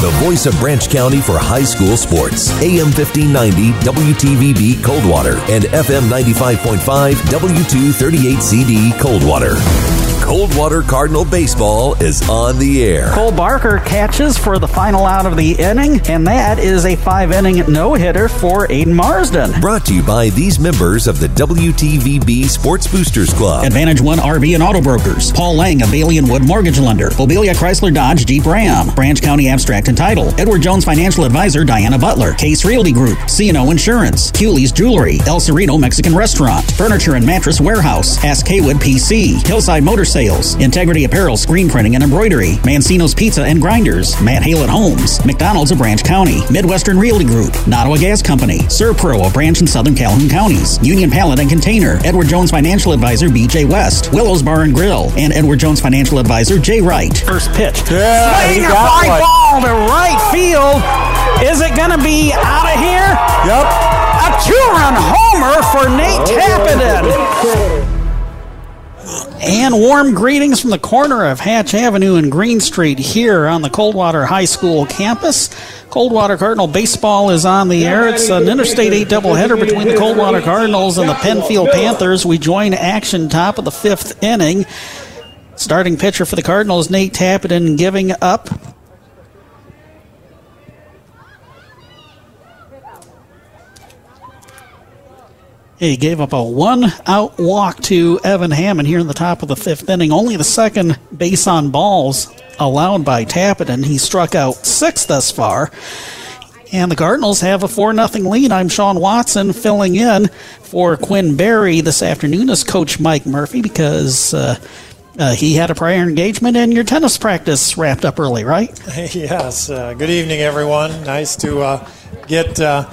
the voice of Branch County for high school sports. AM 1590 WTVB Coldwater and FM 95.5 W238CD Coldwater. Coldwater Cardinal Baseball is on the air. Cole Barker catches for the final out of the inning, and that is a five inning no hitter for Aiden Marsden. Brought to you by these members of the WTVB Sports Boosters Club. Advantage One RV and Auto Brokers. Paul Lang of Bailey and Wood Mortgage Lender. Bobilya Chrysler Dodge Jeep Ram. Branch County Abstract and Title. Edward Jones Financial Advisor Diana Butler. Case Realty Group. CNO Insurance. Cooley's Jewelry. El Sereno Mexican Restaurant. Furniture and Mattress Warehouse. Hass Kaywood PC. Hillside Motor Sales. Integrity Apparel Screen Printing and Embroidery. Mancino's Pizza and Grinders. Matt Halet Homes. McDonald's of Branch County. Midwestern Realty Group. Nottawa Gas Company. Servpro of Branch and Southern Calhoun Counties. Union Pallet and Container. Edward Jones Financial Advisor BJ West. Willows Bar and Grill. And Edward Jones Financial Advisor Jay Wright. First pitch. Yeah, he Swing a got fly one. ball to right field. Is it going to be out of here? Yep. A two-run homer for Nate oh. Tappenden. And warm greetings from the corner of Hatch Avenue and Green Street here on the Coldwater High School campus. Coldwater Cardinal baseball is on the air. It's an Interstate 8 doubleheader between the Coldwater Cardinals and the Penfield Panthers. We join action top of the fifth inning. Starting pitcher for the Cardinals, Nate Tappenden, giving up He gave up a one out walk to Evan Hammond here in the top of the fifth inning. Only the second base on balls allowed by Tappenden. He struck out six thus far. And the Cardinals have a 4 0 lead. I'm Sean Watson filling in for Quinn Berry this afternoon as Coach Mike Murphy because uh, uh, he had a prior engagement and your tennis practice wrapped up early, right? Yes. Uh, good evening, everyone. Nice to uh, get uh,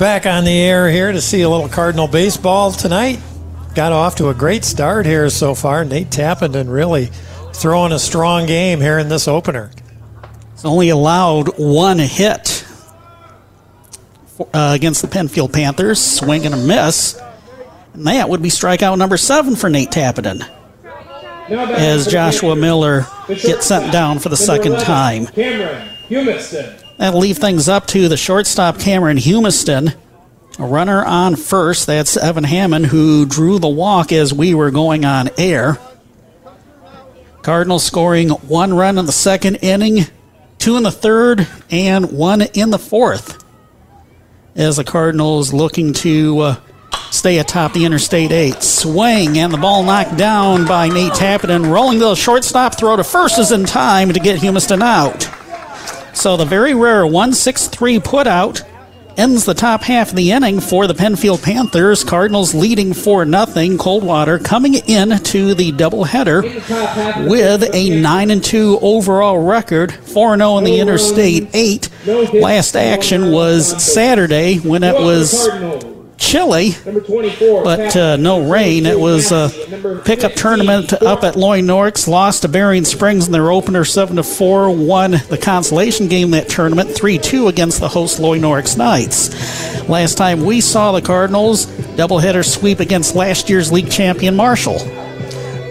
back on the air here to see a little Cardinal baseball tonight. Got off to a great start here so far. Nate Tappenden really throwing a strong game here in this opener. He's only allowed one hit uh, against the Penfield Panthers. Swing and a miss. And that would be strikeout number seven for Nate Tappenden as Joshua Miller gets sent down for the second time. Cameron Humiston. That'll leave things up to the shortstop Cameron Humiston. A runner on first. That's Evan Hammond who drew the walk as we were going on air. Cardinals scoring one run in the second inning, two in the third, and one in the fourth. As the Cardinals looking to uh, stay atop the Interstate 8. Swing and the ball knocked down by Nate Tappenden. Rolling the shortstop throw to first is in time to get Humiston out. So the very rare 1 6 3 put out ends the top half of the inning for the Penfield Panthers. Cardinals leading 4 0. Coldwater coming into the doubleheader with a 9 and 2 overall record, 4 0 in the Interstate 8. Last action was Saturday when it was chilly, but uh, no rain. It was a pickup tournament up at Loy Norrix. Lost to Berrien Springs in their opener, seven to four. Won the consolation game that tournament, three two against the host Loy Norrix Knights. Last time we saw the Cardinals doubleheader sweep against last year's league champion Marshall.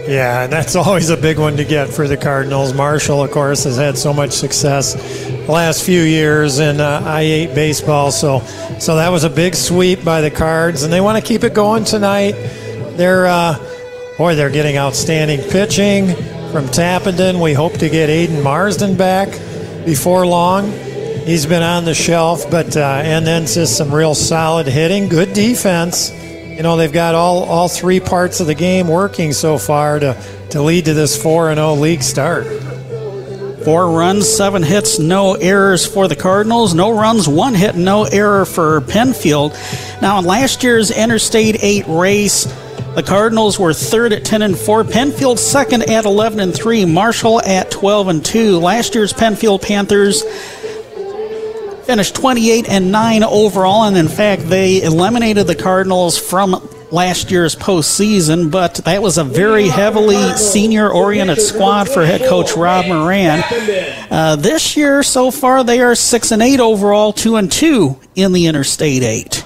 Yeah, and that's always a big one to get for the Cardinals. Marshall, of course, has had so much success the last few years in uh, I-8 baseball, so so that was a big sweep by the Cards, and they want to keep it going tonight. They're uh, boy, they're getting outstanding pitching from Tappenden. We hope to get Aiden Marsden back before long. He's been on the shelf, but uh, and then just some real solid hitting, good defense you know they've got all all three parts of the game working so far to to lead to this 4 and 0 league start. Four runs, seven hits, no errors for the Cardinals. No runs, one hit, no error for Penfield. Now, in last year's Interstate 8 race, the Cardinals were third at 10 and 4. Penfield second at 11 and 3. Marshall at 12 and 2. Last year's Penfield Panthers finished 28 and 9 overall, and in fact, they eliminated the Cardinals from last year's postseason, but that was a very heavily senior oriented squad for head coach Rob Moran. Uh, this year, so far, they are 6 and 8 overall, 2 and 2 in the Interstate 8.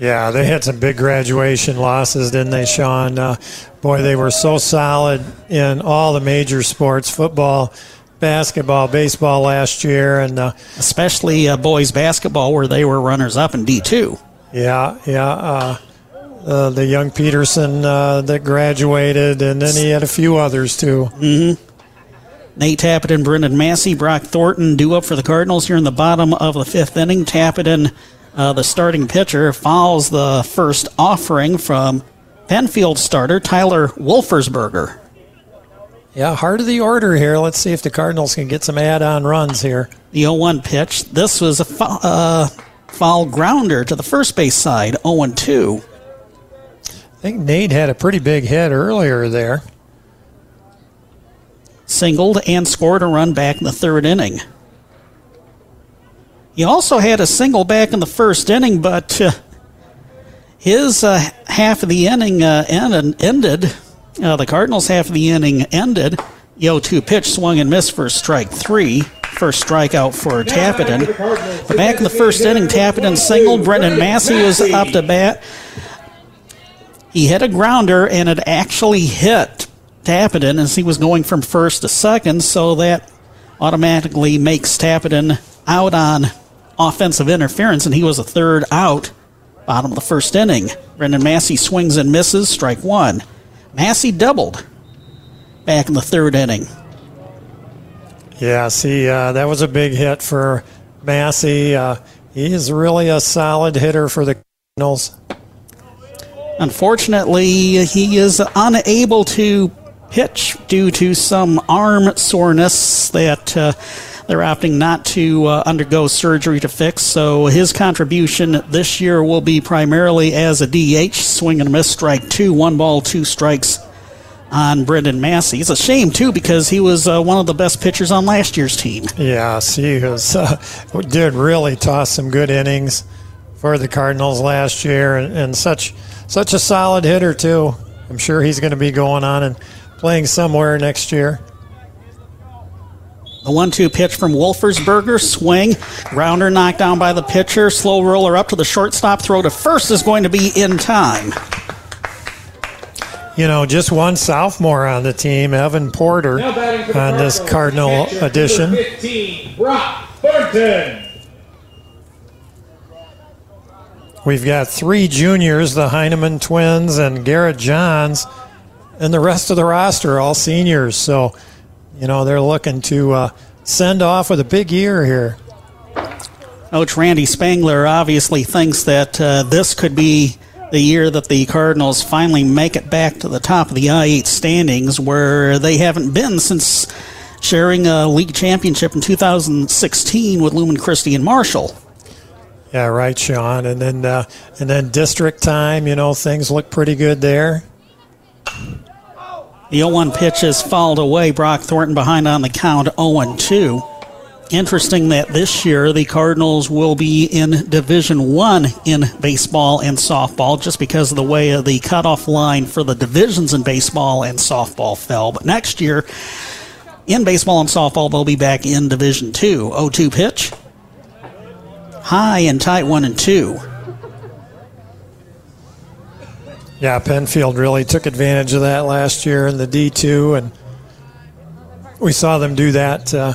Yeah, they had some big graduation losses, didn't they, Sean? Uh, boy, they were so solid in all the major sports football, basketball, baseball last year, and uh, especially uh, boys basketball, where they were runners up in D2. Yeah, yeah. Uh, uh, the young Peterson uh, that graduated, and then he had a few others too. Mm-hmm. Nate Brendan Massey, Brock Thornton do up for the Cardinals here in the bottom of the fifth inning. Tappenden, uh, the starting pitcher, fouls the first offering from Penfield starter Tyler Wolfersberger. Yeah, heart of the order here. Let's see if the Cardinals can get some add-on runs here. The 0-1 pitch. This was a foul, uh, foul grounder to the first base side, 0-2. I think Nate had a pretty big hit earlier there. Singled and scored a run back in the third inning. He also had a single back in the first inning, but uh, his uh, half of the inning uh, ended uh, the Cardinals' half of the inning ended. Yo 2 pitch swung and missed for strike three. First strikeout for Tappenden. But back in the first inning, Tappenden singled. Brendan Massey was up to bat. He hit a grounder and it actually hit Tappenden as he was going from first to second, so that automatically makes Tappenden out on offensive interference, and he was a third out, bottom of the first inning. Brendan Massey swings and misses, strike one. Massey doubled back in the third inning. Yeah, see, uh, that was a big hit for Massey. Uh, he is really a solid hitter for the Cardinals. Unfortunately, he is unable to pitch due to some arm soreness that uh, they're opting not to uh, undergo surgery to fix. So his contribution this year will be primarily as a DH, swing and miss, strike two, one ball, two strikes on Brendan Massey. It's a shame too because he was uh, one of the best pitchers on last year's team. Yeah, he was uh, did really toss some good innings for the Cardinals last year, and, and such such a solid hitter too. I'm sure he's going to be going on and playing somewhere next year. The one two pitch from Wolfersberger, swing, grounder knocked down by the pitcher, slow roller up to the shortstop, throw to first is going to be in time. You know, just one sophomore on the team, Evan Porter, on this Cardinal edition. 15, Brock Thornton. We've got three juniors, the Heineman twins and Garrett Johns, and the rest of the roster, all seniors. So, you know, they're looking to uh, send off with a big year here. Coach Randy Spangler obviously thinks that uh, this could be the year that the Cardinals finally make it back to the top of the I 8 standings, where they haven't been since sharing a league championship in 2016 with Lumen Christi and Marshall. Yeah, right, Sean. And then, uh, and then district time. You know, things look pretty good there. The 0-1 pitch is fouled away. Brock Thornton behind on the count, 0-2. Interesting that this year the Cardinals will be in Division One in baseball and softball, just because of the way the cutoff line for the divisions in baseball and softball fell. But next year, in baseball and softball, they'll be back in Division Two. 0-2 pitch, high and tight, one and two. Yeah, Penfield really took advantage of that last year in the D2, and we saw them do that uh,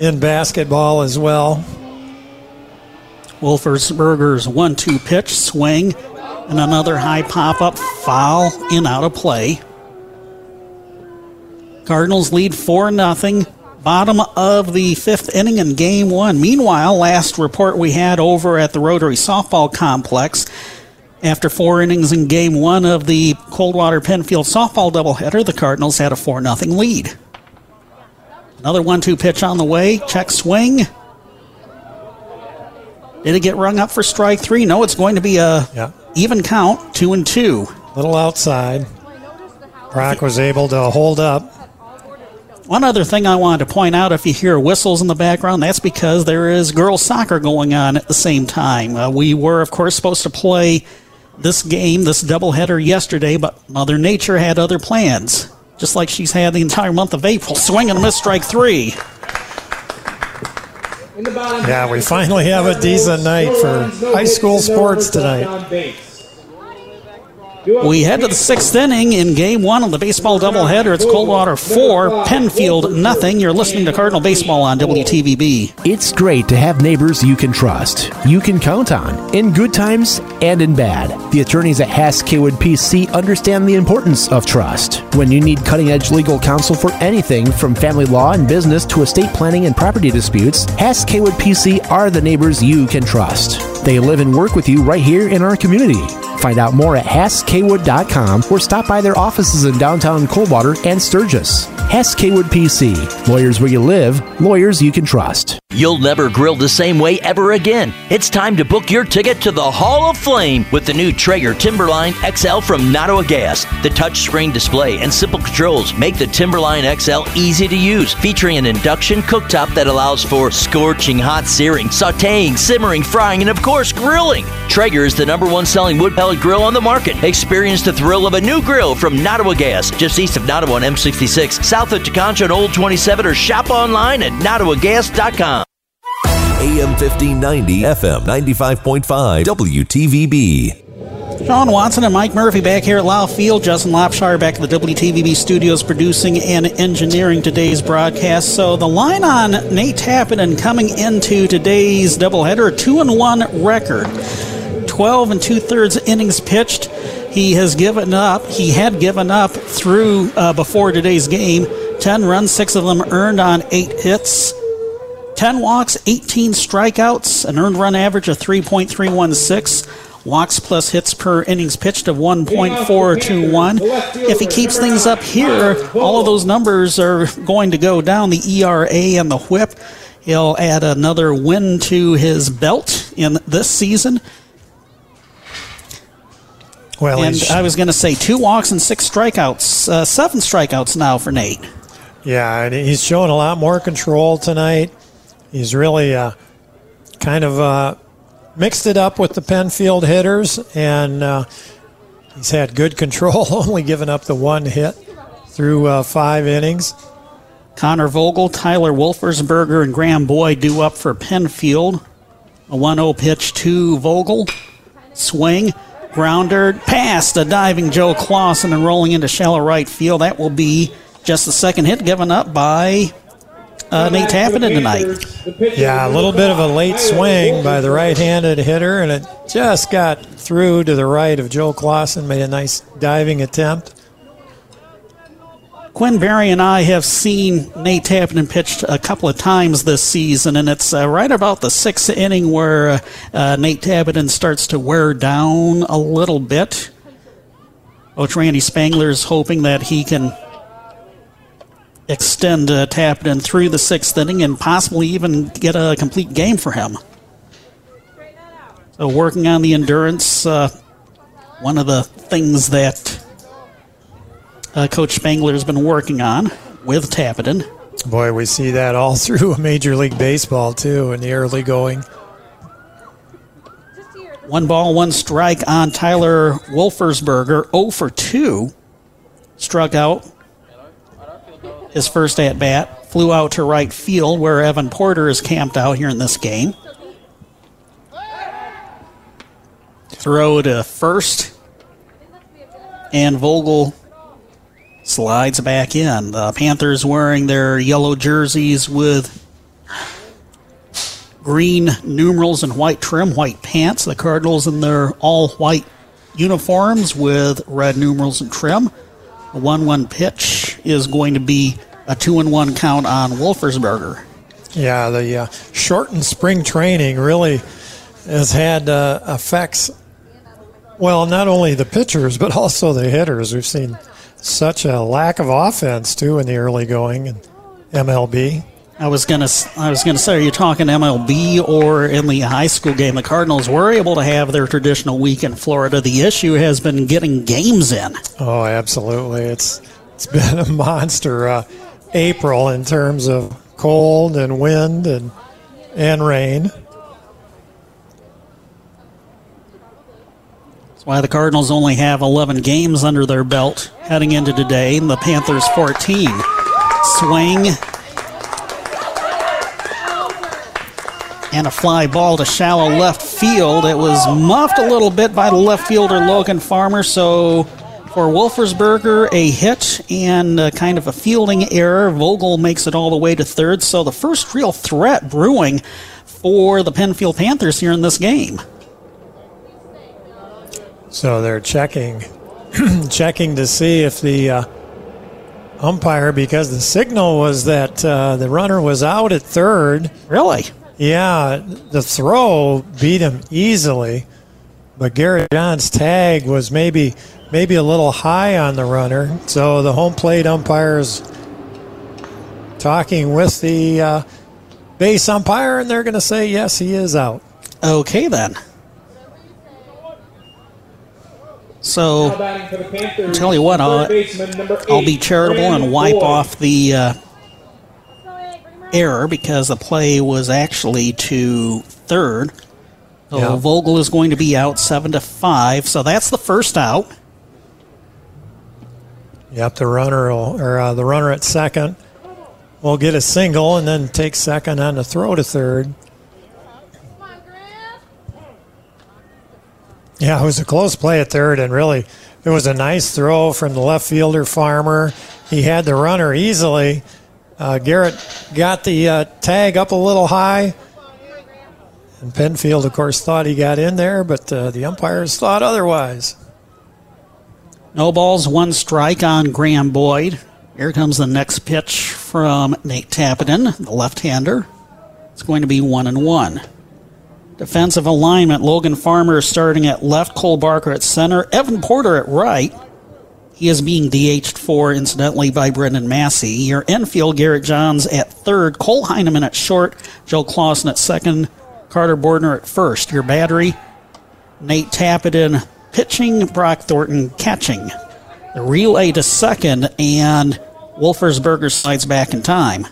in basketball as well. Wolfersberger's one two pitch swing and another high pop up foul in out of play. Cardinals lead 4 0. Bottom of the fifth inning in game one. Meanwhile, last report we had over at the Rotary Softball Complex after four innings in game one of the Coldwater Penfield softball doubleheader, the Cardinals had a 4 0 lead. Another 1 2 pitch on the way. Check swing. Did it get rung up for strike three? No, it's going to be a yeah. even count, two and two. Little outside. Brock was able to hold up. One other thing I wanted to point out if you hear whistles in the background, that's because there is girls soccer going on at the same time. Uh, we were, of course, supposed to play this game, this doubleheader yesterday, but Mother Nature had other plans, just like she's had the entire month of April. Swing and miss strike three. Yeah, we finally have a decent night for high school sports tonight. We head to the sixth inning in game one of the baseball doubleheader. It's Coldwater 4, Penfield nothing. You're listening to Cardinal Baseball on WTVB. It's great to have neighbors you can trust, you can count on, in good times and in bad. The attorneys at Hass Kaywood PC understand the importance of trust. When you need cutting edge legal counsel for anything from family law and business to estate planning and property disputes, Hass Kaywood PC are the neighbors you can trust. They live and work with you right here in our community. Find out more at HassKwood.com or stop by their offices in downtown Coldwater and Sturgis. Hass Kaywood PC. Lawyers where you live, lawyers you can trust. You'll never grill the same way ever again. It's time to book your ticket to the Hall of Flame with the new Traeger Timberline XL from Nottawa Gas. The touchscreen display and simple controls make the Timberline XL easy to use, featuring an induction cooktop that allows for scorching hot searing, sauteing, simmering, frying, and of course, grilling. Traeger is the number one selling wood pellet grill on the market. Experience the thrill of a new grill from Nottawa Gas, just east of Nottawa on M66, south of Tekonsha and Old 27, or shop online at nottawagas.com. AM 1590, FM 95.5, WTVB. Sean Watson and Mike Murphy back here at Lau Field. Justin Lopshire back at the WTVB studios producing and engineering today's broadcast. So the line on Nate Tappenden coming into today's doubleheader, a two and one record. 12 and two thirds innings pitched. He has given up. He had given up through uh, before today's game. 10 runs, six of them earned on eight hits. 10 walks, 18 strikeouts, an earned run average of 3.316. Walks plus hits per innings pitched of 1.421. If he keeps things up here, all of those numbers are going to go down. The ERA and the whip. He'll add another win to his belt in this season. Well, and I was going to say two walks and six strikeouts. Uh, seven strikeouts now for Nate. Yeah, and he's showing a lot more control tonight. He's really uh, kind of uh, mixed it up with the Penfield hitters, and uh, he's had good control, only giving up the one hit through uh, five innings. Connor Vogel, Tyler Wolfersberger, and Graham Boyd do up for Penfield. A 1 0 pitch to Vogel. Swing, grounder, past a diving Joe Clausen and rolling into shallow right field. That will be just the second hit given up by uh, Nate Tappenden tonight. Yeah, a little bit of a late swing by the right-handed hitter, and it just got through to the right of Joe Clausen. Made a nice diving attempt. Quinn Barry and I have seen Nate Tappenden pitched a couple of times this season, and it's uh, right about the sixth inning where uh, uh, Nate Tappenden starts to wear down a little bit. Coach Randy Spangler is hoping that he can extend uh, Tappenden through the sixth inning and possibly even get a complete game for him. So, working on the endurance, uh, one of the things that uh, Coach Spangler has been working on with Tappenden. Boy, we see that all through Major League Baseball too in the early going. One ball, one strike on Tyler Wolfersberger. 0 for 2. Struck out his first at bat. Flew out to right field where Evan Porter is camped out here in this game. Throw to first. And Vogel slides back in. The Panthers wearing their yellow jerseys with green numerals and white trim, white pants. The Cardinals in their all white uniforms with red numerals and trim. A 1 1 pitch is going to be a 2 and 1 count on Wolfersberger. Yeah, the uh, shortened spring training really has had uh, effects. Well, not only the pitchers, but also the hitters. We've seen such a lack of offense, too, in the early going in MLB. I was gonna, I was gonna say, are you talking MLB or in the high school game? The Cardinals were able to have their traditional week in Florida. The issue has been getting games in. Oh, absolutely. It's it's been a monster uh, April in terms of cold and wind and and rain. Why the Cardinals only have 11 games under their belt heading into today, and the Panthers 14. Swing. And a fly ball to shallow left field. It was muffed a little bit by the left fielder Logan Farmer, so for Wolfersberger, a hit and a kind of a fielding error. Vogel makes it all the way to third, so the first real threat brewing for the Penfield Panthers here in this game. So they're checking, checking to see if the uh, umpire, because the signal was that uh, the runner was out at third. Really? Yeah, the throw beat him easily, but Garrett Johns' tag was maybe maybe a little high on the runner. So the home plate umpires talking with the uh, base umpire, and they're going to say yes, he is out. Okay then. So, tell you what, I'll, I'll be charitable and wipe off the uh, error because the play was actually to third. So Yeah. Vogel is going to be out seven to five. So that's the first out. Yep, the runner will, or uh, the runner at second will get a single and then take second on the throw to third. Yeah, it was a close play at third, and really, it was a nice throw from the left fielder Farmer. He had the runner easily. Uh, Garrett got the uh, tag up a little high, and Penfield, of course, thought he got in there, but uh, the umpires thought otherwise. No balls, one strike on Graham Boyd. Here comes the next pitch from Nate Tappenden, the left-hander. It's going to be one and one. Defensive alignment: Logan Farmer starting at left, Cole Barker at center, Evan Porter at right. He is being DH'd for, incidentally, by Brendan Massey. Your infield: Garrett Johns at third, Cole Heineman at short, Joe Clausen at second, Carter Bordner at first. Your battery: Nate Tappenden pitching, Brock Thornton catching. The relay to second, and Wolfersberger slides back in time.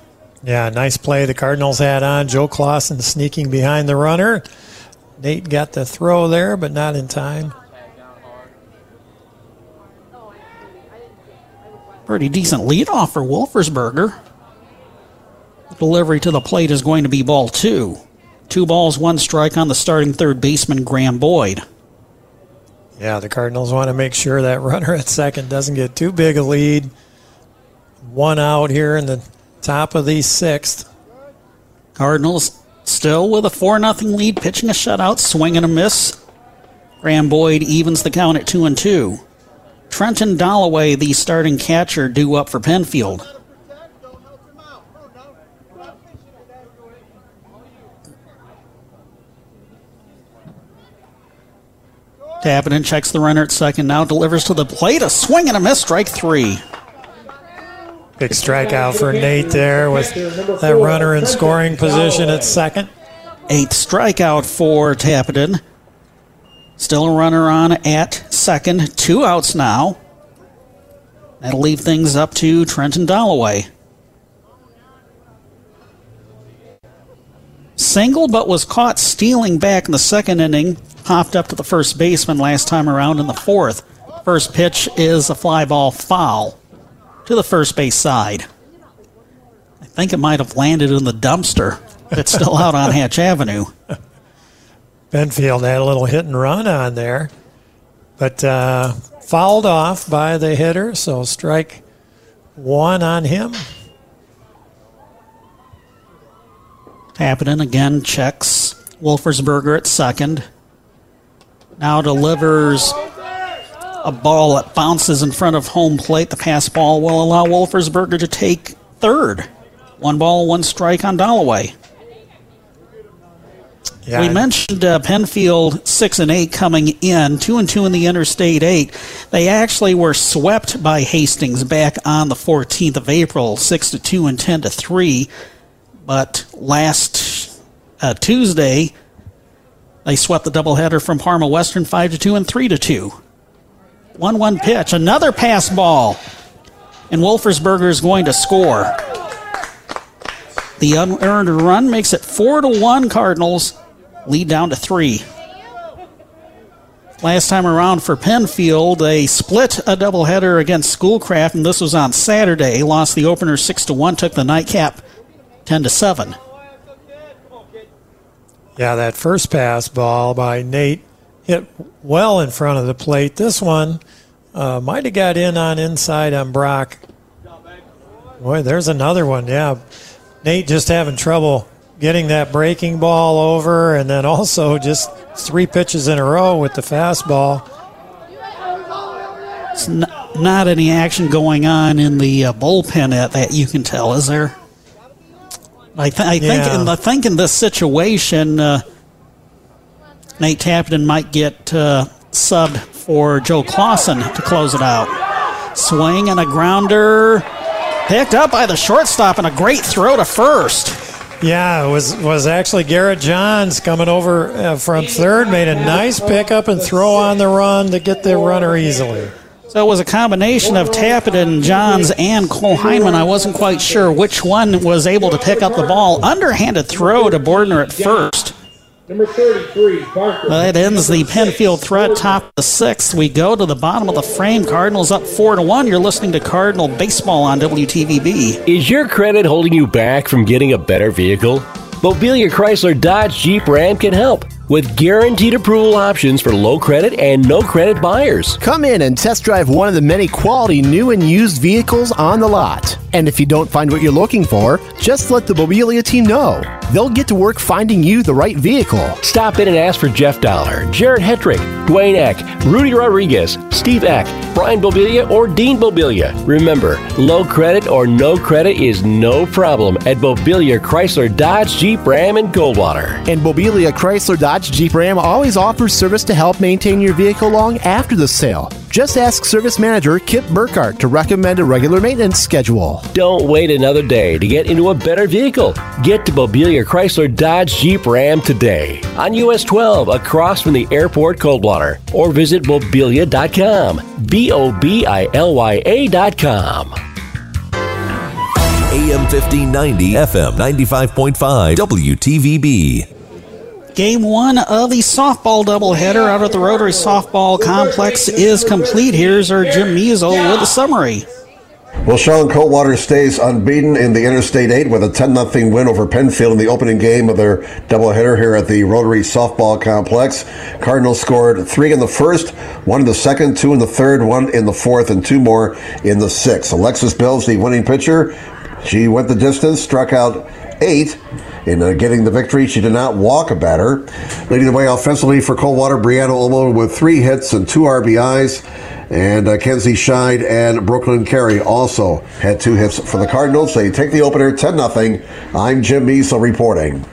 Yeah, nice play the Cardinals had on. Joe Clausen sneaking behind the runner. Nate got the throw there, but not in time. Pretty decent leadoff for Wolfersberger. Delivery to the plate is going to be ball two. Two balls, one strike on the starting third baseman, Graham Boyd. Yeah, the Cardinals want to make sure that runner at second doesn't get too big a lead. One out here in the top of the sixth. Cardinals still with a 4 0 lead, pitching a shutout, swing and a miss. Graham Boyd evens the count at 2 and 2. Trenton Dalloway, the starting catcher, due up for Penfield. Tappenden checks the runner at second, now delivers to the plate, a swing and a miss, strike three. Big strikeout for Nate there with that runner in scoring position at second. Eighth strikeout for Tappenden. Still a runner on at second. Two outs now. That'll leave things up to Trenton Dalloway. Single, but was caught stealing back in the second inning. Hopped up to the first baseman last time around in the fourth. First pitch is a fly ball foul to the first base side. I think it might have landed in the dumpster that's still out on Hatch Avenue. Penfield had a little hit and run on there, but uh, fouled off by the hitter, so strike one on him. Tappenden again checks Wolfersberger at second. Now delivers a ball that bounces in front of home plate. The pass ball will allow Wolfersberger to take third. One ball, one strike on Dalloway. Yeah, We mentioned uh, Penfield six and eight coming in, two and two in the Interstate eight. They actually were swept by Hastings back on the 14th of April, six to two and ten to three. But last uh, Tuesday, they swept the doubleheader from Parma Western five to two and three to two. One one pitch, another pass ball, and Wolfersberger is going to score. The unearned run makes it four to one Cardinals lead down to three. Last time around for Penfield, they split a doubleheader against Schoolcraft, and this was on Saturday. Lost the opener six to one, took the nightcap ten to seven. Yeah, that first pass ball by Nate hit well in front of the plate. This one uh, might have got in on inside on Brock. Boy, there's another one. Yeah, Nate just having trouble getting that breaking ball over, and then also just three pitches in a row with the fastball. It's not, not any action going on in the uh, bullpen that, that you can tell, is there? I, th- I think Yeah. in I think in this situation, uh, Nate Tapton might get uh, subbed for Joe Clausen to close it out. Swing and a grounder, picked up by the shortstop, and a great throw to first. Yeah, it was was actually Garrett Johns coming over uh, from third, made a nice pickup and throw on the run to get the runner easily. So it was a combination of Tappet and Johns and Cole Heineman. I wasn't quite sure which one was able to pick up the ball. Underhanded throw to Bordner at first. Number 33, Barker. That ends the Penfield threat, top of the sixth. We go to the bottom of the frame. Cardinals up four to one. You're listening to Cardinal Baseball on WTVB. Is your credit holding you back from getting a better vehicle? Bobilya Chrysler Dodge Jeep Ram can help with guaranteed approval options for low credit and no credit buyers. Come in and test drive one of the many quality new and used vehicles on the lot. And if you don't find what you're looking for, just let the Bobilya team know. They'll get to work finding you the right vehicle. Stop in and ask for Jeff Dollar, Jared Hetrick, Dwayne Eck, Rudy Rodriguez, Steve Eck, Brian Bobilya, or Dean Bobilya. Remember, low credit or no credit is no problem at Bobilya Chrysler Dodge Jeep Ram and Coldwater. And Bobilya Chrysler Dodge Jeep Ram always offers service to help maintain your vehicle long after the sale. Just ask service manager Kip Burkhardt to recommend a regular maintenance schedule. Don't wait another day to get into a better vehicle. Get to Bobilya Chrysler Dodge Jeep Ram today on US 12 across from the airport Coldwater or visit bobilya.com. B O B I L Y A.com. AM 1590, FM 95.5, WTVB. Game one of the softball doubleheader out at the Rotary Softball Complex is complete. Here's our Jim Measle with a summary. Well, Sean Coldwater stays unbeaten in the Interstate 8 with a 10 0 win over Penfield in the opening game of their doubleheader here at the Rotary Softball Complex. Cardinals scored three in the first, one in the second, two in the third, one in the fourth, and two more in the sixth. Alexis Bills, the winning pitcher, she went the distance, struck out eight. In uh, getting the victory, she did not walk a batter. Leading the way offensively for Coldwater, Brianna Olmo with three hits and two RBIs. And uh, Kenzie Scheid and Brooklyn Carey also had two hits for the Cardinals. They take the opener 10 0. I'm Jim Measle reporting.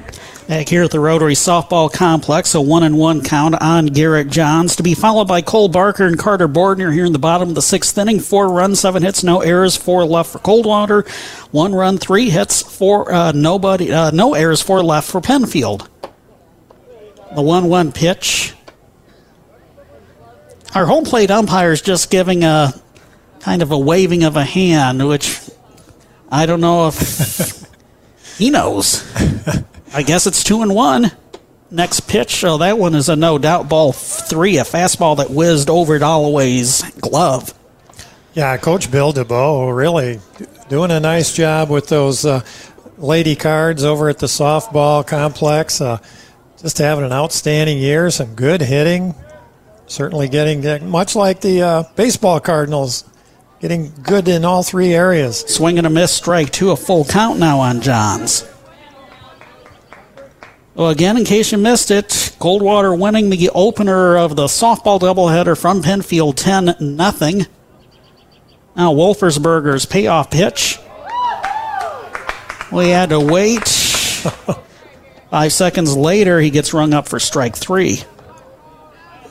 Back here at the Rotary Softball Complex, a one and one count on Garrett Johns to be followed by Cole Barker and Carter Bordner here in the bottom of the sixth inning. Four runs, seven hits, no errors, four left for Coldwater. One run, three hits, four uh, nobody, uh, no errors, four left for Penfield. The one-one pitch. Our home plate umpire is just giving a kind of a waving of a hand, which I don't know if he knows. I guess it's two and one. Next pitch, oh, that one is a no doubt ball three, a fastball that whizzed over Dalloway's glove. Yeah, Coach Bill DeBoe really doing a nice job with those uh, lady cards over at the softball complex. Uh, just having an outstanding year, some good hitting. Certainly getting much like the uh, baseball Cardinals, getting good in all three areas. Swing and a miss, strike two, a full count now on Johns. Well, again, in case you missed it, Coldwater winning the opener of the softball doubleheader from Penfield 10 nothing. Now Wolfersberger's payoff pitch. We had to wait. Five seconds later, he gets rung up for strike three.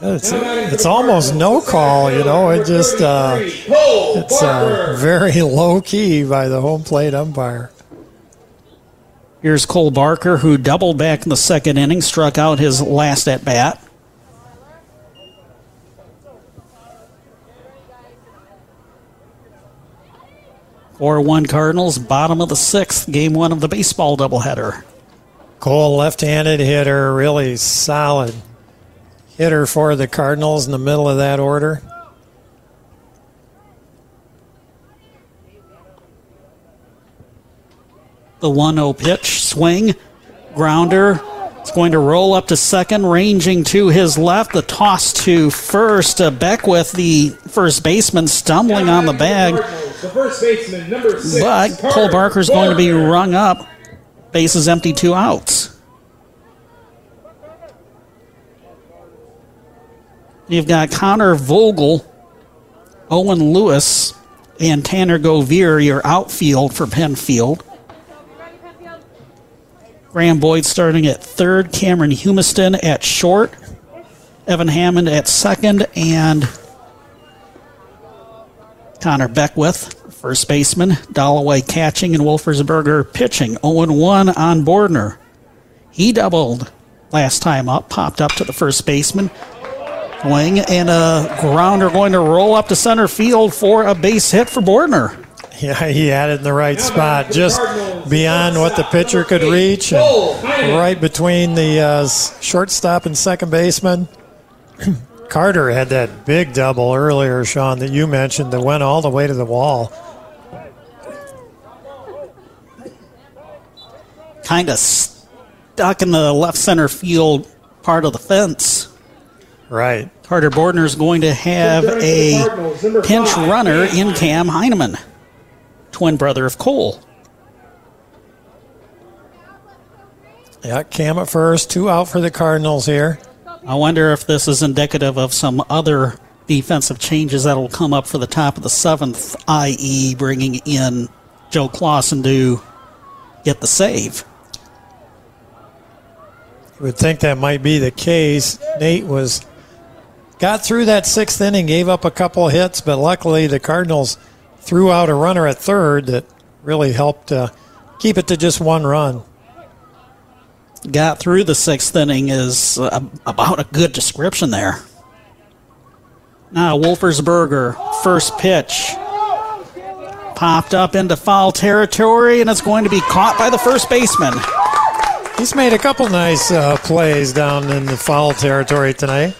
It's, it's almost no call, you know. It just uh, it's uh, very low key by the home plate umpire. Here's Cole Barker, who doubled back in the second inning, struck out his last at bat. Four one Cardinals, bottom of the sixth, game one of the baseball doubleheader. Cole, left-handed hitter, really solid hitter for the Cardinals in the middle of that order. The 1 0 pitch, swing, grounder, It's going to roll up to second, ranging to his left. The toss to first. Uh, Beckwith, the first baseman, stumbling on the bag. But Cole Barker's going to be rung up. Bases empty, two outs. You've got Connor Vogel, Owen Lewis, and Tanner Govier, your outfield for Penfield. Graham Boyd starting at third, Cameron Humiston at short, Evan Hammond at second, and Connor Beckwith, first baseman, Dalloway catching, and Wolfersberger pitching. 0 1 on Bordner. He doubled last time up, popped up to the first baseman. Wing and a grounder going to roll up to center field for a base hit for Bordner. Yeah, he had it in the right spot, just beyond what the pitcher could reach, and right between the uh, shortstop and second baseman. Carter had that big double earlier, Sean, that you mentioned that went all the way to the wall. Kind of stuck in the left center field part of the fence. Right. Carter Bordner is going to have a pinch runner in Cam Heineman, twin brother of Cole. Yeah, Cam at first, two out for the Cardinals here. I wonder if this is indicative of some other defensive changes that will come up for the top of the seventh, i.e., bringing in Joe Clausen to get the save. You would think that might be the case. Nate was got through that sixth inning, gave up a couple of hits, but luckily the Cardinals threw out a runner at third that really helped uh, keep it to just one run. Got through the sixth inning is uh, about a good description there. Now, Wolfersberger, first pitch. Popped up into foul territory, and it's going to be caught by the first baseman. He's made a couple nice uh, plays down in the foul territory tonight.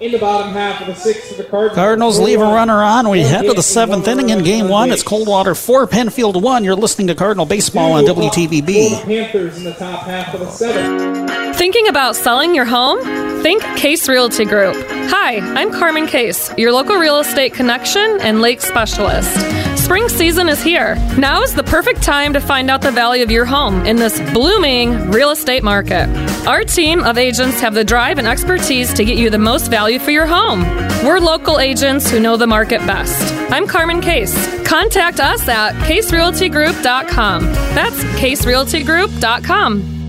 In the bottom half of the sixth of the Cardinals. Cardinals leave a runner on. We head to the seventh inning in game one. It's Coldwater 4, Penfield 1. You're listening to Cardinal Baseball on WTVB. Panthers in the top half of the seventh. Thinking about selling your home? Think Case Realty Group. Hi, I'm Carmen Case, your local real estate connection and lake specialist. Spring season is here. Now is the perfect time to find out the value of your home in this blooming real estate market. Our team of agents have the drive and expertise to get you the most value for your home. We're local agents who know the market best. I'm Carmen Case. Contact us at caserealtygroup.com. That's caserealtygroup.com.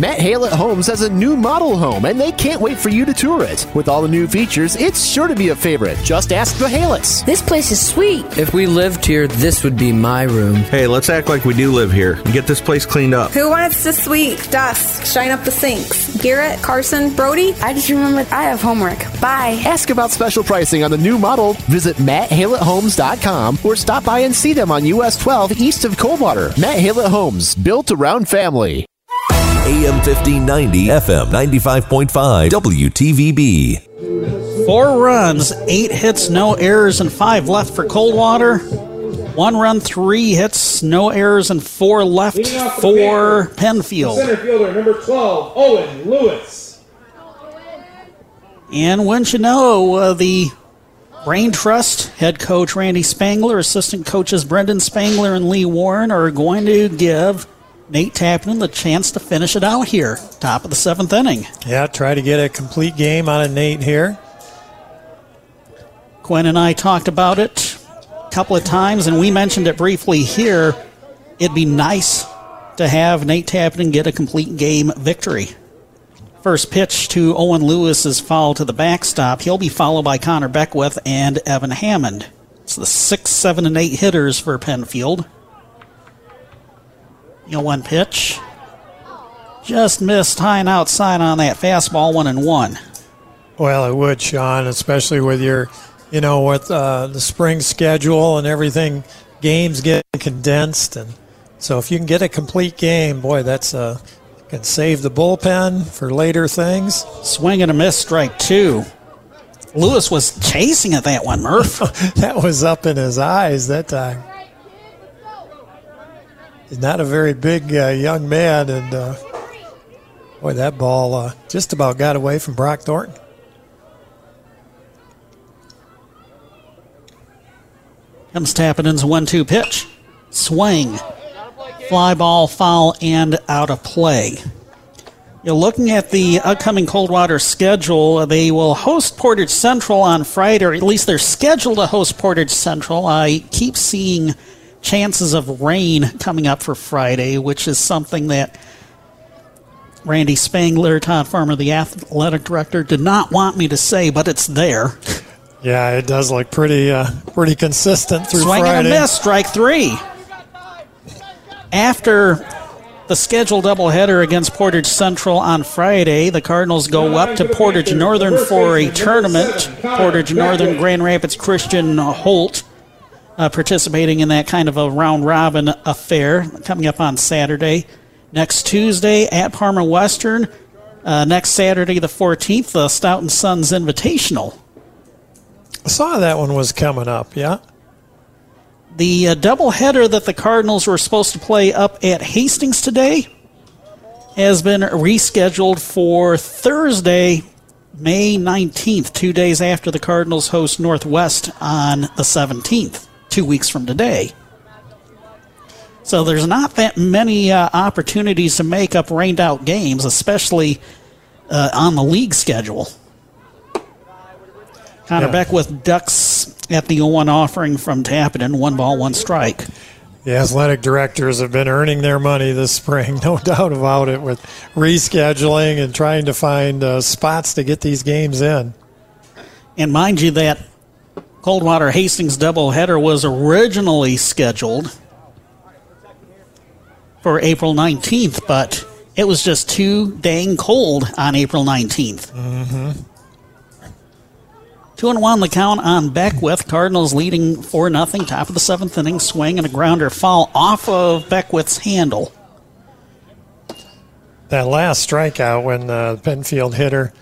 Matt Halet Homes has a new model home, and they can't wait for you to tour it. With all the new features, it's sure to be a favorite. Just ask the Halets. This place is sweet. If we lived here, this would be my room. Hey, let's act like we do live here and get this place cleaned up. Who wants to sweep, dust, shine up the sinks? Garrett, Carson, Brody? I just remembered I have homework. Bye. Ask about special pricing on the new model. Visit MattHaletHomes.com or stop by and see them on US 12 east of Coldwater. Matt Halet Homes, built around family. AM 1590, FM 95.5, WTVB. Four runs, eight hits, no errors, and five left for Coldwater. One run, three hits, no errors, and four left for Penfield. Center fielder number 12, Owen Lewis. And wouldn't you know, uh, the Brain Trust head coach Randy Spangler, assistant coaches Brendan Spangler and Lee Warren are going to give Nate Tappan the chance to finish it out here, top of the seventh inning. Yeah, try to get a complete game out of Nate here. Quinn and I talked about it a couple of times, and we mentioned it briefly here. It'd be nice to have Nate Tappan get a complete game victory. First pitch to Owen Lewis is foul to the backstop. He'll be followed by Connor Beckwith and Evan Hammond. It's the six, seven, and eight hitters for Penfield. You know, one pitch. Just missed high and outside on that fastball, one and one. Well, it would, Sean, especially with your, you know, with uh, the spring schedule and everything, games get condensed, and so if you can get a complete game, boy, that's uh, can save the bullpen for later things. Swing and a miss, strike two. Lewis was chasing at that one, Murph. that was up in his eyes that time. He's not a very big uh, young man, and uh, Boy, that ball uh, just about got away from Brock Thornton. Comes Tappenden's one-two pitch, swing, fly ball, foul, and out of play. You're looking at the upcoming Coldwater schedule. They will host Portage Central on Friday, or at least they're scheduled to host Portage Central. I keep seeing chances of rain coming up for Friday, which is something that Randy Spangler, Todd Farmer, the athletic director, did not want me to say, but it's there. Yeah, it does look pretty uh, pretty consistent through Swing Friday. and a miss, strike three. After the scheduled doubleheader against Portage Central on Friday, the Cardinals go up to Portage Northern for a tournament. Portage Northern Grand Rapids Christian Holt uh, participating in that kind of a round robin affair coming up on Saturday. Next Tuesday at Parma Western. Uh, next Saturday, the 14th, the Stout and Sons Invitational. I saw that one was coming up. Yeah. The uh, doubleheader that the Cardinals were supposed to play up at Hastings today has been rescheduled for Thursday, May 19th, two days after the Cardinals host Northwest on the 17th, two weeks from today. So there's not that many uh, opportunities to make up rained out games, especially uh, on the league schedule. Connor Yeah. Beckwith ducks at the 0 1 offering from Tappan, one ball, one strike. The athletic directors have been earning their money this spring, no doubt about it, with rescheduling and trying to find uh, spots to get these games in. And mind you, that Coldwater Hastings doubleheader was originally scheduled for April 19th, but it was just too dang cold on April 19th. Mm-hmm. Two and one the count on Beckwith. Cardinals leading four nothing. Top of the seventh inning, swing and a grounder foul off of Beckwith's handle. That last strikeout when the Penfield hitter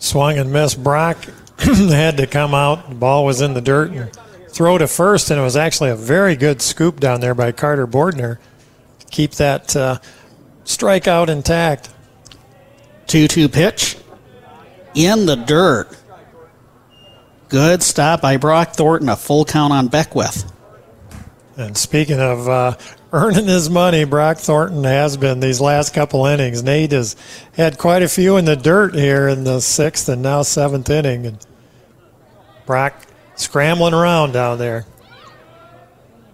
swung and missed, Brock had to come out. The ball was in the dirt and throw to first, and it was actually a very good scoop down there by Carter Bordner keep that uh, strikeout intact. 2 2 pitch in the dirt. Good stop by Brock Thornton. A full count on Beckwith. And speaking of uh, earning his money, Brock Thornton has been these last couple innings. Nate has had quite a few in the dirt here in the sixth and now seventh inning. And Brock scrambling around down there.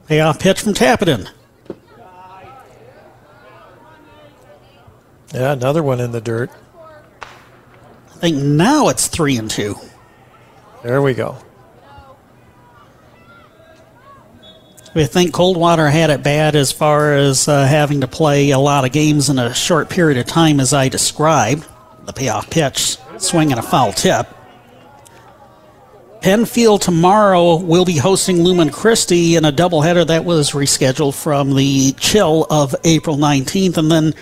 Payoff pitch from Tappan. Yeah, another one in the dirt. I think now it's 3 and 2. There we go. We think Coldwater had it bad as far as uh, having to play a lot of games in a short period of time, as I described. The payoff pitch, swing and a foul tip. Penfield tomorrow will be hosting Lumen Christi in a doubleheader that was rescheduled from the chill of April 19th. And then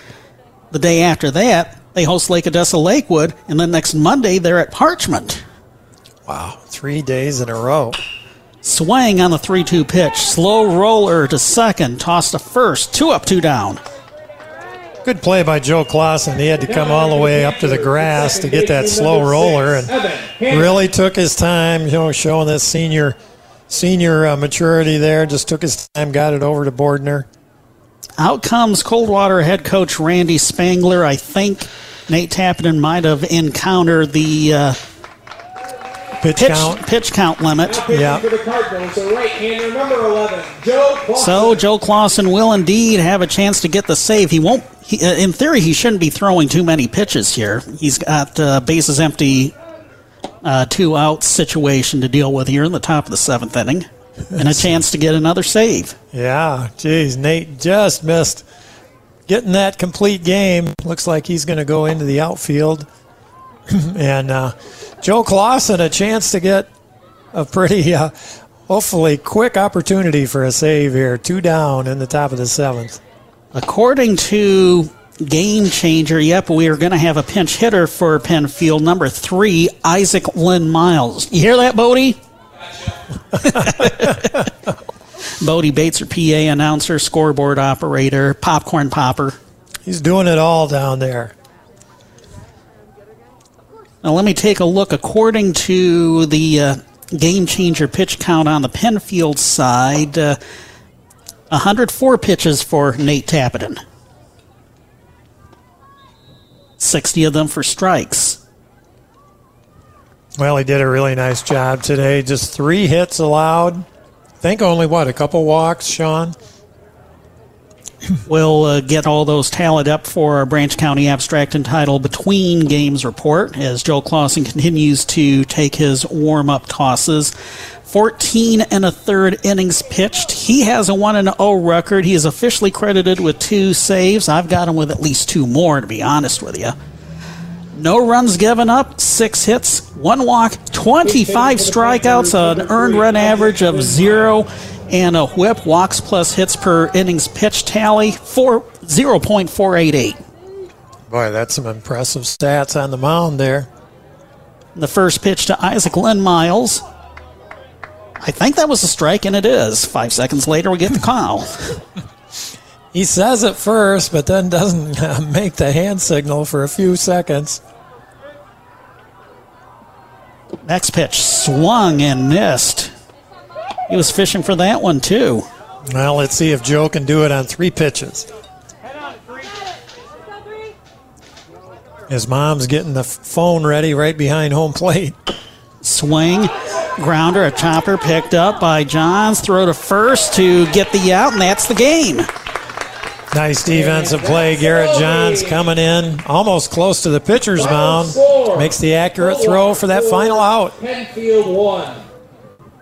the day after that, they host Lake Odessa Lakewood. And then next Monday, they're at Parchment. Wow, three days in a row. Swing on the 3 2 pitch. Slow roller to second. Toss to first. Two up, two down. Good play by Joe Clausen. He had to come all the way up to the grass to get that slow roller and really took his time, you know, showing this senior senior uh, maturity there. Just took his time, got it over to Bordner. Out comes Coldwater head coach Randy Spangler. I think Nate Tappan might have encountered the uh, pitch, count. pitch count limit. Yeah. For the Cardinals, the right-hander, number 11, Joe Clausen. So Joe Clausen will indeed have a chance to get the save. He won't. He, uh, in theory, he shouldn't be throwing too many pitches here. He's got uh, bases empty, uh, two out situation to deal with here in the top of the seventh inning, and a chance to get another save. Yeah, geez, Nate just missed getting that complete game. Looks like he's going to go into the outfield. And uh, Joe Clausen, a chance to get a pretty, uh, hopefully, quick opportunity for a save here. Two down in the top of the seventh. According to Game Changer, yep, we are going to have a pinch hitter for Penfield, number three, Isaac Lynn Miles. You hear that, Bodie? Bodie Bates, are PA announcer, scoreboard operator, popcorn popper. He's doing it all down there. Now, let me take a look. According to the uh, game changer pitch count on the Penfield side, uh, 104 pitches for Nate Tappenden. 60 of them for strikes. Well, he did a really nice job today. Just three hits allowed. Think only, what, a couple walks, Sean? We'll uh, get all those tallied up for our Branch County abstract entitled Between Games Report as Joe Clausen continues to take his warm up tosses. 14 and a third innings pitched. He has a 1 and 0 record. He is officially credited with two saves. I've got him with at least two more, to be honest with you. No runs given up, six hits, one walk, 25 strikeouts, an earned run average of zero, and a whip walks plus hits per innings pitch tally for 0.488. Boy, that's some impressive stats on the mound there. The first pitch to Isaac Lynn Miles. I think that was a strike, and it is. Five seconds later, we get the call. he says it first, but then doesn't uh, make the hand signal for a few seconds. Next pitch swung and missed. He was fishing for that one, too. Well, let's see if Joe can do it on three pitches. His mom's getting the phone ready right behind home plate. Swing, grounder, a chopper picked up by Johns. Throw to first to get the out, and that's the game. Nice defensive play. Garrett Johns coming in almost close to the pitcher's mound. Makes the accurate throw for that final out. Penfield one.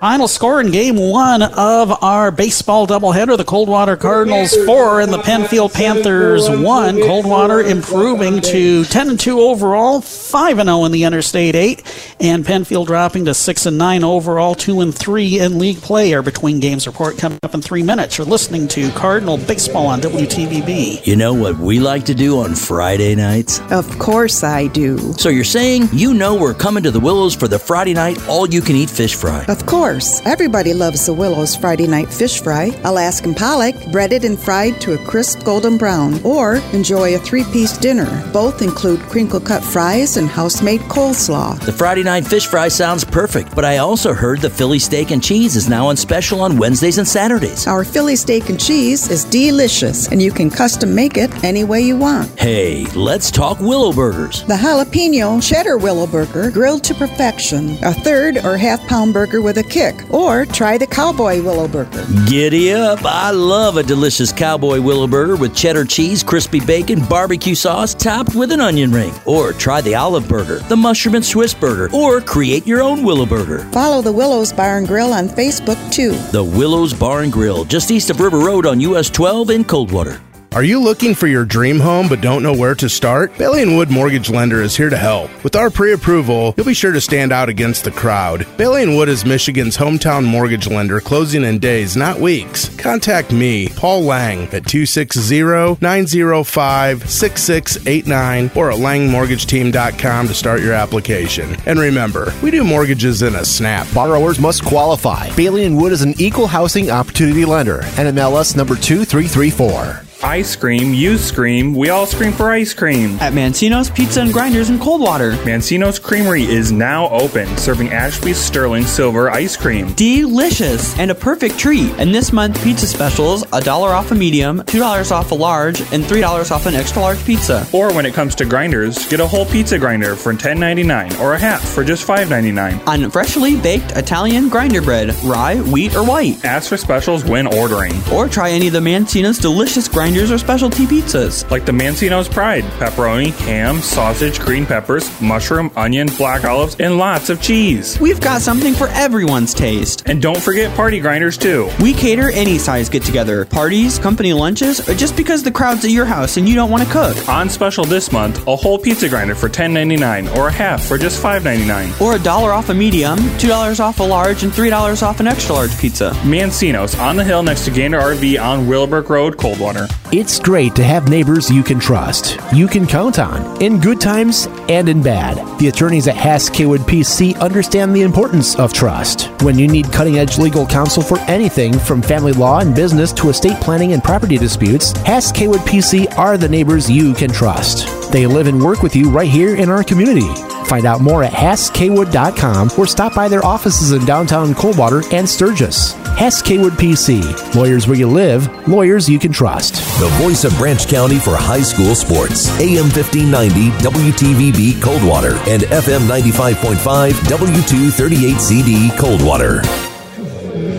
Final score in game one of our baseball doubleheader. The Coldwater Cardinals four and the Penfield Panthers one. Coldwater improving to 10 and 2 overall, 5 and 0 in the Interstate 8, and Penfield dropping to 6 and 9 overall, 2 and 3 in league play. Our between games report coming up in three minutes. You're listening to Cardinal Baseball on WTVB. You know what we like to do on Friday nights? Of course I do. So you're saying you know we're coming to the Willows for the Friday night all you can eat fish fry? Of course course, everybody loves the Willows Friday night fish fry, Alaskan pollock, breaded and fried to a crisp golden brown, or enjoy a three piece dinner. Both include crinkle cut fries and house made coleslaw. The Friday night fish fry sounds perfect, but I also heard the Philly steak and cheese is now on special on Wednesdays and Saturdays. Our Philly steak and cheese is delicious, and you can custom make it any way you want. Hey, let's talk Willow Burgers. The jalapeno cheddar Willow Burger, grilled to perfection, a third or half pound burger with a kick, or try the Cowboy Willow Burger. Giddy up! I love a delicious Cowboy Willow Burger with cheddar cheese, crispy bacon, barbecue sauce, topped with an onion ring. Or try the Olive Burger, the Mushroom and Swiss Burger, or create your own Willow Burger. Follow the Willows Bar and Grill on Facebook too. The Willows Bar and Grill, just east of River Road on US 12 in Coldwater. Are you looking for your dream home but don't know where to start? Bailey and Wood Mortgage Lender is here to help. With our pre-approval, you'll be sure to stand out against the crowd. Bailey and Wood is Michigan's hometown mortgage lender, closing in days, not weeks. Contact me, Paul Lang, at 260-905-6689 or at langmortgageteam.com to start your application. And remember, we do mortgages in a snap. Borrowers must qualify. Bailey and Wood is an equal housing opportunity lender. NMLS number 2334. I scream, you scream, we all scream for ice cream. At Mancino's Pizza and Grinders in Coldwater. Mancino's Creamery is now open, serving Ashby's Sterling Silver ice cream. Delicious and a perfect treat. And this month, pizza specials a dollar off a medium, $2 off a large, and $3 off an extra large pizza. Or when it comes to grinders, get a whole pizza grinder for $10.99 or a half for just $5.99. On freshly baked Italian grinder bread, rye, wheat, or white. Ask for specials when ordering. Or try any of the Mancino's delicious grinders or specialty pizzas. Like the Mancino's Pride, pepperoni, ham, sausage, green peppers, mushroom, onion, black olives, and lots of cheese. We've got something for everyone's taste. And don't forget party grinders too. We cater any size get together, parties, company lunches, or just because the crowd's at your house and you don't want to cook. On special this month, a whole pizza grinder for $10.99 or a half for just $5.99. Or a dollar off a medium, $2 off a large, and $3 off an extra large pizza. Mancino's on the hill next to Gander RV on Willowbrook Road, Coldwater. It's great to have neighbors you can trust, you can count on, in good times and in bad. The attorneys at Hass Kaywood PC understand the importance of trust. When you need cutting edge legal counsel for anything from family law and business to estate planning and property disputes, Hass Kaywood PC are the neighbors you can trust. They live and work with you right here in our community. Find out more at HassKaywood.com or stop by their offices in downtown Coldwater and Sturgis. Hass Kaywood PC. Lawyers where you live, lawyers you can trust. The voice of Branch County for high school sports. AM 1590 WTVB Coldwater and FM 95.5 W238CD Coldwater.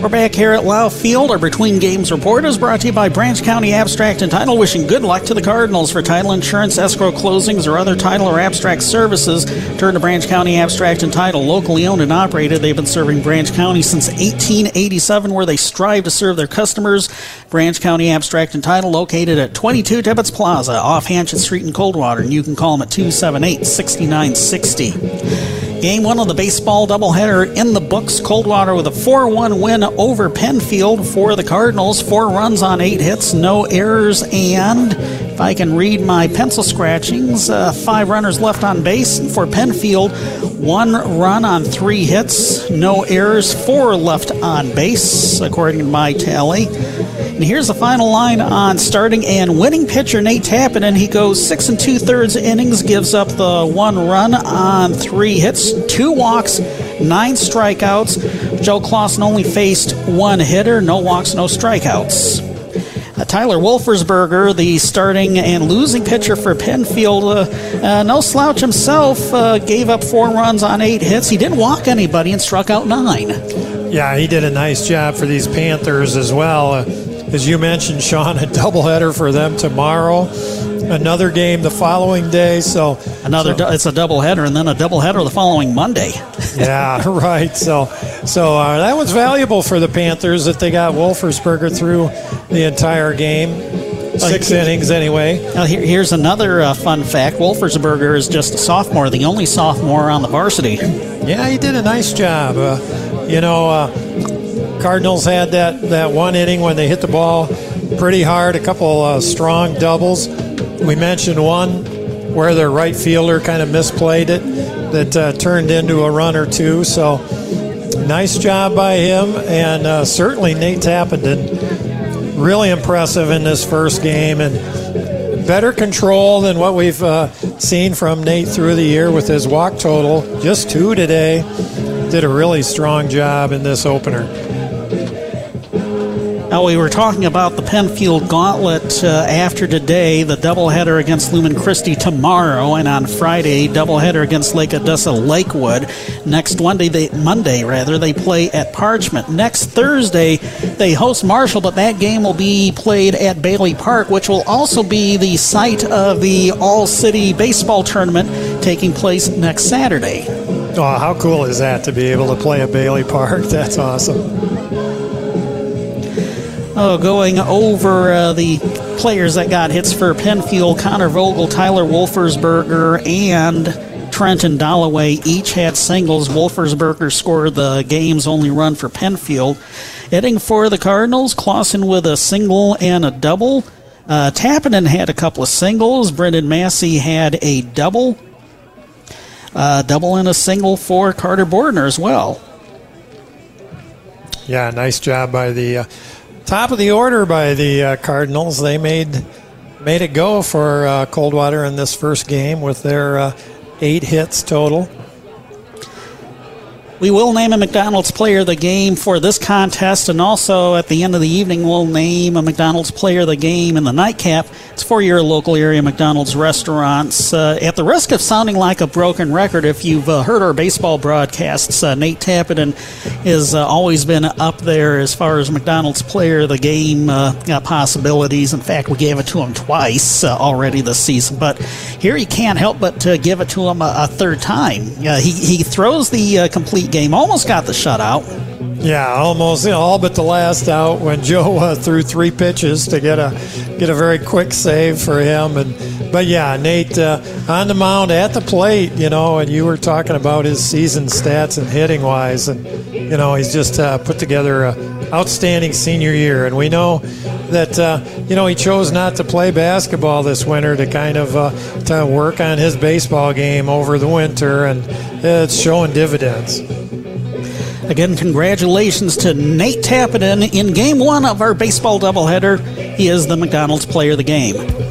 We're back here at Lau Field. Our Between Games report is brought to you by Branch County Abstract and Title. Wishing good luck to the Cardinals for title insurance, escrow closings, or other title or abstract services. Turn to Branch County Abstract and Title. Locally owned and operated, they've been serving Branch County since 1887, where they strive to serve their customers. Branch County Abstract and Title, located at 22 Tibbetts Plaza, off Hanchett Street in Coldwater, and you can call them at 278 6960. Game one of the baseball doubleheader in the books. Coldwater with a 4 1 win over Penfield for the Cardinals. Four runs on eight hits, no errors, and if I can read my pencil scratchings, uh, five runners left on base for Penfield. One run on three hits, no errors, four left on base, according to my tally. And here's the final line on starting and winning pitcher Nate Tappan, and he goes six and two thirds innings, gives up the one run on three hits, two walks, nine strikeouts. Joe Clausen only faced one hitter, no walks, no strikeouts. Uh, Tyler Wolfersberger, the starting and losing pitcher for Penfield, uh, uh, no slouch himself, uh, gave up four runs on eight hits. He didn't walk anybody and struck out nine. Yeah, he did a nice job for these Panthers as well. As you mentioned, Sean, a doubleheader for them tomorrow. Another game the following day. So another, so, it's a doubleheader, and then a doubleheader the following Monday. yeah, right. So, so uh, that was valuable for the Panthers that they got Wolfersberger through the entire game. Six uh, innings, anyway. Uh, here, here's another uh, fun fact: Wolfersberger is just a sophomore, the only sophomore on the varsity. Yeah, he did a nice job. Uh, you know, uh, Cardinals had that, that one inning when they hit the ball pretty hard, a couple uh, strong doubles. We mentioned one where their right fielder kind of misplayed it that uh, turned into a run or two. So nice job by him, and uh, certainly Nate Tappenden, really impressive in this first game and better control than what we've uh, seen from Nate through the year with his walk total. Just two today. Did a really strong job in this opener. Now, we were talking about the Penfield Gauntlet uh, after today, the doubleheader against Lumen Christi tomorrow, and on Friday, doubleheader against Lake Odessa Lakewood. Next Monday, they, Monday rather, they play at Parchment. Next Thursday, they host Marshall, but that game will be played at Bailey Park, which will also be the site of the All City Baseball Tournament taking place next Saturday. Oh, how cool is that to be able to play at Bailey Park? That's awesome. Oh, going over uh, the players that got hits for Penfield, Connor Vogel, Tyler Wolfersberger, and Trenton Dalloway each had singles. Wolfersberger scored the game's only run for Penfield. Hitting for the Cardinals, Clausen with a single and a double. Uh, Tappenden had a couple of singles. Brendan Massey had a double. Uh, double and a single for Carter Bordner as well. Yeah, nice job by the uh, top of the order by the uh, Cardinals. They made made it go for uh, Coldwater in this first game with their uh, eight hits total. We will name a McDonald's player of the game for this contest, and also at the end of the evening, we'll name a McDonald's player of the game in the nightcap. It's for your local area McDonald's restaurants. Uh, at the risk of sounding like a broken record, if you've uh, heard our baseball broadcasts, uh, Nate Tappenden has uh, always been up there as far as McDonald's player of the game uh, possibilities. In fact, we gave it to him twice uh, already this season, but here he can't help but give it to him a, a third time. he, he throws the complete game. Almost got the shutout. Yeah, almost you know, all but the last out when Joe uh, threw three pitches to get a get a very quick save for him. And but yeah, Nate uh, on the mound at the plate, you know, and you were talking about his season stats and hitting wise, and you know he's just uh, put together a outstanding senior year. And we know that uh, you know he chose not to play basketball this winter to kind of uh, to work on his baseball game over the winter, and it's showing dividends. Again, congratulations to Nate Tappenden in game one of our baseball doubleheader. He is the McDonald's player of the game.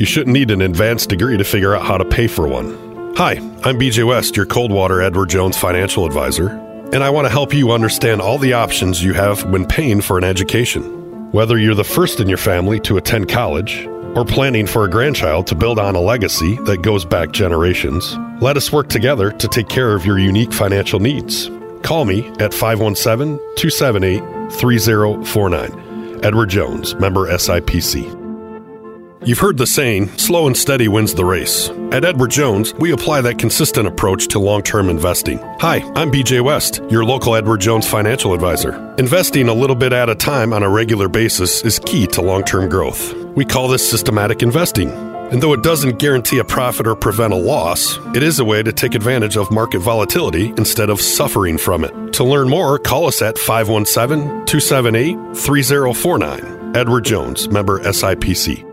You shouldn't need an advanced degree to figure out how to pay for one. Hi, I'm BJ West, your Coldwater Edward Jones financial advisor, and I want to help you understand all the options you have when paying for an education. Whether you're the first in your family to attend college or planning for a grandchild to build on a legacy that goes back generations, let us work together to take care of your unique financial needs. Call me at 517 278 3049. Edward Jones, member SIPC. You've heard the saying, slow and steady wins the race. At Edward Jones, we apply that consistent approach to long term investing. Hi, I'm BJ West, your local Edward Jones financial advisor. Investing a little bit at a time on a regular basis is key to long term growth. We call this systematic investing. And though it doesn't guarantee a profit or prevent a loss, it is a way to take advantage of market volatility instead of suffering from it. To learn more, call us at 517 278 3049. Edward Jones, member SIPC.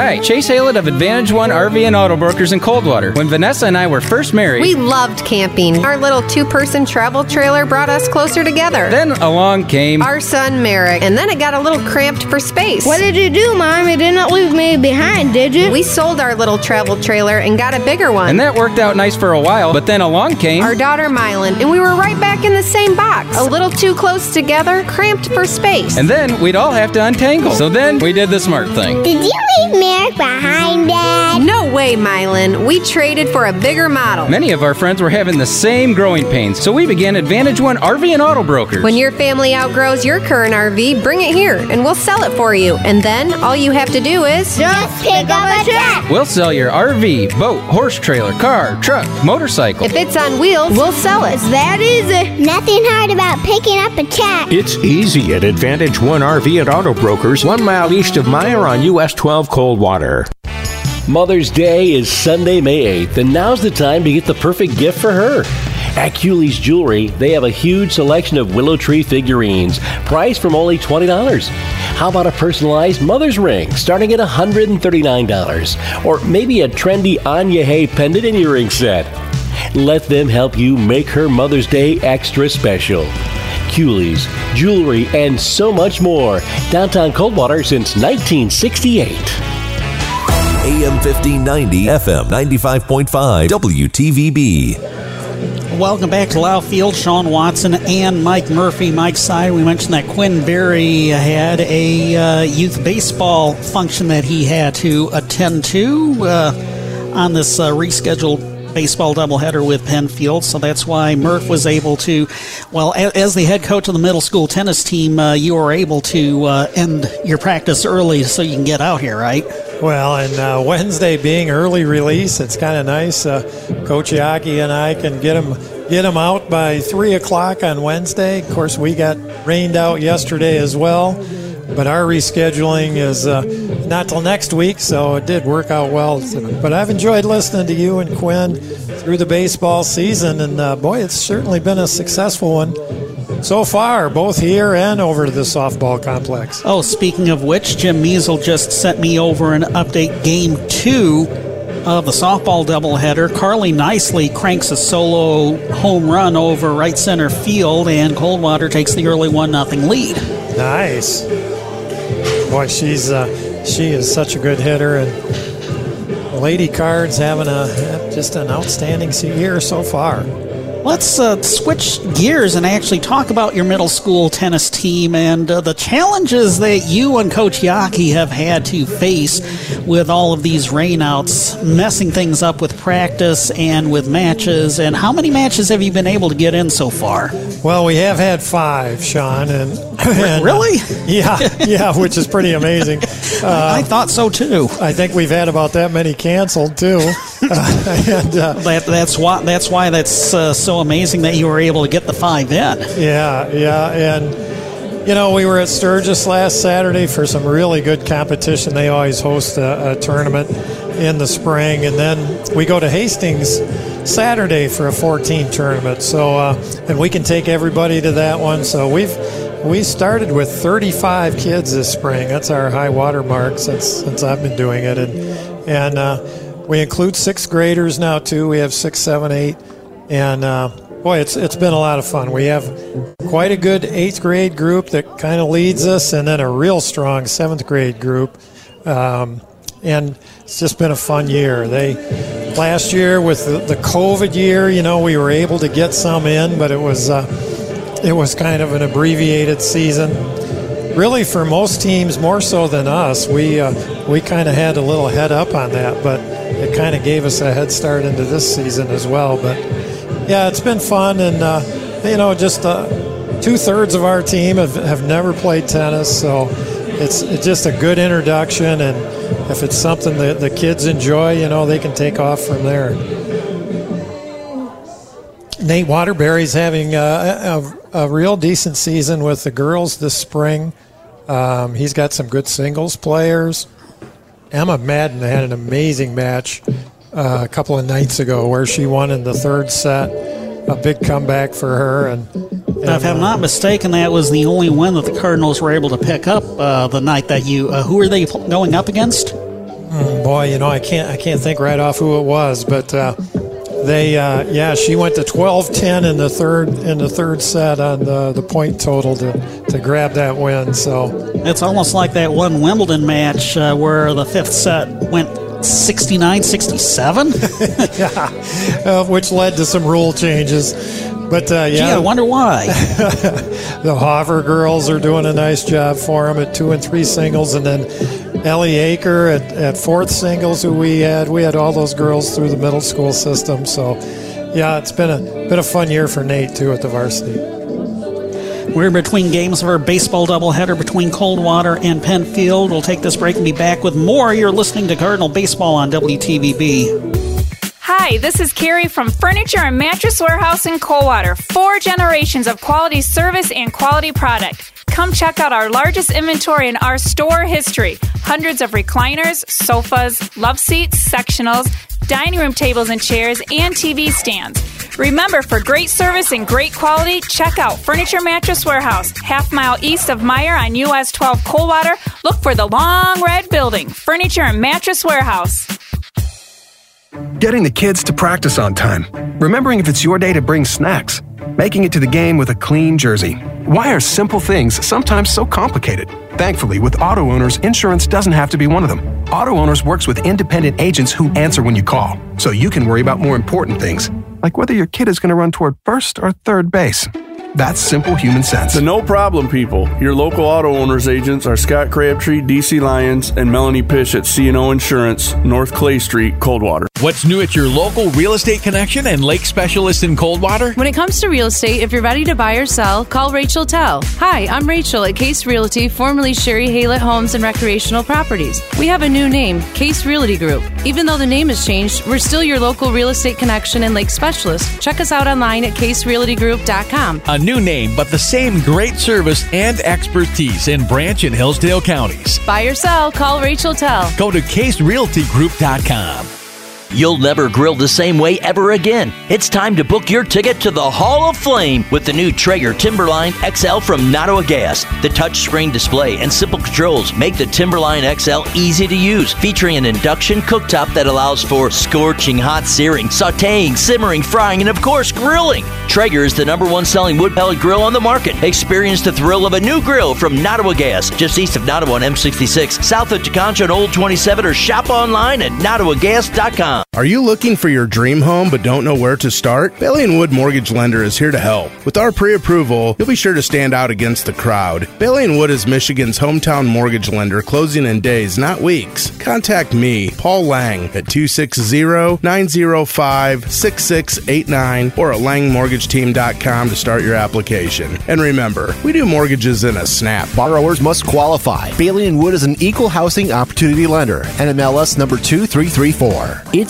Hi, Chase Halet of Advantage One RV and Auto Brokers in Coldwater. When Vanessa and I were first married, We loved camping. Our little two person travel trailer brought us closer together. then along came Our son Merrick, and then it got a little cramped for space. What did you do, Mom? You didn't leave me behind, did you? We sold our little travel trailer and got a bigger one. and that worked out nice for a while, but then along came our daughter Mylan, and we were right back in the same box. A little too close together, cramped for space. and then we'd all have to untangle. So then we did the smart thing. Did you leave Merrick behind, Dad? No way, Mylan. We traded for a bigger model. Many of our friends were having the same growing pains, so we began Advantage One RV and Auto Brokers. When your family outgrows your current RV, bring it here and we'll sell it for you. And then all you have to do is just pick up a check. We'll sell your RV, boat, horse trailer, car, truck, motorcycle. If it's on wheels, we'll sell it. It's that easy. Uh, nothing hard about picking up a check. It's easy at Advantage One RV and Auto Brokers, one mile east of Meijer on US 12 Coldwater. Mother's Day is Sunday, May 8th, and now's the time to get the perfect gift for her. At Cooley's Jewelry, they have a huge selection of willow tree figurines, priced from only $20. How about a personalized mother's ring starting at $139? Or maybe a trendy Ania Haie pendant and earring set? Let them help you make her Mother's Day extra special. Cooley's, jewelry, and so much more. Downtown Coldwater since 1968. AM 1590, FM 95.5, WTVB. Welcome back to Lau Field. Sean Watson and Mike Murphy. Mike Side, we mentioned that Quinn Berry had a uh, youth baseball function that he had to attend to uh, on this uh, rescheduled baseball doubleheader with Penfield. So that's why Murph was able to, well, as the head coach of the middle school tennis team, uh, you were able to uh, end your practice early so you can get out here, right? Well, and uh, Wednesday being early release, it's kind of nice. Uh, Coach Yaki and I can get them get them out by three o'clock on Wednesday. Of course, we got rained out yesterday as well, but our rescheduling is uh, not till next week, so it did work out well. But I've enjoyed listening to you and Quinn through the baseball season, and uh, boy, it's certainly been a successful one so far, both here and over to the softball complex. Oh, speaking of which, Jim Measle just sent me over an update game two of the softball doubleheader. Carly nicely cranks a solo home run over right center field, and Coldwater takes the early 1 0 lead. Nice. Boy, she's uh, she is such a good hitter, and Lady Cards having a just an outstanding year so far. Let's uh, switch gears and actually talk about your middle school tennis team and uh, the challenges that you and Coach Yaki have had to face with all of these rainouts, messing things up with practice and with matches. And how many matches have you been able to get in so far? Well, we have had five, Sean, and, and really, yeah, yeah, which is pretty amazing. Uh, I thought so too. I think we've had about that many canceled too. uh, and, that, that's why that's why that's uh, so amazing that you were able to get the five in. Yeah, yeah, and you know, we were at Sturgis last Saturday for some really good competition. They always host a, a tournament in the spring, and then we go to Hastings Saturday for a 14 tournament. So, uh, and we can take everybody to that one. So we've we started with 35 kids this spring. That's our high water mark since since I've been doing it, and and uh, we include sixth graders now too. We have six, seven, eight, and uh, boy, it's it's been a lot of fun. We have quite a good eighth grade group that kind of leads us, and then a real strong seventh grade group. Um, and it's just been a fun year. They last year with the, the COVID year, you know, we were able to get some in, but it was. Uh, it was kind of an abbreviated season. Really, for most teams, more so than us, we uh, we kind of had a little head up on that, but it kind of gave us a head start into this season as well. But yeah, it's been fun, and uh, you know, just uh, two thirds of our team have, have never played tennis, so it's, it's just a good introduction. And if it's something that the kids enjoy, you know, they can take off from there. Nate Waterbury's having a, a, a, real decent season with the girls this spring. Um, he's got some good singles players. Emma Madden had an amazing match uh, a couple of nights ago where she won in the third set. A big comeback for her. And, and if I'm not mistaken, that was the only win that the Cardinals were able to pick up uh, the night that you. Uh, who are they going up against? Mm, boy, you know I can't I can't think right off who it was, but uh, they uh, yeah she went to 12-10 in the third in the third set on the, the point total to, to grab that win so. It's almost like that one wimbledon match uh, where the fifth set went 69-67 yeah uh, which led to some rule changes but uh, yeah, Gee, I wonder why. the Hover girls are doing a nice job for them at two and three singles, and then Ellie Aker at, at fourth singles, who we had. We had all those girls through the middle school system. So, yeah, it's been a been a fun year for Nate too at the varsity. We're between games of our baseball doubleheader between Coldwater and Penfield. We'll take this break and be back with more. You're listening to Cardinal Baseball on WTVB. Hi, this is Carrie from Furniture and Mattress Warehouse in Coldwater. Four generations of quality service and quality product. Come check out our largest inventory in our store history. Hundreds of recliners, sofas, love seats, sectionals, dining room tables and chairs, and TV stands. Remember, for great service and great quality, check out Furniture Mattress Warehouse, half mile east of Meijer on US 12 Coldwater. Look for the long red building, Furniture and Mattress Warehouse. Getting the kids to practice on time. Remembering if it's your day to bring snacks. Making it to the game with a clean jersey. Why are simple things sometimes so complicated? Thankfully, with auto owners, insurance doesn't have to be one of them. Auto owners works with independent agents who answer when you call, so you can worry about more important things, like whether your kid is going to run toward first or third base. That's simple human sense. The no problem people. Your local auto owners agents are Scott Crabtree, DC Lyons, and Melanie Pish at CNO Insurance, North Clay Street, Coldwater. What's new at your local real estate connection and lake specialist in Coldwater? When it comes to real estate, if you're ready to buy or sell, call Rachel Tell. Hi, I'm Rachel at Case Realty, formerly Sherry Halet Homes and Recreational Properties. We have a new name, Case Realty Group. Even though the name has changed, we're still your local real estate connection and lake specialist. Check us out online at caserealtygroup.com. A new name, but the same great service and expertise in Branch and Hillsdale counties. Buy or sell, call Rachel Tell. Go to caserealtygroup.com. You'll never grill the same way ever again. It's time to book your ticket to the Hall of Flame with the new Traeger Timberline XL from Nottawa Gas. The touchscreen display and simple controls make the Timberline XL easy to use, featuring an induction cooktop that allows for scorching hot searing, sauteing, simmering, frying, and of course, grilling. Traeger is the number one selling wood pellet grill on the market. Experience the thrill of a new grill from Nottawa Gas, just east of Nottawa on M66, south of Tekonsha and Old 27, or shop online at nottawagas.com. Are you looking for your dream home but don't know where to start? Bailey and Wood Mortgage Lender is here to help. With our pre-approval, you'll be sure to stand out against the crowd. Bailey and Wood is Michigan's hometown mortgage lender, closing in days, not weeks. Contact me, Paul Lang, at 260-905-6689 or at langmortgageteam.com to start your application. And remember, we do mortgages in a snap. Borrowers must qualify. Bailey and Wood is an equal housing opportunity lender. NMLS number 2334. It's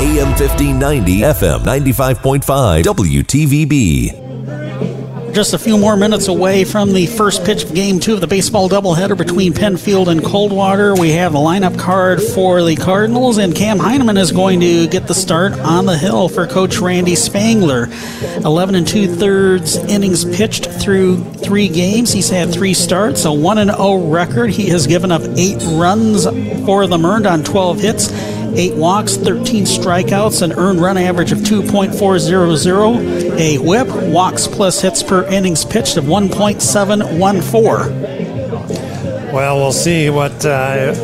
AM 1590, FM 95.5, WTVB. Just a few more minutes away from the first pitch of game two of the baseball doubleheader between Penfield and Coldwater. We have the lineup card for the Cardinals, and Cam Heineman is going to get the start on the hill for Coach Randy Spangler. 11 and two thirds innings pitched through three games. He's had three starts, a 1 and 0 record. He has given up eight runs for them earned on 12 hits eight walks, 13 strikeouts, an earned run average of 2.400, a whip, walks plus hits per innings pitched of 1.714. Well, we'll see what uh,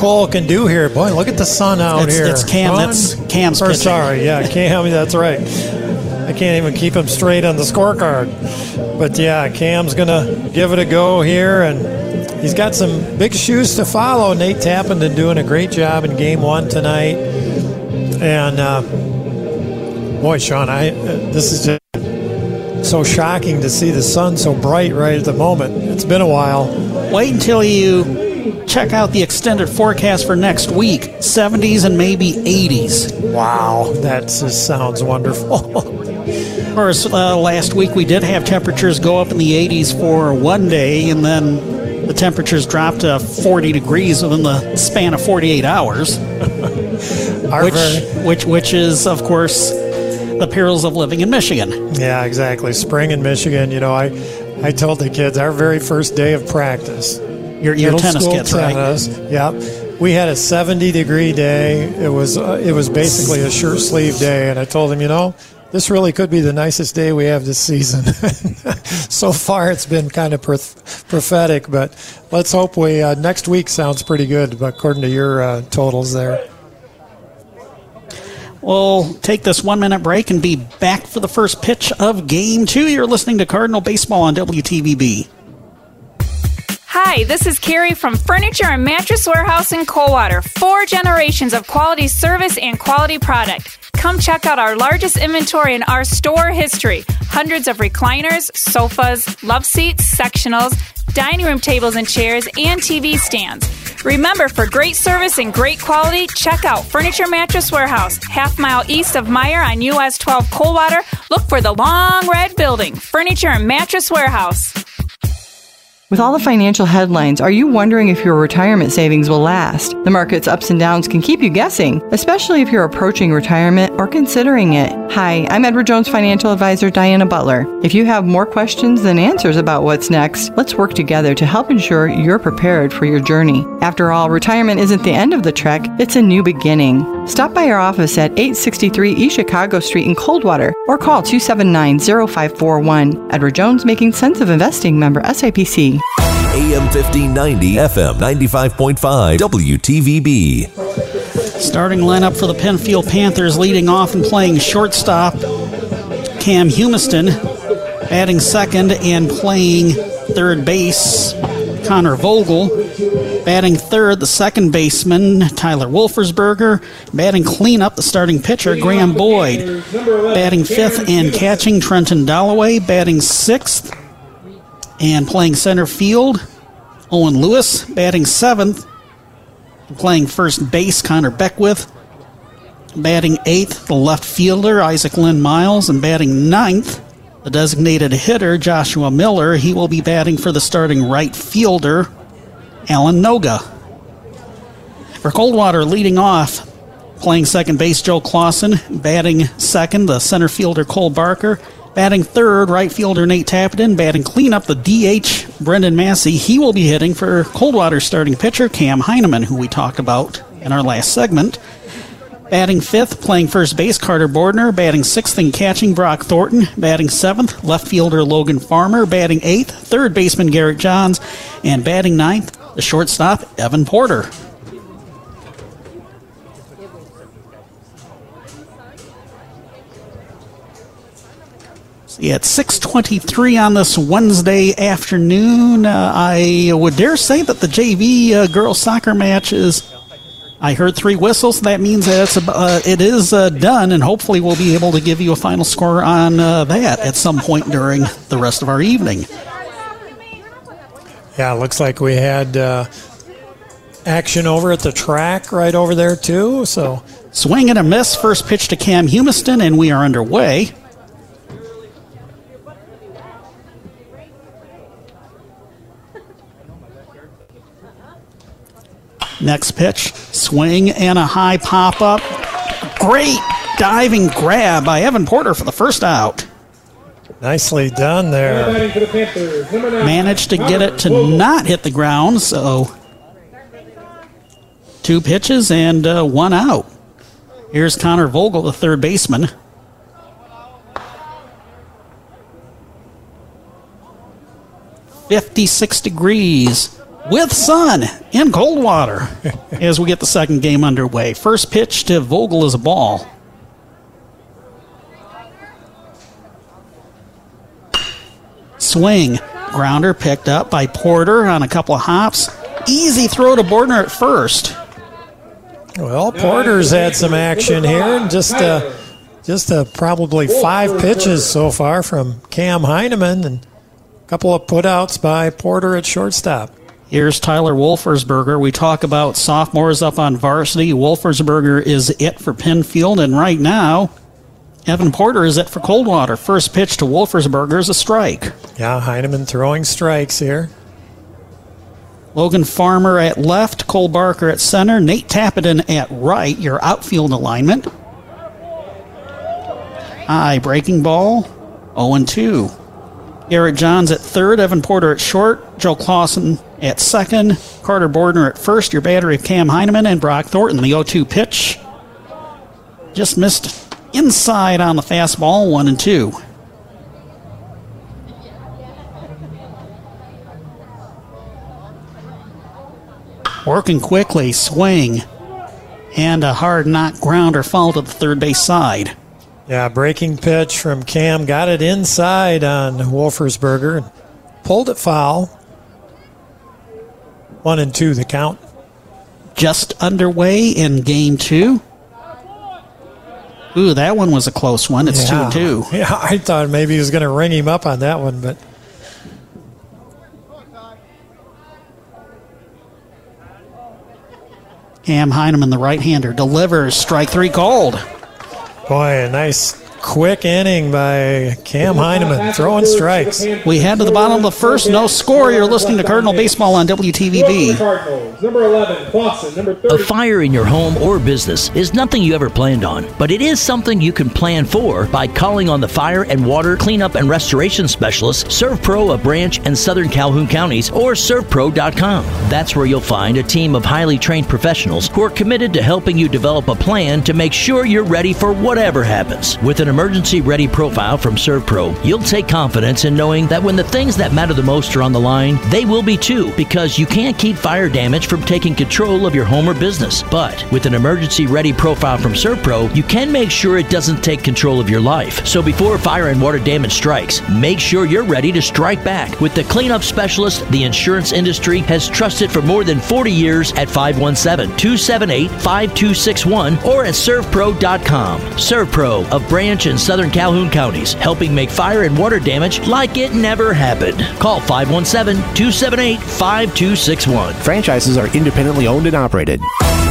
Cole can do here. Boy, look at the sun out It's- here. it's Cam, Sun? that's Cam's Or pitching. sorry, yeah, Cam. That's right. I can't even keep him straight on the scorecard. But yeah, Cam's gonna give it a go here, and he's got some big shoes to follow. Nate Tappenden doing a great job in Game One tonight, and uh, boy, Sean, I uh, this is just so shocking to see the sun so bright right at the moment. It's been a while. Wait until you check out the extended forecast for next week 70s and maybe 80s. Wow, that just sounds wonderful. Of course, uh, last week we did have temperatures go up in the 80s for one day, and then the temperatures dropped to 40 degrees within the span of 48 hours. which, which, which is, of course, the perils of living in Michigan. Yeah, exactly. Spring in Michigan. You know, I I told the kids our very first day of practice. Your- your tennis kids, right? tennis, Yep. We had a 70 degree day. It was uh, it was basically a shirt sleeve day, and I told them, you know, this really could be the nicest day we have this season. so far, it's been kind of prof- prophetic, but let's hope we uh, next week sounds pretty good, according to your uh, totals there. We'll take this one minute break and be back for the first pitch of game two. You're listening to Cardinal Baseball on WTVB. Hi, this is Carrie from Furniture and Mattress Warehouse in Coldwater. Four generations of quality service and quality product. Come check out our largest inventory in our store history. Hundreds of recliners, sofas, love seats, sectionals, dining room tables and chairs, and TV stands. Remember, for great service and great quality, check out Furniture Mattress Warehouse, half mile east of Meijer on US 12 Coldwater. Look for the long red building, Furniture and Mattress Warehouse. With all the financial headlines, are you wondering if your retirement savings will last? The market's ups and downs can keep you guessing, especially if you're approaching retirement or considering it. Hi, I'm Edward Jones financial advisor Diana Butler. If you have more questions than answers about what's next, let's work together to help ensure you're prepared for your journey. After all, retirement isn't the end of the trek, it's a new beginning. Stop by our office at 863 East Chicago Street in Coldwater or call 279 0541. Edward Jones making sense of investing member SIPC. AM 1590, FM 95.5, WTVB. Starting lineup for the Penfield Panthers leading off and playing shortstop, Cam Humiston. Batting second and playing third base, Connor Vogel. Batting third, the second baseman, Tyler Wolfersberger. Batting cleanup, the starting pitcher, Graham Boyd. Batting fifth and catching, Trenton Dalloway. Batting sixth and playing center field, Owen Lewis. Batting seventh, playing first base, Connor Beckwith. Batting eighth, the left fielder, Isaac Lynn Miles. And batting ninth, the designated hitter, Joshua Miller. He will be batting for the starting right fielder, Alan Noga. For Coldwater, leading off, playing second base, Joe Clausen. Batting second, the center fielder, Cole Barker. Batting third, right fielder Nate Tappenden. Batting cleanup, the DH Brendan Massey. He will be hitting for Coldwater starting pitcher Cam Heineman, who we talked about in our last segment. Batting fifth, playing first base, Carter Bordner. Batting sixth and catching, Brock Thornton. Batting seventh, left fielder Logan Farmer. Batting eighth, third baseman Garrett Johns. And batting ninth, the shortstop Evan Porter. See, at 6:23 on this Wednesday afternoon, uh, I would dare say that the JV uh, girls soccer match is. I heard three whistles. That means that it's uh, it is uh, done, and hopefully we'll be able to give you a final score on uh, that at some point during the rest of our evening. Yeah, looks like we had uh, action over at the track right over there too. So swing and a miss. First pitch to Cam Humiston, and we are underway. Next pitch, swing and a high pop up. Great diving grab by Evan Porter for the first out. Nicely done there. Managed to get it to not hit the ground, so two pitches and uh, one out. Here's Connor Vogel, the third baseman. Fifty-six degrees with sun in Coldwater as we get the second game underway. First pitch to Vogel is a ball. Swing. Grounder picked up by Porter on a couple of hops. Easy throw to Bordner at first. Well, Porter's had some action here, and just uh, just uh, probably five pitches so far from Cam Heineman, and a couple of putouts by Porter at shortstop. Here's Tyler Wolfersberger. We talk about sophomores up on varsity. Wolfersberger is it for Penfield, and right now, Evan Porter is it for Coldwater. First pitch to Wolfersberger is a strike. Yeah, Heineman throwing strikes here. Logan Farmer at left, Cole Barker at center, Nate Tappenden at right, your outfield alignment. High breaking ball, 0 2. Garrett Johns at third, Evan Porter at short, Joe Clausen at second, Carter Bordner at first, your battery of Cam Heineman and Brock Thornton. The 0 2 pitch just missed inside on the fastball, 1 and 2. Working quickly, swing, and a hard knock grounder foul to the third base side. Yeah, breaking pitch from Cam got it inside on Wolfersberger and pulled it foul. One and two, the count. Just underway in game two. Ooh, that one was a close one. It's yeah. two and two. Yeah, I thought maybe he was going to ring him up on that one, but. Cam Heineman, the right hander, delivers strike three called. Boy, a nice quick inning by Cam Heineman, throwing strikes. We head to the bottom of the first, no score. You're listening to Cardinal Baseball on WTVB. Number 11, Clausen. Number 30. A fire in your home or business is nothing you ever planned on, but it is something you can plan for by calling on the fire and water cleanup and restoration specialist, ServPro of Branch and Southern Calhoun counties, or ServPro.com. That's where you'll find a team of highly trained professionals who are committed to helping you develop a plan to make sure you're ready for whatever happens. With an emergency ready profile from ServPro, you'll take confidence in knowing that when the things that matter the most are on the line, they will be too, because you can't keep fire damage from taking control of your home or business. But with an emergency ready profile from ServPro, you can make sure it doesn't take control of your life. So before fire and water damage strikes, make sure you're ready to strike back with the cleanup specialist the insurance industry has trusted for more than 40 years at 517 278 5261 or at servpro.com. ServPro of Branch and Southern Calhoun counties, helping make fire and water damage like it never happened. Call 517 278 5261. Franchises are independently owned and operated.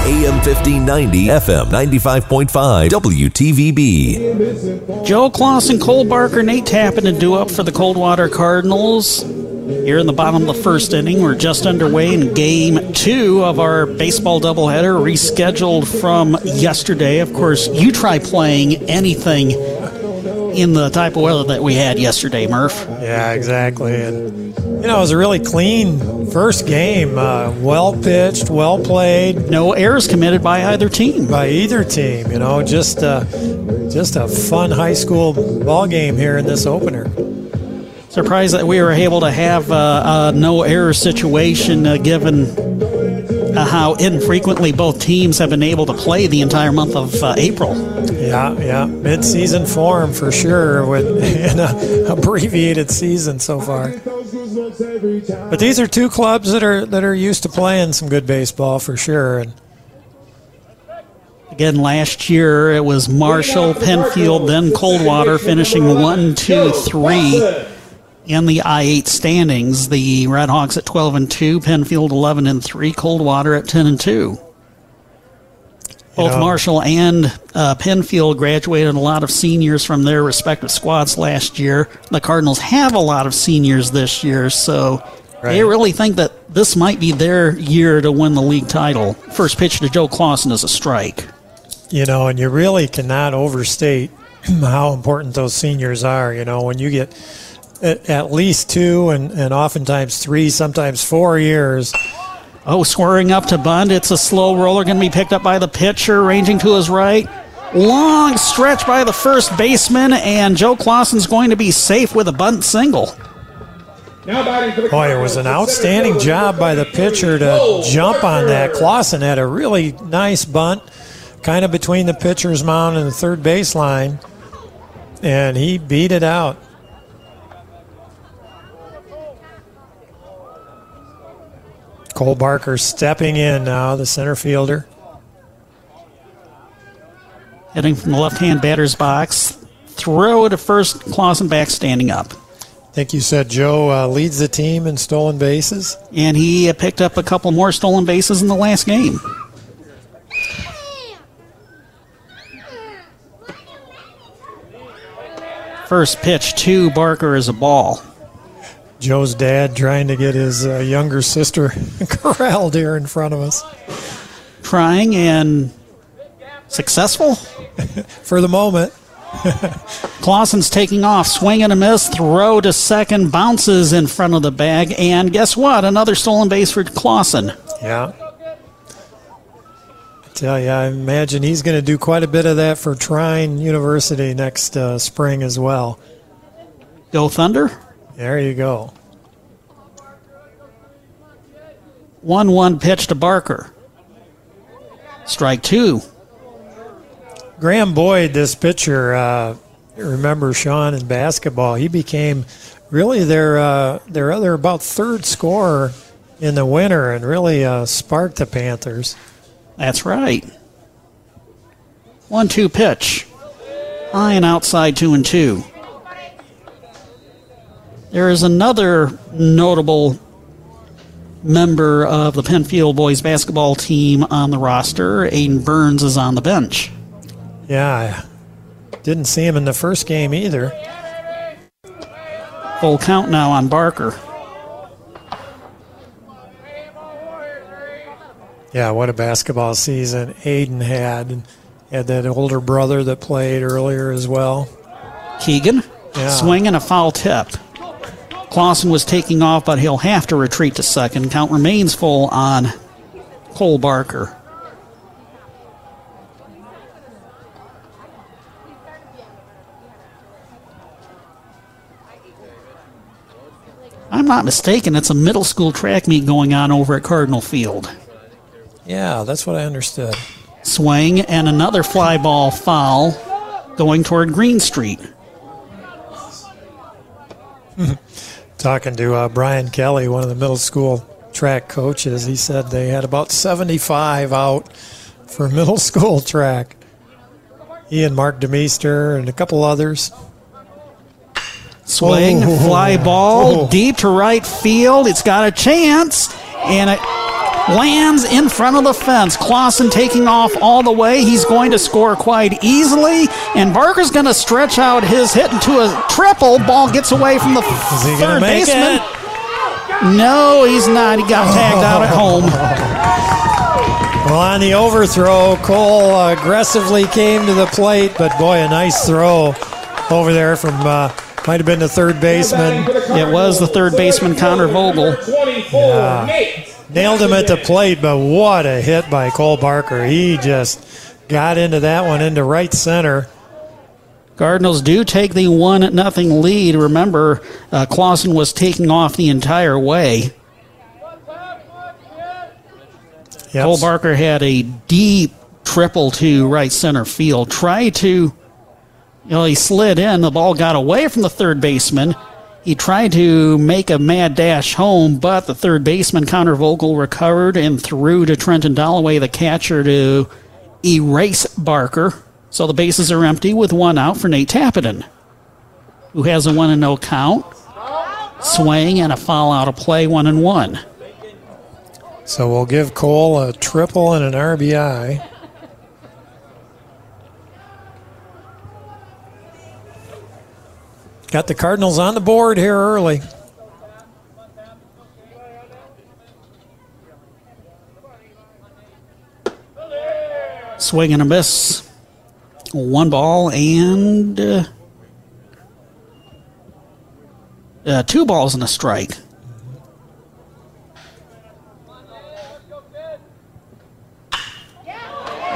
AM 1590, FM 95.5, WTVB. Joe Clausen, Cole Barker, Nate Tappenden do up for the Coldwater Cardinals. Here in the bottom of the first inning, we're just underway in game two of our baseball doubleheader, rescheduled from yesterday. Of course, you try playing anything in the type of weather that we had yesterday, Murph. Yeah, exactly. And, you know, it was a really clean first game. Uh, well pitched, well played. No errors committed by either team. By either team. You know, just, uh, just a fun high school ball game here in this opener. Surprised that we were able to have uh, a no error situation uh, given uh, how infrequently both teams have been able to play the entire month of uh, April. Yeah, yeah, mid-season form for sure, with an abbreviated season so far. But these are two clubs that are that are used to playing some good baseball for sure. And Again, last year it was Marshall, Penfield, then Coldwater finishing one, two, three in the I-8 standings. The Redhawks at 12 and 2, Penfield 11 and 3, Coldwater at 10 and 2. Both know- Marshall and uh, Penfield graduated a lot of seniors from their respective squads last year. The Cardinals have a lot of seniors this year, so they really think that this might be their year to win the league title. First pitch to Joe Clausen is a strike. you know, and you really cannot overstate how important those seniors are. You know, when you get at, at least two and, and oftentimes three, sometimes four years. Oh, squaring up to bunt. It's a slow roller, going to be picked up by the pitcher, ranging to his right. Long stretch by the first baseman, and Joe Clausen's going to be safe with a bunt single. Now batting for the Boy, it was an outstanding job by the pitcher to oh, jump on that. Clausen had a really nice bunt, kind of between the pitcher's mound and the third baseline, and he beat it out. Cole Barker stepping in now, the center fielder. Hitting from the left hand batter's box. Throw to first, Clausen back standing up. I think you said Joe uh, leads the team in stolen bases. And he uh, picked up a couple more stolen bases in the last game. First pitch to Barker is a ball. Joe's dad trying to get his uh, younger sister corralled here in front of us. Trying and successful for the moment. Clausen's taking off, swing and a miss, throw to second, bounces in front of the bag, and guess what? Another stolen base for Clausen. Yeah. I tell you, I imagine he's going to do quite a bit of that for Trine University next uh, spring as well. Go Thunder. There you go. 1 1 pitch to Barker. Strike two. Graham Boyd, this pitcher, uh, remember Sean in basketball, he became really their uh, their other about third scorer in the winter and really uh, sparked the Panthers. That's right. 1 2 pitch. High and outside 2 and 2. There is another notable member of the Penfield boys basketball team on the roster. Aiden Burns is on the bench. Yeah, I didn't see him in the first game either. Full count now on Barker. Yeah, what a basketball season Aiden had. And had that older brother that played earlier as well. Keegan, Yeah. swing and a foul tip. Clausen was taking off, but he'll have to retreat to second. Count remains full on Cole Barker. I'm not mistaken, it's a middle school track meet going on over at Cardinal Field. Yeah, that's what I understood. Swing and another fly ball foul going toward Green Street. Talking to uh, Brian Kelly, one of the middle school track coaches, he said they had about 75 out for middle school track. He and Mark Demeester and a couple others. Swing, Oh. fly ball, Oh. deep to right field. It's got a chance, and it lands in front of the fence. Clausen taking off all the way. He's going to score quite easily, and Barker's going to stretch out his hit into a triple. Ball gets away from the Is he third make baseman. it? No, he's not. He got tagged out at home. Well, on the overthrow, Cole aggressively came to the plate, but boy, a nice throw over there from uh, might have been the third baseman. It was the third baseman, Connor Vogel. Yeah. Nailed him at the plate, but what a hit by Cole Barker. He just got into that one into right center. Cardinals do take the one nothing lead. Remember, uh, Clausen was taking off the entire way. Yep. Cole Barker had a deep triple to right center field. Try to, you know, he slid in. The ball got away from the third baseman. He tried to make a mad dash home, but the third baseman, Connor Vogel, recovered and threw to Trenton Dalloway, the catcher, to erase Barker. So the bases are empty with one out for Nate Tappenden, who has a one and no count. Swing and a foul out of play, one and one. So we'll give Cole a triple and an RBI. Got the Cardinals on the board here early. Swing and a miss. One ball and uh, uh, two balls and a strike.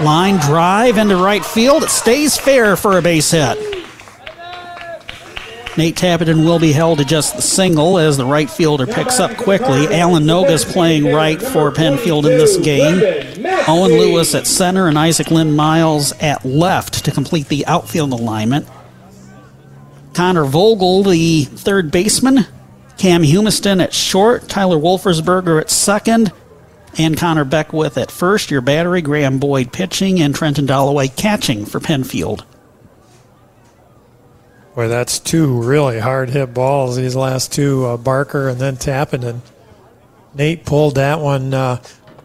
Line drive into right field. It stays fair for a base hit. Nate Tappenden will be held to just the single as the right fielder picks up quickly. Alan Noga's playing right for Penfield in this game. Owen Lewis at center and Isaac Lynn Miles at left to complete the outfield alignment. Connor Vogel, the third baseman. Cam Humiston at short. Tyler Wolfersberger at second. And Connor Beckwith at first. Your battery, Graham Boyd pitching, and Trenton Dalloway catching for Penfield. Boy, that's two really hard hit balls. These last two, uh, Barker and then Tappenden. Nate pulled that one uh,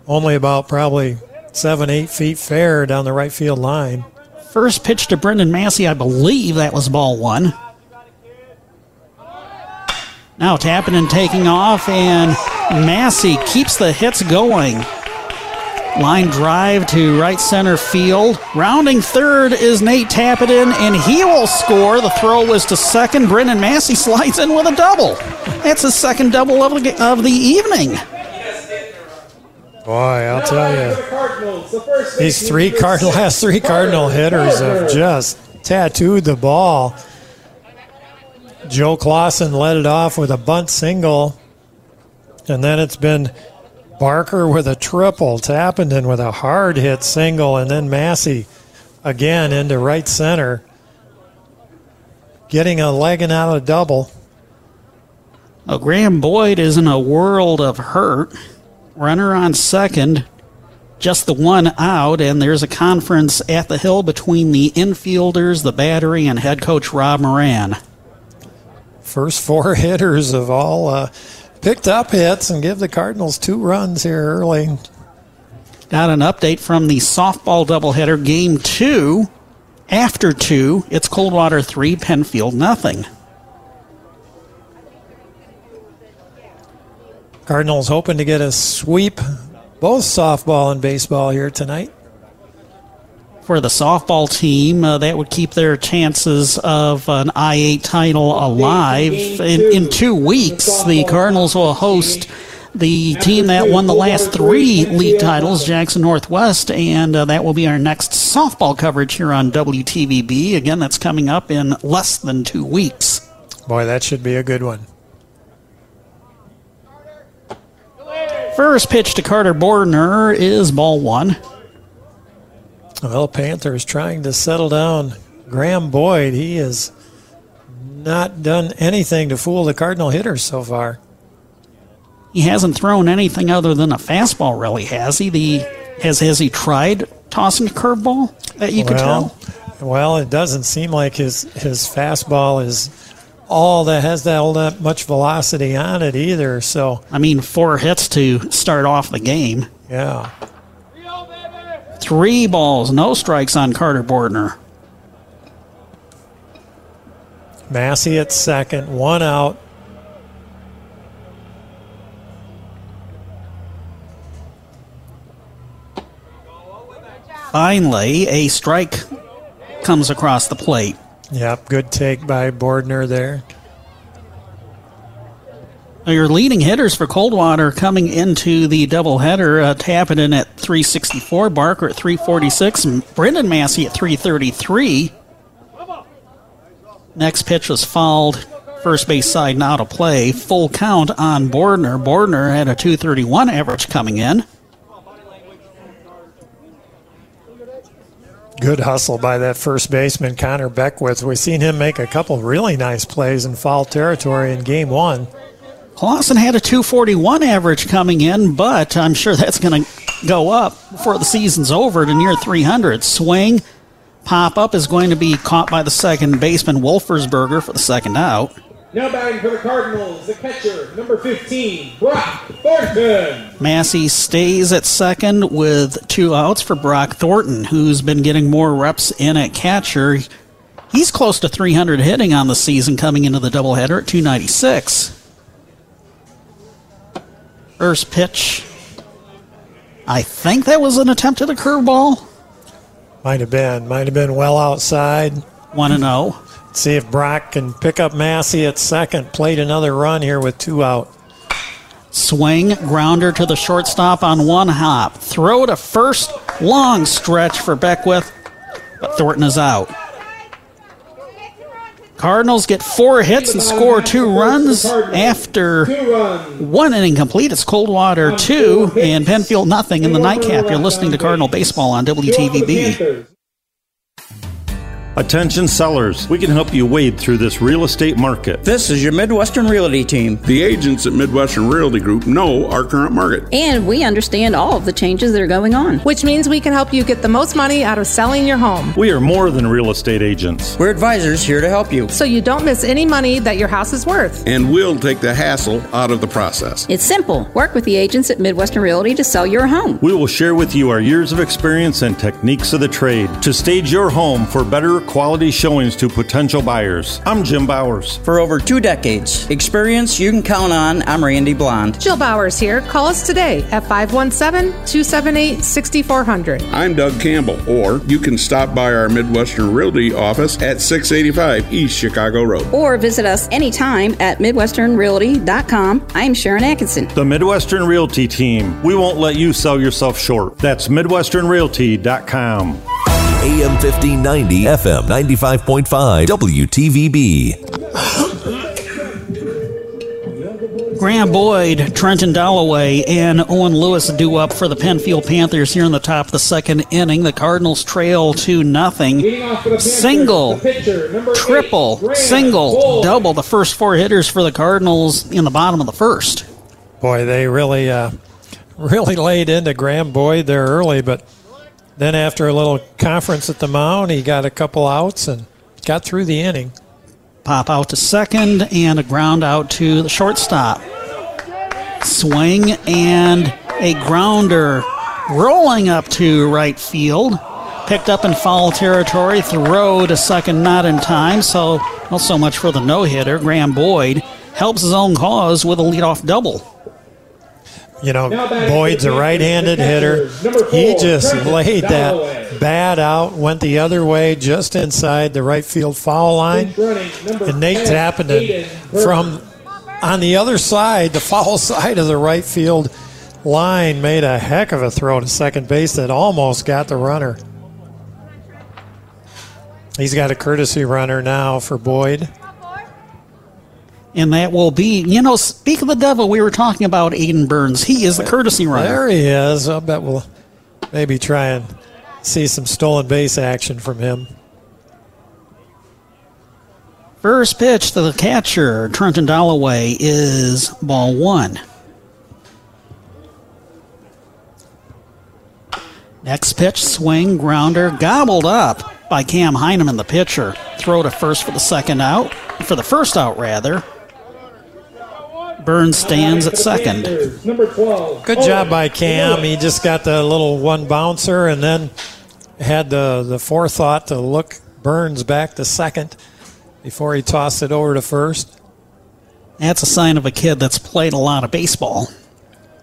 only about probably seven, eight feet fair down the right field line. First pitch to Brendan Massey, I believe that was ball one. Now Tappenden taking off, and Massey keeps the hits going. Line drive to right center field. Rounding third is Nate Tappenden, and he will score. The throw was to second. Brendan Massey slides in with a double. That's his second double of the, of the evening. Boy, I'll tell you, these three card last three Cardinal hitters have just tattooed the ball. Joe Clausen led it off with a bunt single, and then it's been Barker with a triple, Tappenden with a hard hit single, and then Massey again into right center, getting a leg and out of double. Well, Graham Boyd is in a world of hurt. Runner on second, just the one out, and there's a conference at the hill between the infielders, the battery, and head coach Rob Moran. First four hitters of all uh, picked up hits and give the Cardinals two runs here early. Got an update from the softball doubleheader game two. After two, it's Coldwater three, Penfield nothing. Cardinals hoping to get a sweep, both softball and baseball here tonight. For the softball team, uh, that would keep their chances of an I8 title alive. In, in two weeks, the Cardinals will host the team that won the last three league titles, Jackson Northwest, and uh, that will be our next softball coverage here on WTVB. Again, that's coming up in less than two weeks. Boy, that should be a good one. First pitch to Carter Bordner is ball one. Well, Panthers trying to settle down Graham Boyd. He has not done anything to fool the Cardinal hitters so far. He hasn't thrown anything other than a fastball, really, has he? The has has he tried tossing a curveball that you could well, tell? Well, it doesn't seem like his his fastball is all that has that all that much velocity on it either. So I mean, four hits to start off the game. Yeah. Three balls, no strikes on Carter Bordner. Massey at second, one out. Finally, a strike comes across the plate. Yep, good take by Bordner there. Your leading hitters for Coldwater coming into the doubleheader, uh, Tappenden at 364, Barker at 346, and Brendan Massey at 333. Next pitch was fouled, first base side now to play. Full count on Bordner. Bordner had a 231 average coming in. Good hustle by that first baseman, Connor Beckwith. We've seen him make a couple really nice plays in foul territory in game one. Clausen had a 241 average coming in, but I'm sure that's going to go up before the season's over to near 300. Swing, pop up is going to be caught by the second baseman, Wolfersberger, for the second out. Now batting for the Cardinals, the catcher, number 15, Brock Thornton. Massey stays at second with two outs for Brock Thornton, who's been getting more reps in at catcher. He's close to 300 hitting on the season coming into the doubleheader at 296. First pitch. I think that was an attempt at a curveball. Might have been. Might have been well outside. 1 0. See if Brock can pick up Massey at second. Played another run here with two out. Swing, grounder to the shortstop on one hop. Throw to first, long stretch for Beckwith, but Thornton is out. Cardinals get four hits and score two runs after one inning complete. It's Coldwater two and Penfield nothing in the nightcap. You're listening to Cardinal Baseball on WTVB. Attention sellers, we can help you wade through this real estate market. This is your Midwestern Realty team. The agents at Midwestern Realty Group know our current market. And we understand all of the changes that are going on. Which means we can help you get the most money out of selling your home. We are more than real estate agents. We're advisors here to help you. So you don't miss any money that your house is worth. And we'll take the hassle out of the process. It's simple. Work with the agents at Midwestern Realty to sell your home. We will share with you our years of experience and techniques of the trade to stage your home for better quality showings to potential buyers. I'm Jim Bowers. For over two decades, experience you can count on, I'm Randy Blond. Jill Bowers here. Call us today at 517 278 6400. I'm Doug Campbell, or you can stop by our Midwestern Realty office at 685 East Chicago Road. Or visit us anytime at MidwesternRealty.com. I'm Sharon Atkinson. The Midwestern Realty team. We won't let you sell yourself short. That's MidwesternRealty.com. AM 1590, FM 95.5, WTVB. Graham Boyd, Trenton Dalloway, and Owen Lewis do up for the Penfield Panthers here in the top of the second inning. The Cardinals trail to nothing. Single, triple, single, double. The first four hitters for the Cardinals in the bottom of the first. Boy, they really, uh, really laid into Graham Boyd there early, but then after a little conference at the mound, he got a couple outs and got through the inning. Pop out to second and a ground out to the shortstop. Swing and a grounder rolling up to right field. Picked up in foul territory. Throw to second, not in time. So, not so much for the no hitter. Graham Boyd helps his own cause with a leadoff double. You know, Boyd's a right handed hitter. He just laid that bat out, went the other way just inside the right field foul line. And Nate Tappenden from on the other side, the foul side of the right field line, made a heck of a throw to second base that almost got the runner. He's got a courtesy runner now for Boyd. And that will be, you know, speak of the devil, we were talking about Aiden Burns. He is the courtesy runner. There he is. I bet we'll maybe try and see some stolen base action from him. First pitch to the catcher, Trenton Dalloway, is ball one. Next pitch, swing, grounder, gobbled up by Cam Heineman, the pitcher. Throw to first for the second out, for the first out, rather. Burns stands at second. Good job by Cam. He just got the little one bouncer and then had the, the forethought to look Burns back to second before he tossed it over to first. That's a sign of a kid that's played a lot of baseball.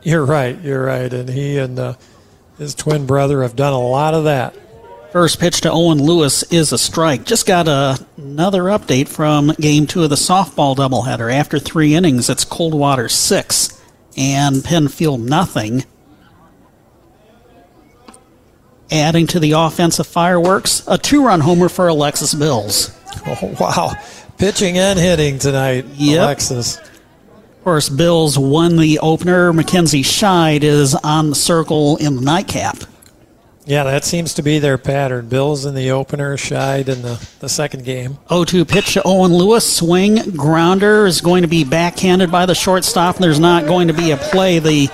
You're right. You're right. And he and uh, his twin brother have done a lot of that. First pitch to Owen Lewis is a strike. Just got a, another update from game two of the softball doubleheader. After three innings, it's Coldwater six and Penfield nothing. Adding to the offensive fireworks, a two run homer for Alexis Bills. Oh, wow. Pitching and hitting tonight, Yep. Alexis. Of course, Bills won the opener. Mackenzie Scheid is on the circle in the nightcap. Yeah, that seems to be their pattern. Bills in the opener, Scheid in the, the second game. 0 2 pitch to Owen Lewis. Swing, grounder is going to be backhanded by the shortstop. There's not going to be a play. The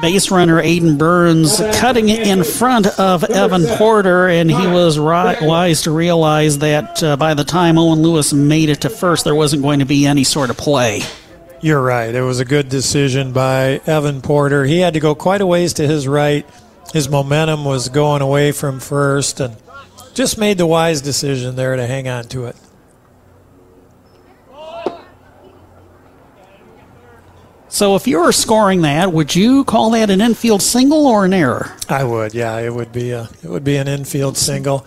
base runner Aiden Burns cutting in front of Evan Porter, and he was wise to realize that uh, by the time Owen Lewis made it to first, there wasn't going to be any sort of play. You're right. It was a good decision by Evan Porter. He had to go quite a ways to his right. His momentum was going away from first, and just made the wise decision there to hang on to it. So, if you were scoring that, would you call that an infield single or an error? I would. Yeah, it would be a it would be an infield single.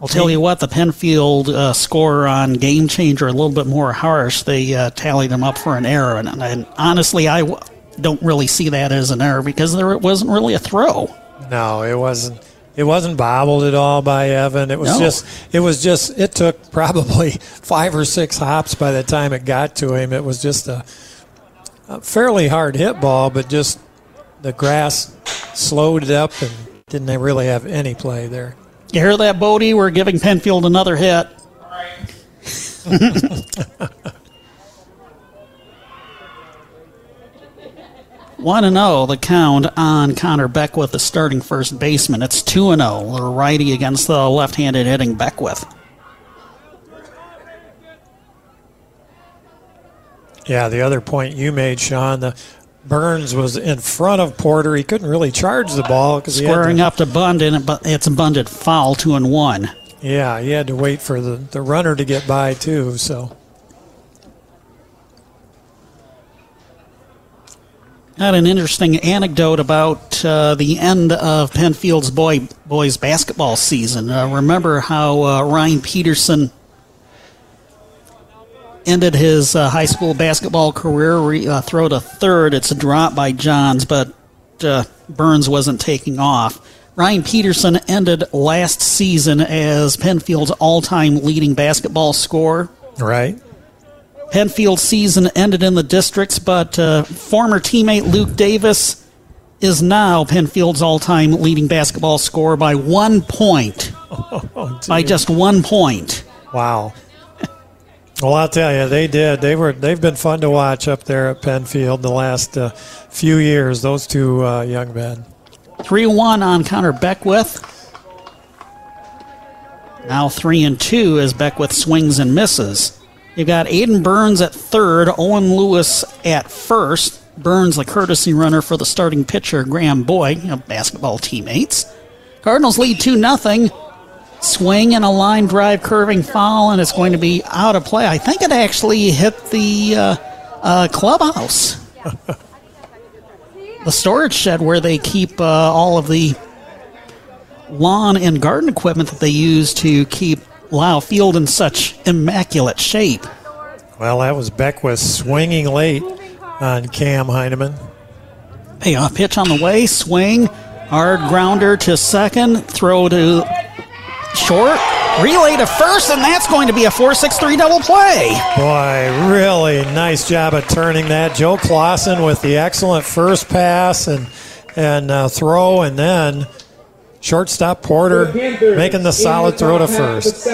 I'll tell you what, the Penfield uh, score on Game Changer a little bit more harsh. They uh, tallied him up for an error, and, and honestly, I w- don't really see that as an error because there wasn't really a throw. No, it wasn't. It wasn't bobbled at all by Evan. It was No. just. It was just. It took probably five or six hops by the time it got to him. It was just a, a fairly hard hit ball, but just the grass slowed it up and didn't really have any play there. You hear that, Bodie? We're giving Penfield another hit. One and zero, the count on Connor Beckwith, the starting first baseman. It's two and zero, the righty against the left-handed hitting Beckwith. Yeah, the other point you made, Sean, the Burns was in front of Porter. He couldn't really charge the ball because Squaring up to bunt, and it- but it's a bunted foul, two and one. Yeah, he had to wait for the, the runner to get by too. So Had an interesting anecdote about uh, the end of Penfield's boy boys basketball season. Uh, remember how uh, Ryan Peterson ended his uh, high school basketball career? Re, uh, throw to third. It's a drop by Johns, but uh, Burns wasn't taking off. Ryan Peterson ended last season as Penfield's all-time leading basketball scorer. right. Penfield's season ended in the districts, but uh, former teammate Luke Davis is now Penfield's all-time leading basketball scorer by one point. by just one point. Wow. Well, I'll tell you, they did. They were. They've been fun to watch up there at Penfield the last uh, few years. Those two uh, young men. 3 1 on Connor Beckwith. Now 3 and 2 as Beckwith swings and misses. You've got Aiden Burns at third, Owen Lewis at first. Burns, the courtesy runner for the starting pitcher, Graham Boyd, you know, basketball teammates. Cardinals lead 2 0. Swing and a line drive curving foul, and it's going to be out of play. I think it actually hit the uh, uh, clubhouse the storage shed where they keep uh, all of the lawn and garden equipment that they use to keep Lau Field in such immaculate shape. Well, that was Beckwith swinging late on Cam Heineman. Payoff pitch on the way, swing, hard grounder to second, throw to short, relay to first, and that's going to be a 4 6 3 double play. Boy, really nice job of turning that. Joe Clausen with the excellent first pass and and uh, throw, and then shortstop Porter making the solid throw to first.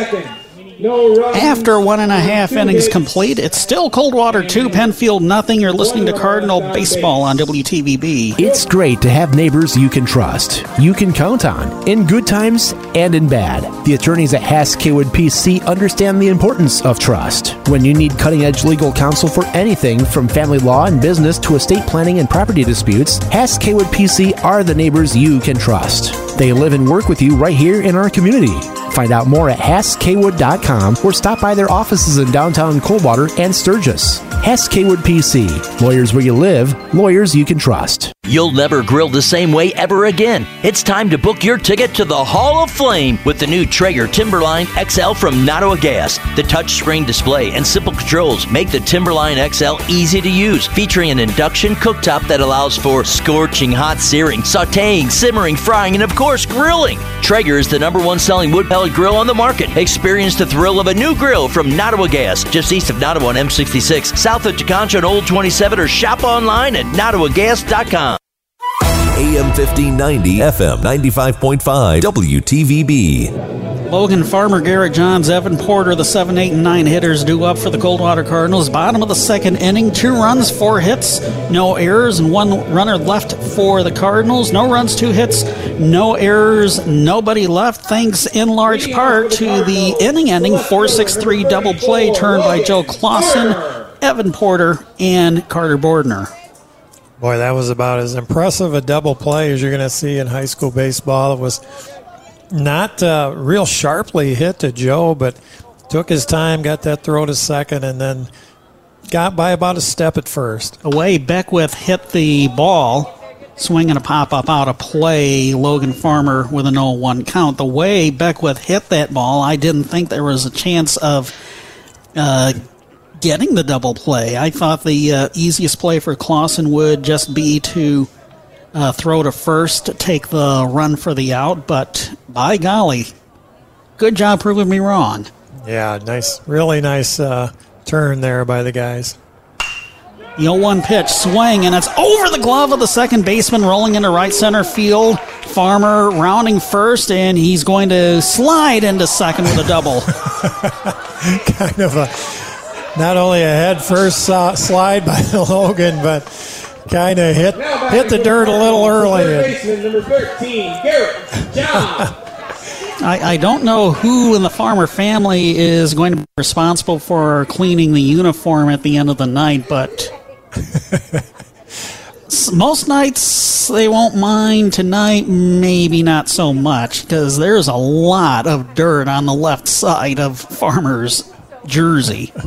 After one and a half innings complete, it's still Coldwater 2, Penfield nothing. You're listening to Cardinal Baseball on WTVB. It's great to have neighbors you can trust, you can count on, in good times and in bad. The attorneys at Hass Kaywood PC understand the importance of trust. When you need cutting edge legal counsel for anything from family law and business to estate planning and property disputes, Hass Kaywood PC are the neighbors you can trust. They live and work with you right here in our community. Find out more at HassKaywood.com or stop by their offices in downtown Coldwater and Sturgis. Hass Kaywood PC. Lawyers where you live, lawyers you can trust. You'll never grill the same way ever again. It's time to book your ticket to the Hall of Flame with the new Traeger Timberline XL from Nottawa Gas. The touchscreen display and simple controls make the Timberline XL easy to use, featuring an induction cooktop that allows for scorching hot searing, sauteing, simmering, frying, and of course, grilling. Traeger is the number one selling wood pellet grill on the market. Experience the thrill of a new grill from Nottawa Gas, just east of Nottawa on M66, south of Tekonsha and Old 27, or shop online at nottawagas.com. AM 1590, FM 95.5, WTVB. Logan Farmer, Garrett Johns, Evan Porter, the 7, 8, and 9 hitters due up for the Coldwater Cardinals. Bottom of the second inning, two runs, four hits, no errors, and one runner left for the Cardinals. No runs, two hits, no errors, nobody left, thanks in large part to the inning ending 4 6 3 double play turned by Joe Clausen, Evan Porter, and Carter Bordner. Boy, that was about as impressive a double play as you're going to see in high school baseball. It was not uh, real sharply hit to Joe, but took his time, got that throw to second, and then got by about a step at first. Away, Beckwith hit the ball, swinging a pop up out of play. Logan Farmer with an 0 1 count. The way Beckwith hit that ball, I didn't think there was a chance of uh, getting the double play. I thought the uh, easiest play for Clausen would just be to uh, throw to first, take the run for the out, but by golly, good job proving me wrong. Yeah, nice, really nice uh, turn there by the guys. The 0 1 pitch, swing, and it's over the glove of the second baseman, rolling into right center field. Farmer rounding first, and he's going to slide into second with a double. kind of a not only a head first uh, slide by Logan, but kind of hit hit the dirt a little early. Number 13, Garrett John. I, I don't know who in the farmer family is going to be responsible for cleaning the uniform at the end of the night, but most nights they won't mind. Tonight, maybe not so much because there's a lot of dirt on the left side of farmer's jersey.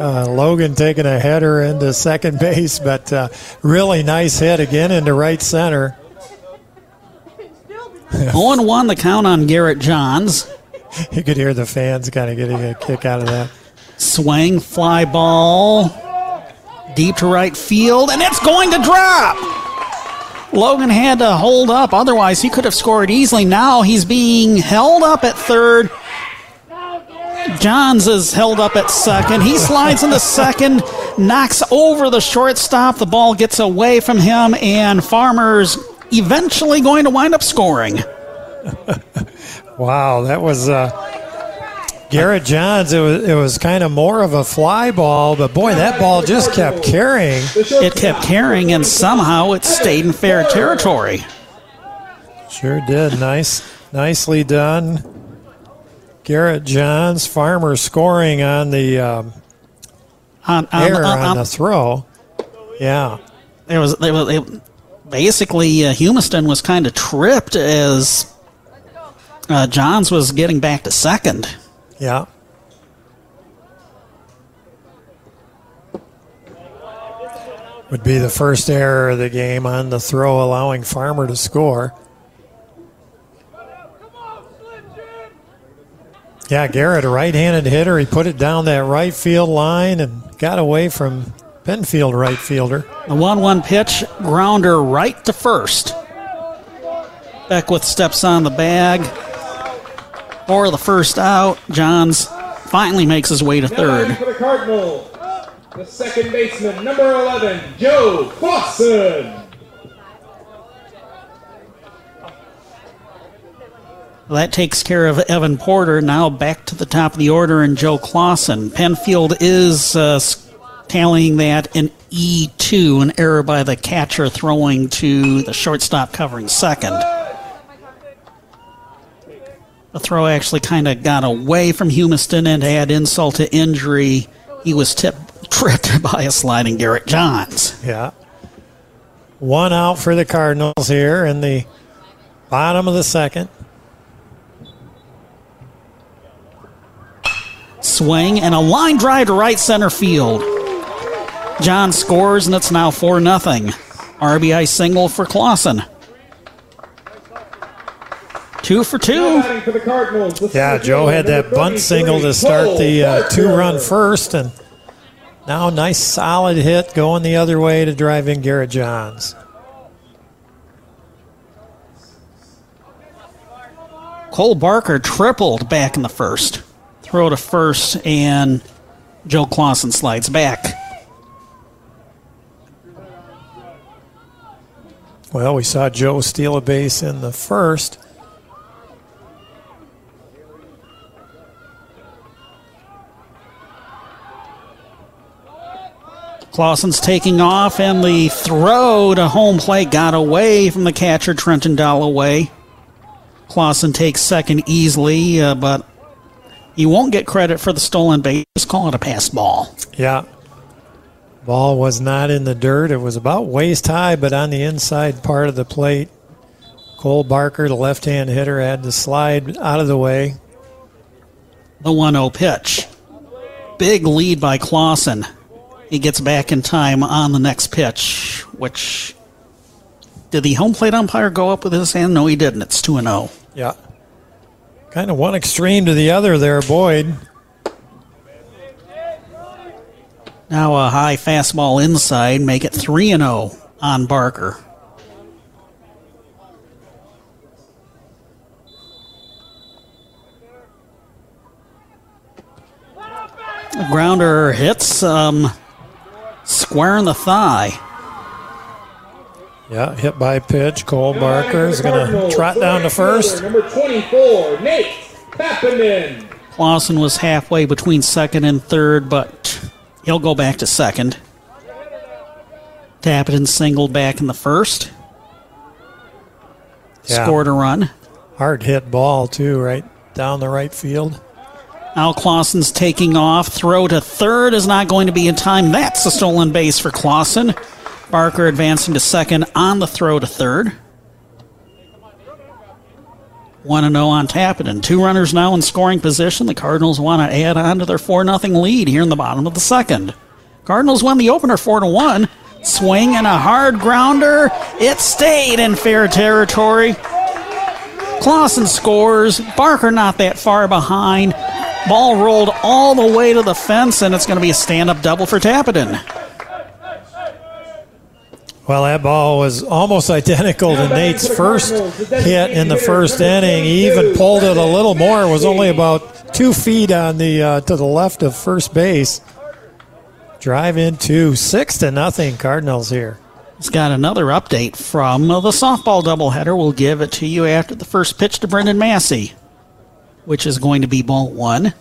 Uh, Logan taking a header into second base, but uh, really nice hit again into right center. 0 1 the count on Garrett Johns. You could hear the fans kind of getting a kick out of that. Swing, fly ball, deep to right field, and it's going to drop. Logan had to hold up, otherwise, he could have scored easily. Now he's being held up at third. Johns is held up at second. He slides into second, knocks over the shortstop. The ball gets away from him, and Farmer's eventually going to wind up scoring. Wow, that was uh, Garrett Johns. It was it was kind of more of a fly ball, but boy, that ball just kept carrying. It kept carrying, and somehow it stayed in fair territory. Sure did. Nice, nicely done. Garrett Johns, Farmer scoring on the um, on, on, error on- on, the throw. Yeah, There was, was it, basically uh, Humiston was kind of tripped as uh, Johns was getting back to second. yeah. Would be the first error of the game on the throw, allowing Farmer to score. Yeah, Garrett, a right-handed hitter. He put it down that right field line and got away from Penfield right fielder. The 1 1 pitch, grounder right to first. Beckwith steps on the bag for the first out. Johns finally makes his way to third. for the Cardinals, the second baseman, number 11, Joe Clausen. That takes care of Evan Porter. Now back to the top of the order and Joe Clausen. Penfield is uh, tallying that an E2, an error by the catcher throwing to the shortstop covering second. The throw actually kind of got away from Humiston and add insult to injury. He was tipped, tripped by a sliding Garrett Johns. Yeah. One out for the Cardinals here in the bottom of the second. Swing and a line drive to right center field. John scores and it's now 4 0. RBI single for Clausen. Two for two. Now batting for the Cardinals, the Yeah, Joe had that bunt single to start the uh, two run first, and now nice solid hit going the other way to drive in Garrett Johns. Cole Barker tripled back in the first. Throw to first, and Joe Clausen slides back. Well, we saw Joe steal a base in the first. Clausen's taking off, and the throw to home plate got away from the catcher, Trenton Dalloway. Clausen takes second easily, uh, but he won't get credit for the stolen base. Just call it a pass ball. Yeah. Ball was not in the dirt. It was about waist high, but on the inside part of the plate. Cole Barker, the left hand hitter, had to slide out of the way. The 1 0 pitch. Big lead by Clausen. He gets back in time on the next pitch, which. Did the home plate umpire go up with his hand? No, he didn't. It's 2 0. Yeah. Kind of one extreme to the other there, Boyd. Now a high fastball inside, make it 3 0 on Barker. The grounder hits um, square in the thigh. Yeah, hit by pitch. Cole Barker is going to trot down to first. Number 24, Nate Tappenden. Clausen was halfway between second and third, but he'll go back to second. Tappenden singled back in the first. Yeah. Scored a run. Hard hit ball, too, right down the right field. Al Clausen's taking off. Throw to third is not going to be in time. That's a stolen base for Clausen. Barker advancing to second on the throw to third. 1 0 on Tappenden. Two runners now in scoring position. The Cardinals want to add on to their 4 0 lead here in the bottom of the second. Cardinals won the opener 4 1. Swing and a hard grounder. It stayed in fair territory. Clausen scores. Barker not that far behind. Ball rolled all the way to the fence, and it's going to be a stand up double for Tappenden. Well, that ball was almost identical to Nate's first hit in the first inning. He even pulled it a little more. It was only about two feet on the uh, to the left of first base. Drive into six to nothing Cardinals here. It's got another update from the softball doubleheader. We'll give it to you after the first pitch to Brendan Massey, which is going to be ball one.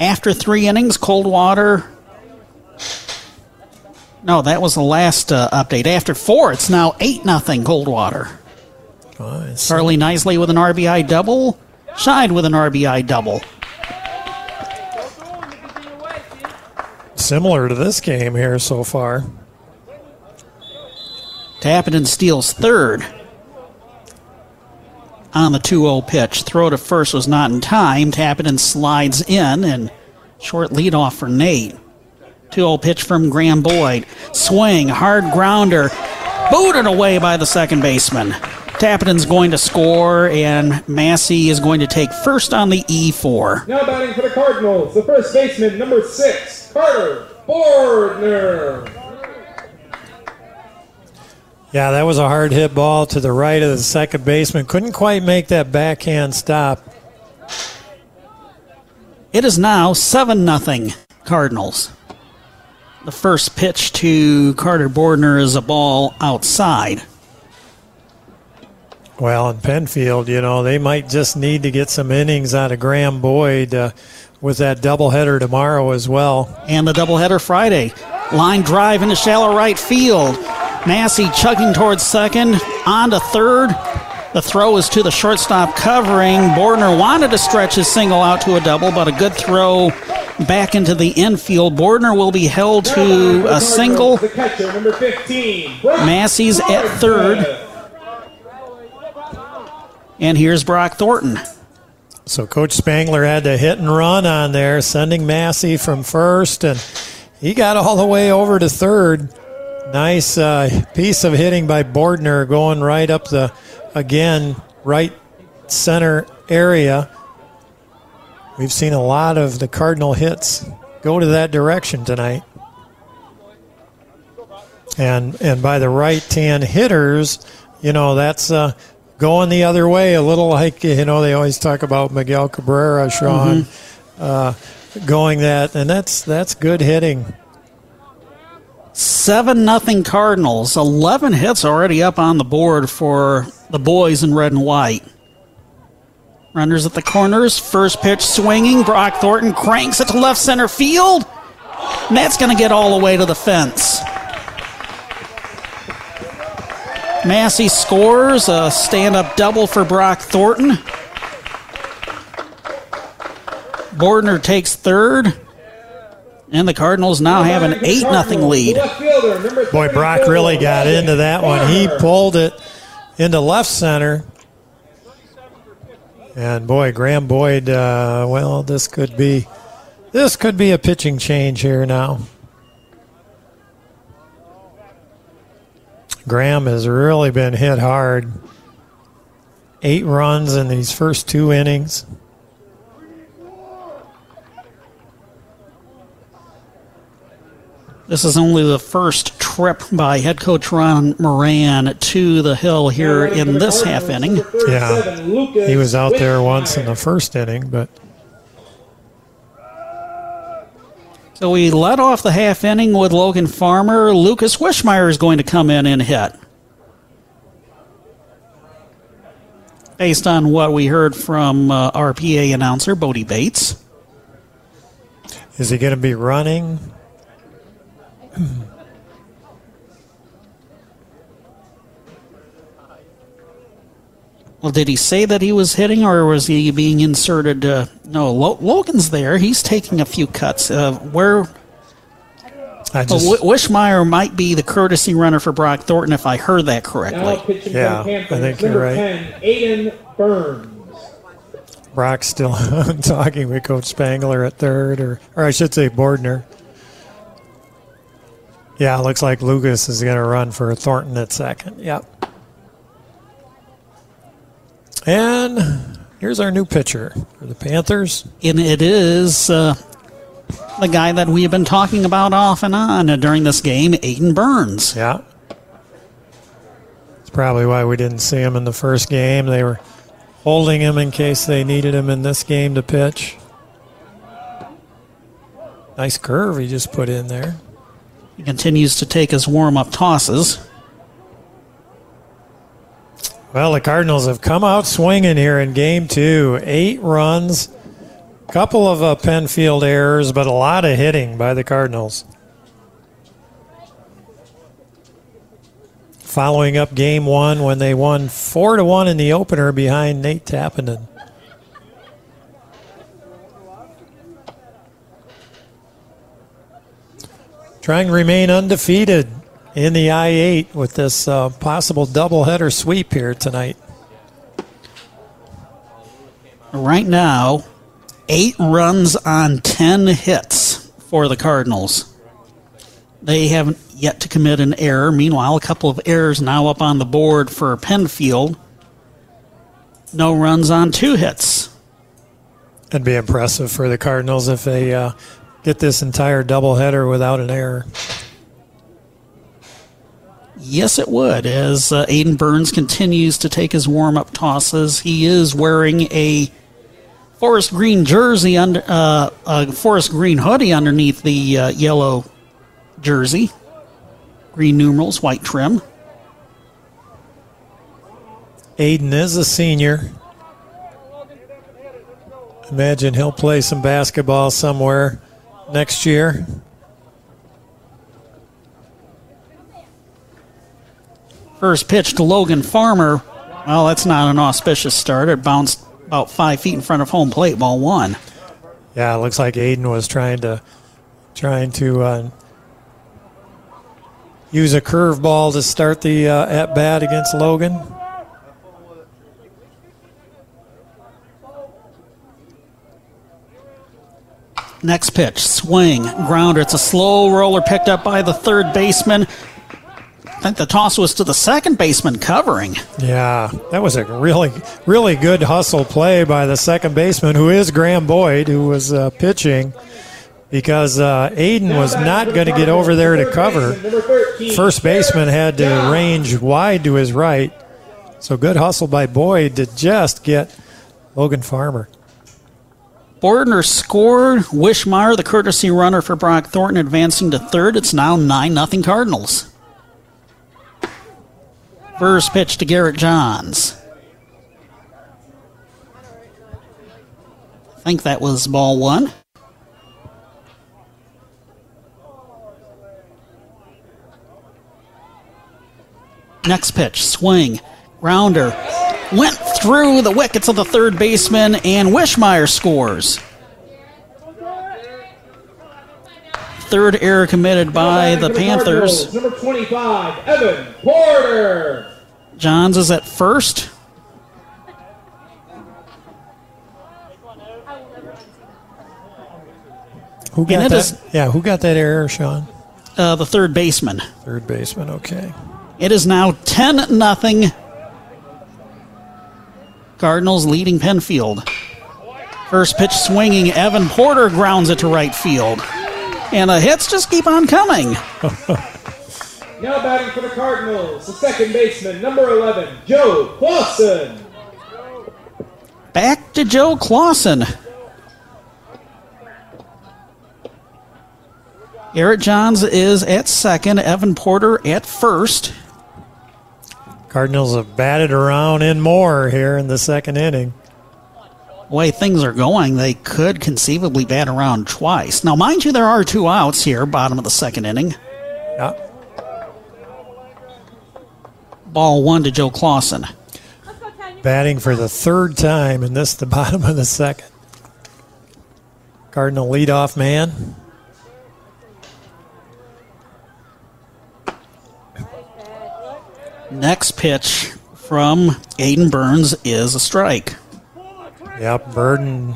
After three innings, Coldwater no, that was the last uh, update. After four, it's now 8 nothing Coldwater. Oh, Charlie Nisley with an RBI double. Scheid with an RBI double. Similar to this game here so far. Tappenden steals third on the 2 0 pitch. Throw to first was not in time. Tappenden slides in and short leadoff for Nate. 2 0 pitch from Graham Boyd. Swing, hard grounder, booted away by the second baseman. Tappenden's going to score, and Massey is going to take first on the E E4. Now batting for the Cardinals, the first baseman, number six, Carter Bordner. Yeah, that was a hard hit ball to the right of the second baseman. Couldn't quite make that backhand stop. It is now 7 0 Cardinals. The first pitch to Carter Bordner is a ball outside. Well, in Penfield, you know, they might just need to get some innings out of Graham Boyd uh, with that doubleheader tomorrow as well. And the doubleheader Friday. Line drive into shallow right field. Massey chugging towards second, on to third. The throw is to the shortstop covering. Bordner wanted to stretch his single out to a double, but a good throw back into the infield. Bordner will be held to a single. The catcher, number 15, Massey's at third. And here's Brock Thornton. So Coach Spangler had to hit and run on there, sending Massey from first, and he got all the way over to third. Nice uh, piece of hitting by Bordner, going right up the again right center area. We've seen a lot of the Cardinal hits go to that direction tonight. And and by the right hand hitters, you know, that's uh, going the other way a little like you know they always talk about Miguel Cabrera, Sean, uh, going that and that's that's good hitting. 7 nothing Cardinals. 11 hits already up on the board for the boys in red and white. Runners at the corners. First pitch swinging. Brock Thornton cranks it to left center field. And that's going to get all the way to the fence. Massey scores a stand up double for Brock Thornton. Bordner takes third. And the Cardinals now have an 8 0 lead. Boy, Brock really got into that one. He pulled it into left center. And boy, Graham Boyd, uh, well, this could be this could be a pitching change here now. Graham has really been hit hard. Eight runs in these first two innings. This is only the first trip by head coach Ron Moran to the hill here in this half inning. Yeah, he was out there once in the first inning, but. So we led off the half inning with Logan Farmer. Lucas Wishmeyer is going to come in and hit. Based on what we heard from uh, RPA announcer Bodie Bates. Is he going to be running? Well, did he say that he was hitting, or was he being inserted? Uh, no, Lo- Logan's there. He's taking a few cuts. Uh, where? I just, well, Wishmeyer might be the courtesy runner for Brock Thornton, if I heard that correctly. Yeah, I think you're right. 10, Aiden Burns. Brock's still talking with Coach Spangler at third, or, or I should say Bordner. Yeah, looks like Lucas is going to run for Thornton at second. Yep. And here's our new pitcher for the Panthers. And it is uh, the guy that we have been talking about off and on during this game, Aiden Burns. Yeah. It's probably why we didn't see him in the first game. They were holding him in case they needed him in this game to pitch. Nice curve he just put in there. He continues to take his warm up tosses. Well, the Cardinals have come out swinging here in game two. Eight runs, a couple of uh, Penfield errors, but a lot of hitting by the Cardinals. Following up game one when they won four to one in the opener behind Nate Tappenden. Trying to remain undefeated in the I 8 with this uh, possible doubleheader sweep here tonight. Right now, eight runs on 10 hits for the Cardinals. They haven't yet to commit an error. Meanwhile, a couple of errors now up on the board for Penfield. No runs on two hits. It'd be impressive for the Cardinals if they uh, get this entire doubleheader without an error. Yes, it would. As uh, Aiden Burns continues to take his warm up tosses, he is wearing a forest green jersey under uh, a forest green hoodie underneath the uh, yellow jersey. Green numerals, white trim. Aiden is a senior. Imagine he'll play some basketball somewhere next year. First pitch to Logan Farmer. Well, that's not an auspicious start. It bounced about five feet in front of home plate, ball one. Yeah, it looks like Aiden was trying to trying to uh, use a curveball to start the uh, at bat against Logan. Next pitch, swing, grounder. It's a slow roller picked up by the third baseman. I think the toss was to the second baseman covering. Yeah, that was a really, really good hustle play by the second baseman, who is Graham Boyd, who was uh, pitching, because uh, Aiden was not going to get over there to cover. First baseman had to range wide to his right. So good hustle by Boyd to just get Logan Farmer. Bordner scored. Wishmeyer, the courtesy runner for Brock Thornton, advancing to third. It's now 9 0 Cardinals. First pitch to Garrett Johns. I think that was ball one. Next pitch, swing, rounder, went through the wickets of the third baseman, and Wishmeyer scores. Third error committed by the Panthers. Number 25, Evan Porter. Johns is at first. Who got that? is- yeah, who got that error, Sean? Uh, the third baseman. Third baseman. Okay. It is now 10 nothing. Cardinals leading Penfield. First pitch swinging. Evan Porter grounds it to right field. And the hits just keep on coming. Now batting for the Cardinals, the second baseman, number 11, Joe Clausen. Back to Joe Clausen. Garrett Johns is at second. Evan Porter at first. Cardinals have batted around in more here in the second inning. The way things are going, they could conceivably bat around twice. Now, mind you, there are two outs here, bottom of the second inning. Yeah. Ball one to Joe Clausen. Batting for the third time, and this the bottom of the second. Cardinal leadoff man. Next pitch from Aiden Burns is a strike. Yep, Burden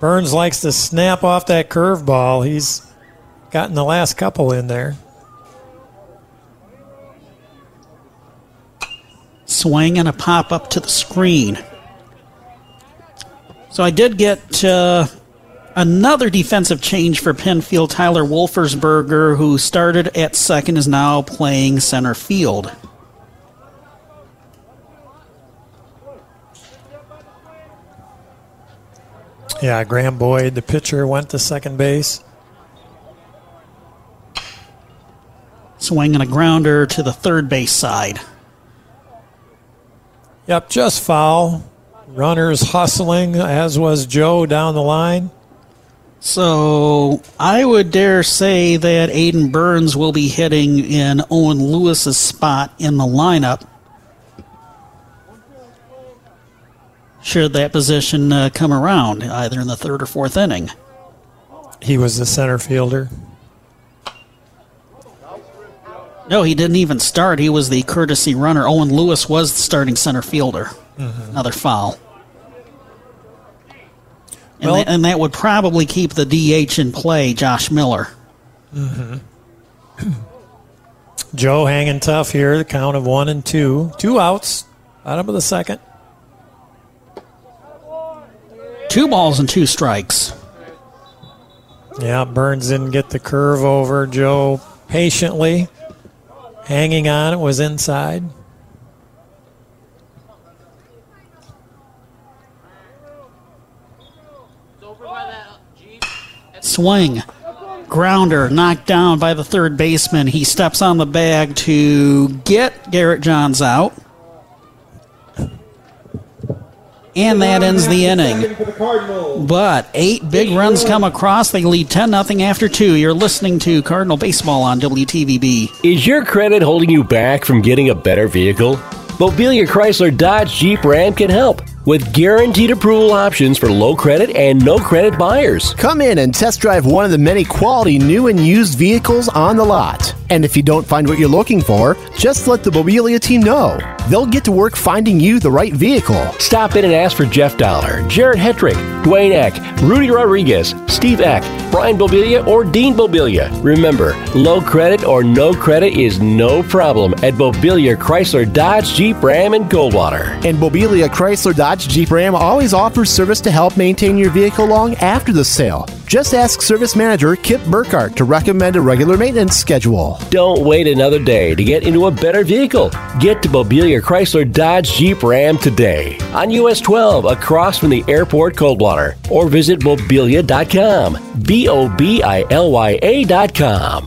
Burns likes to snap off that curveball. He's gotten the last couple in there. Swing and a pop up to the screen. So I did get uh, another defensive change for Penfield. Tyler Wolfersberger, who started at second, is now playing center field. Yeah, Graham Boyd, the pitcher, went to second base. Swing and a grounder to the third base side. Yep, just foul. Runners hustling, as was Joe down the line. So I would dare say that Aiden Burns will be hitting in Owen Lewis's spot in the lineup. Should that position uh, come around, either in the third or fourth inning. He was the center fielder. No, he didn't even start. He was the courtesy runner. Owen Lewis was the starting center fielder. Mhm. Another foul. And, Well- that, and that would probably keep the DH in play, Josh Miller. Mm-hmm. Joe hanging tough here. The count of one and two. Two outs. Bottom of the second. Two balls and two strikes. Yeah, Burns didn't get the curve over. Joe patiently hanging on. It was inside. Swing. Grounder knocked down by the third baseman. He steps on the bag to get Garrett Johns out. And that ends the inning. Second for the Cardinals. But eight big runs come across. They lead 10 0 after two. You're listening to Cardinal Baseball on WTVB. Is your credit holding you back from getting a better vehicle? Bobilya Chrysler Dodge Jeep Ram can help with guaranteed approval options for low credit and no credit buyers. Come in and test drive one of the many quality new and used vehicles on the lot. And if you don't find what you're looking for, just let the Bobilya team know. They'll get to work finding you the right vehicle. Stop in and ask for Jeff Dollar, Jared Hetrick, Dwayne Eck, Rudy Rodriguez, Steve Eck, Brian Bobilya, or Dean Bobilya. Remember, low credit or no credit is no problem at Bobilya Chrysler Dodge Jeep Ram in Coldwater. And Bobilya Chrysler Dodge Jeep Ram always offers service to help maintain your vehicle long after the sale. Just ask service manager Kip Burkhardt to recommend a regular maintenance schedule. Don't wait another day to get into a better vehicle. Get to Bobilya Chrysler Dodge Jeep Ram today on US 12 across from the airport Coldwater or visit bobilya.com. B O B I L Y A.com.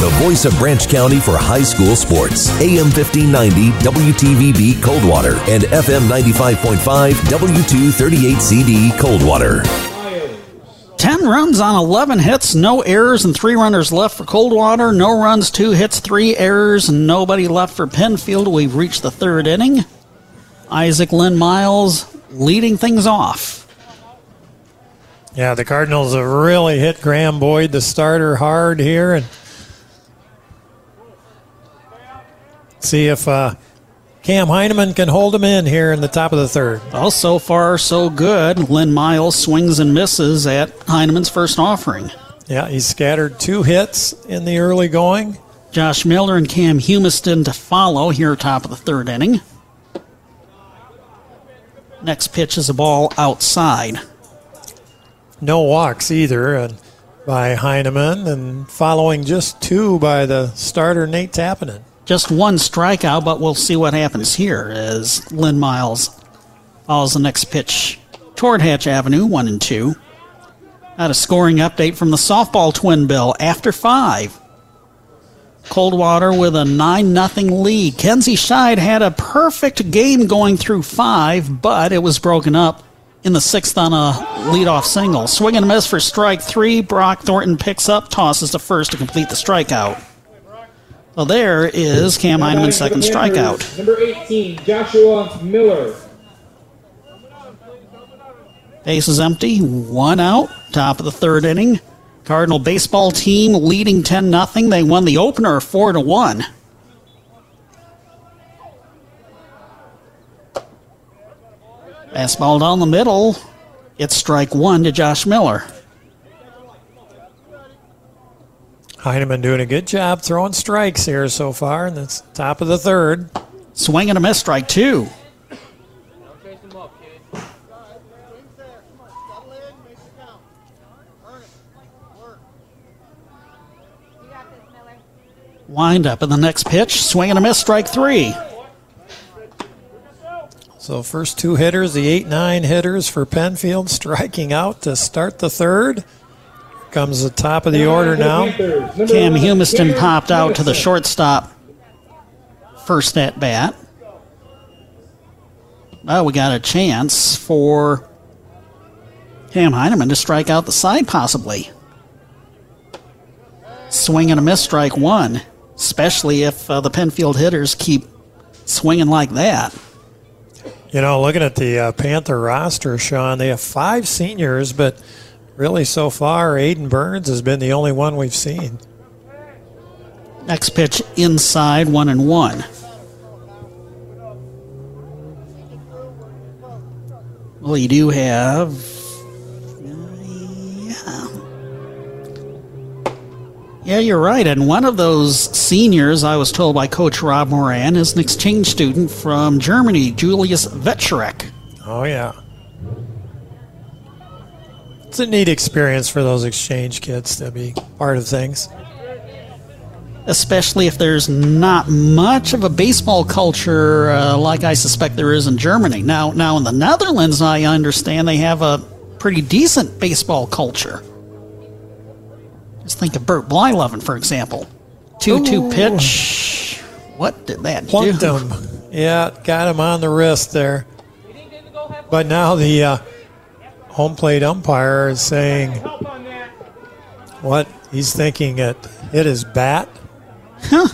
The voice of Branch County for high school sports. AM 1590 WTVB Coldwater and FM 95.5 W238CD Coldwater. 10 runs on 11 hits, no errors, and three runners left for Coldwater. No runs, two hits, three errors, and nobody left for Penfield. We've reached the third inning. Isaac Lynn Miles leading things off. Yeah, the Cardinals have really hit Graham Boyd, the starter, hard here, and see if uh, Cam Heineman can hold him in here in the top of the third. Well, so far, so good. Lynn Miles swings and misses at Heineman's first offering. Yeah, he scattered two hits in the early going. Josh Miller and Cam Humiston to follow here, top of the third inning. Next pitch is a ball outside. No walks either and by Heineman, and following just two by the starter Nate Tappenden. Just one strikeout, but we'll see what happens here as Lynn Miles follows the next pitch toward Hatch Avenue, one and two. Got a scoring update from the softball twin bill after five. Coldwater with a 9 0 lead. Kenzie Scheid had a perfect game going through five, but it was broken up in the sixth on a leadoff single. Swing and a miss for strike three. Brock Thornton picks up, tosses to first to complete the strikeout. Well, there is Cam Heineman's second strikeout. Number 18, Joshua Miller. Base is empty, one out, top of the third inning. Cardinal baseball team leading 10 0. They won the opener 4 to 1. Fastball down the middle. It's strike one to Josh Miller. Heineman doing a good job throwing strikes here so far, in the top of the third. Swing and a miss, strike two. Wind up in the next pitch, swing and a miss, strike three. So first two hitters, the eight nine hitters for Penfield, striking out to start the third. Comes the top of the order now. Cam Humiston popped out to the shortstop first at bat. Well, we got a chance for Cam Heineman to strike out the side, possibly. Swing and a miss, strike one, especially if uh, the Penfield hitters keep swinging like that. You know, looking at the uh, Panther roster, Sean, they have five seniors, but really so far, Aiden Burns has been the only one we've seen. Next pitch inside, one and one. Well, you do have. Yeah. Yeah, you're right. And one of those seniors, I was told by Coach Rob Moran, is an exchange student from Germany, Julius Vetcherek. Oh, yeah. It's a neat experience for those exchange kids to be part of things. Especially if there's not much of a baseball culture uh, like I suspect there is in Germany. Now, now in the Netherlands, I understand they have a pretty decent baseball culture. Just think of Bert Blyleven, for example. 2 2 pitch. What did that Plunked do? him. Yeah, got him on the wrist there. But now the uh, home plate umpire is saying what he's thinking it hit his bat. Huh.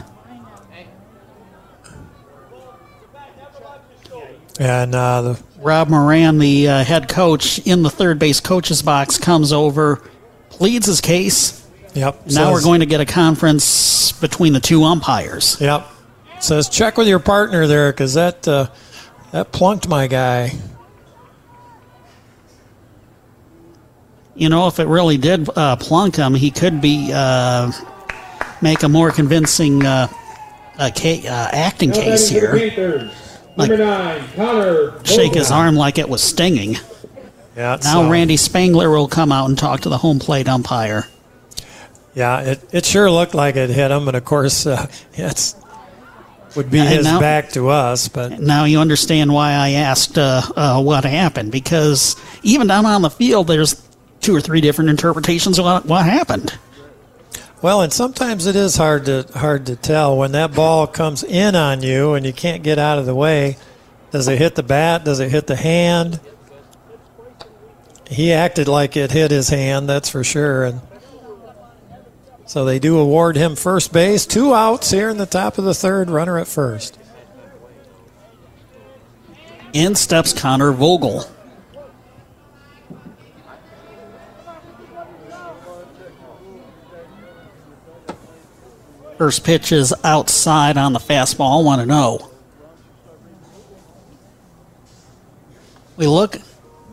And uh, the Rob Moran, the uh, head coach in the third base coach's box, comes over, pleads his case. Yep. Now says- we're going to get a conference between the two umpires. Yep. Says check with your partner there because that uh, that plunked my guy. You know, if it really did uh, plunk him, he could be uh, make a more convincing uh, uh, ca- uh, acting Now case batting for the here. Panthers, Like- number nine, Connor. Shake his arm like it was stinging. Yeah. Now so- Randy Spangler will come out and talk to the home plate umpire. Yeah, it, it sure looked like it hit him, and of course, uh, it's would be And his now- back to us. But Now you understand why I asked uh, uh, what happened because even down on the field, there's two or three different interpretations of what, what happened. well, and sometimes it is hard to hard to tell when that ball comes in on you and you can't get out of the way. Does it hit the bat? Does it hit the hand? He acted like it hit his hand, that's for sure. And so they do award him first base. Two outs here in the top of the third. Runner at first. In steps Connor Vogel. First pitch is outside on the fastball, 1 0. We look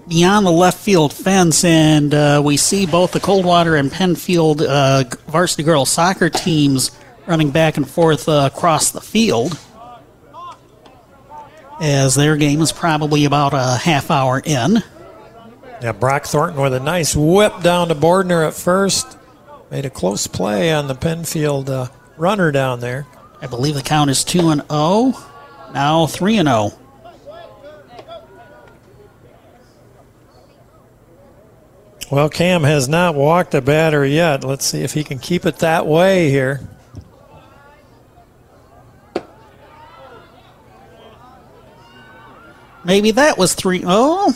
beyond the left field fence and uh, we see both the Coldwater and Penfield uh, varsity girls soccer teams running back and forth uh, across the field as their game is probably about a half hour in. Yeah, Brock Thornton with a nice whip down to Bordner at first. Made a close play on the Penfield uh, runner down there. I believe the count is 2 and 0. Now 3 and oh. 0. Well, Cam has not walked a batter yet. Let's see if he can keep it that way here. Maybe that was 3 Oh,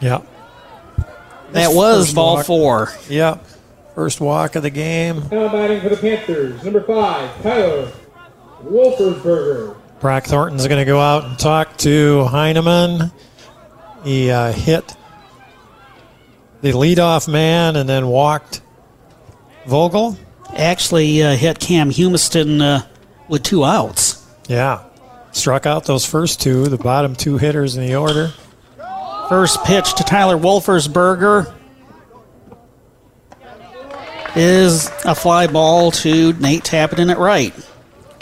Yeah. that was ball walk. 4. Yep. First walk of the game. Now batting for the Panthers, number five, Tyler Wolfersberger. Brock Thornton's going to go out and talk to Heineman. He uh, hit the leadoff man and then walked Vogel. Actually uh, hit Cam Humiston uh, with two outs. Yeah. Struck out those first two, the bottom two hitters in the order. First pitch to Tyler Wolfersberger is a fly ball to Nate Tappenden at right.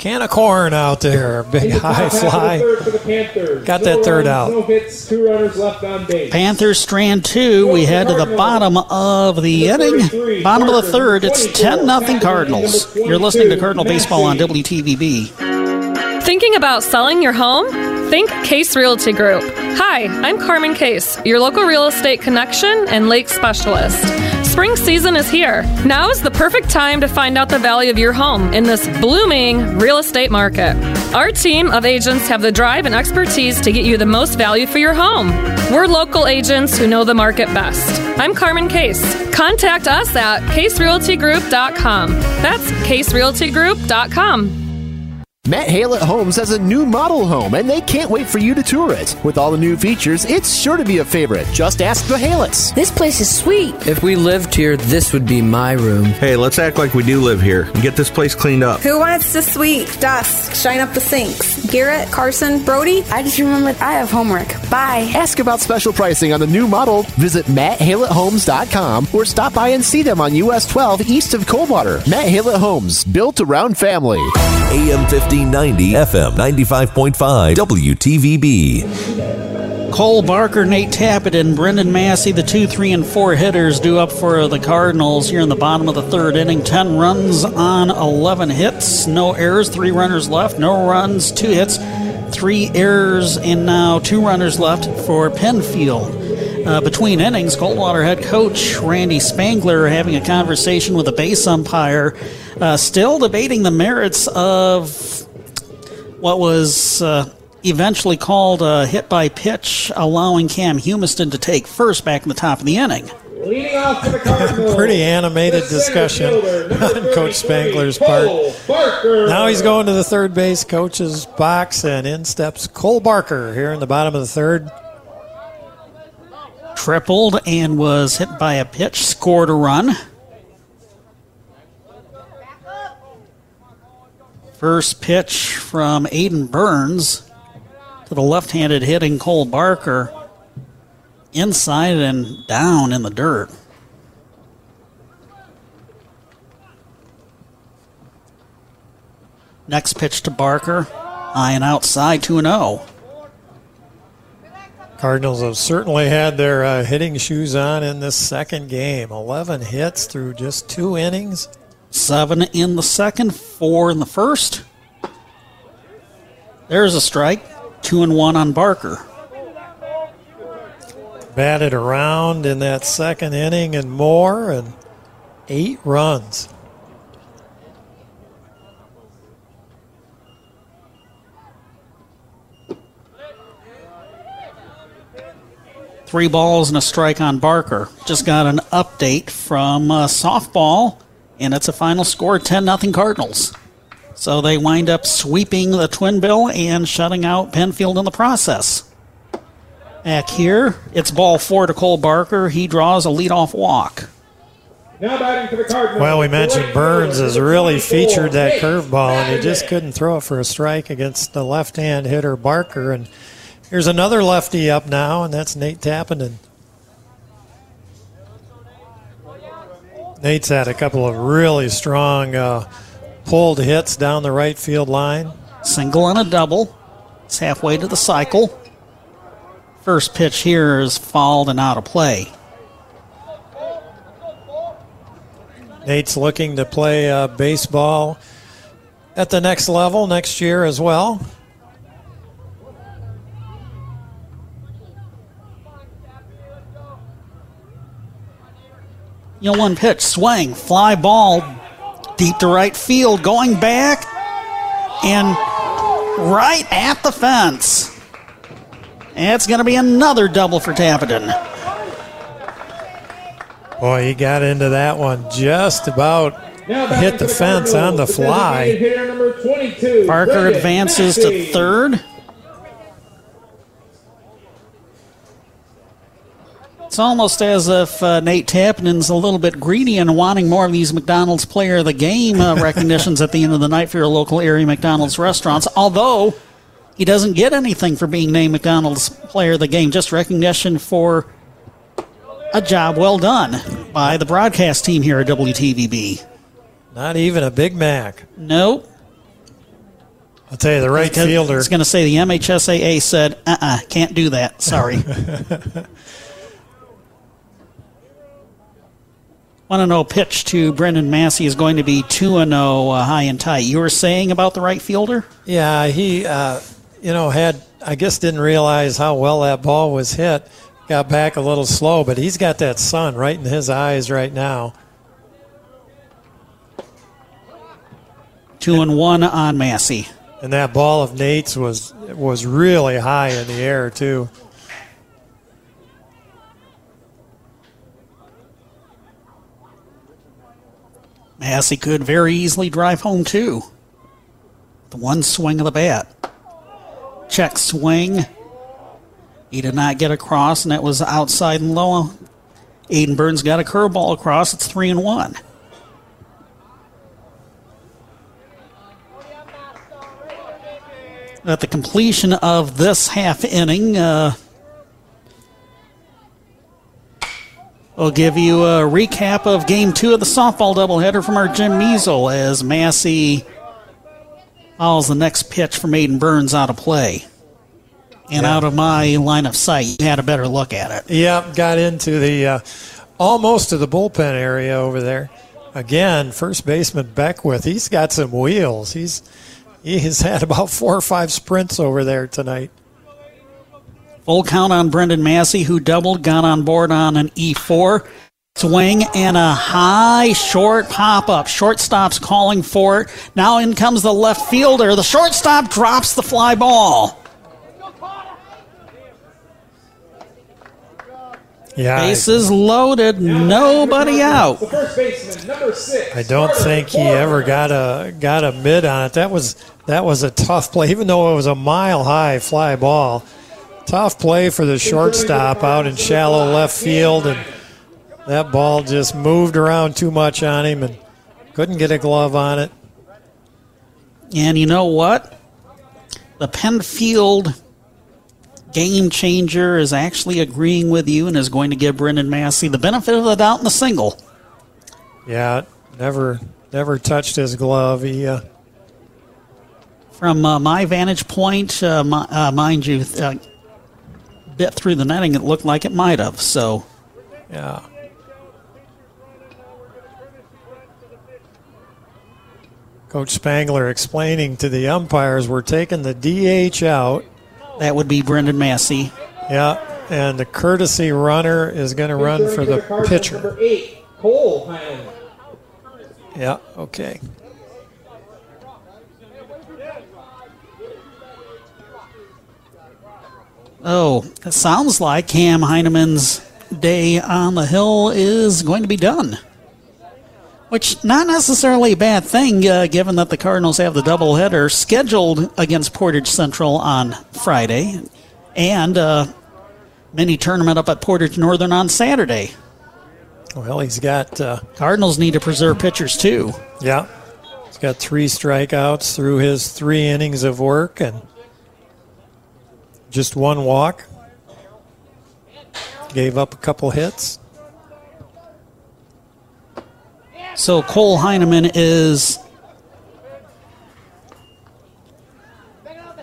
Can of corn out there. Big the high top the fly. the Got that third runs, out. No hits, two runners left on base. Panthers strand two. We head to the bottom of the inning. Bottom of the third. It's 10 nothing Cardinals. You're listening to Cardinal Baseball on WTVB. Thinking about selling your home? Think Case Realty Group. Hi, I'm Carmen Case, your local real estate connection and lake specialist. Spring season is here. Now is the perfect time to find out the value of your home in this blooming real estate market. Our team of agents have the drive and expertise to get you the most value for your home. We're local agents who know the market best. I'm Carmen Case. Contact us at caserealtygroup.com. That's caserealtygroup.com. Matt Halet Homes has a new model home, and they can't wait for you to tour it. With all the new features, it's sure to be a favorite. Just ask the Halets. This place is sweet. If we lived here, this would be my room. Hey, let's act like we do live here and get this place cleaned up. Who wants to sweep, dust, shine up the sinks? Garrett, Carson, Brody? I just remembered I have homework. Bye. Ask about special pricing on the new model. Visit MattHaletHomes.com or stop by and see them on US 12 east of Coldwater. Matt Halet Homes, built around family. AM 1590, FM 95.5, WTVB. Cole Barker, Nate Tappenden, and Brendan Massey, the two, three, and four hitters, due up for the Cardinals here in the bottom of the third inning. Ten runs on 11 hits, no errors, three runners left, no runs, two hits, three errors, and now two runners left for Penfield. Uh, between innings, Coldwater head coach Randy Spangler having a conversation with a base umpire, uh, still debating the merits of what was uh, eventually called a hit by pitch, allowing Cam Humiston to take first back in the top of the inning. Leading off for the Cardinals. Pretty animated discussion on Coach Spangler's part. Barker. Now he's going to the third base coach's box, and in steps Cole Barker here in the bottom of the third. Tripled and was hit by a pitch, scored a run. First pitch from Aiden Burns to the left handed hitting Cole Barker. inside and down in the dirt. Next pitch to Barker. High and outside 2 0. Cardinals have certainly had their uh, hitting shoes on in this second game. 11 hits through just two innings. Seven in the second, four in the first. There's a strike. Two and one on Barker. Batted around in that second inning and more, and eight runs. Three balls and a strike on Barker. Just got an update from uh, softball, and it's a final score 10 0 Cardinals. So they wind up sweeping the Twin Bill and shutting out Penfield in the process. Back here, it's ball four to Cole Barker. He draws a leadoff walk. Now batting for the Cardinals. Well, we mentioned Burns has really featured that curveball, and he just couldn't throw it for a strike against the left hand hitter Barker. And here's another lefty up now, and that's Nate Tappenden. Nate's had a couple of really strong uh, pulled hits down the right field line. Single and a double. It's halfway to the cycle. First pitch here is fouled and out of play. Nate's looking to play uh, baseball at the next level next year as well. You know, one pitch, swing, fly ball, deep to right field, going back, and right at the fence. It's going to be another double for Tappenden. Boy, he got into that one just about hit the fence on the fly. Barker advances to third. It's almost as if uh, Nate Tappenden's a little bit greedy and wanting more of these McDonald's Player of the Game uh, recognitions at the end of the night for your local area McDonald's restaurants. Although he doesn't get anything for being named McDonald's Player of the Game, just recognition for a job well done by the broadcast team here at WTVB. Not even a Big Mac. Nope. I'll tell you, the right fielder. I was going to say the MHSAA said, uh uh can't do that. Sorry. Want to know pitch to Brendan Massey is going to be 2 0 uh, high and tight. You were saying about the right fielder? Yeah, he, uh, you know, had, I guess, didn't realize how well that ball was hit. Got back a little slow, but he's got that sun right in his eyes right now. 2 and 1 on Massey. And that ball of Nate's was was really high in the air too. Massey could very easily drive home, too. The one swing of the bat. Check swing. He did not get across, and that was outside and low. Aiden Burns got a curveball across. It's 3 and 1. At the completion of this half inning, uh, we'll give you a recap of game two of the softball doubleheader from our Jim Measle as Massey follows the next pitch from Aiden Burns out of play. And Yeah. out of my line of sight, you had a better look at it. Yep, got into the uh, almost to the bullpen area over there. Again, first baseman Beckwith, he's got some wheels. He's he has had about four or five sprints over there tonight. Full count on Brendan Massey, who doubled, got on board on an E4. Swing and a high short pop up. Shortstop's calling for it. Now in comes the left fielder. The shortstop drops the fly ball. Yeah, I- Bases loaded, nobody out. First baseman, number six. I don't think he ever got a got a mid on it. That was that was a tough play, even though it was a mile high fly ball. Tough play for the shortstop out in shallow left field, and that ball just moved around too much on him and couldn't get a glove on it. And you know what? The Penfield game changer is actually agreeing with you and is going to give Brendan Massey the benefit of the doubt in the single. Yeah, never never touched his glove. He uh, From uh, my vantage point, uh, my, uh, mind you, bit through the netting, it looked like it might have. So, yeah. Coach Spangler explaining to the umpires, we're taking the DH out. That would be Brendan Massey. Yeah, and the courtesy runner is going to run for the Cardinals pitcher. Number eight, Cole Yeah, okay. Oh, it sounds like Cam Heineman's day on the hill is going to be done. Which not necessarily a bad thing, uh, given that the Cardinals have the doubleheader scheduled against Portage Central on Friday, and uh, mini tournament up at Portage Northern on Saturday. Well, he's got. Uh, Cardinals need to preserve pitchers too. Yeah. He's got three strikeouts through his three innings of work and just one walk. Gave up a couple hits. So Cole Heineman is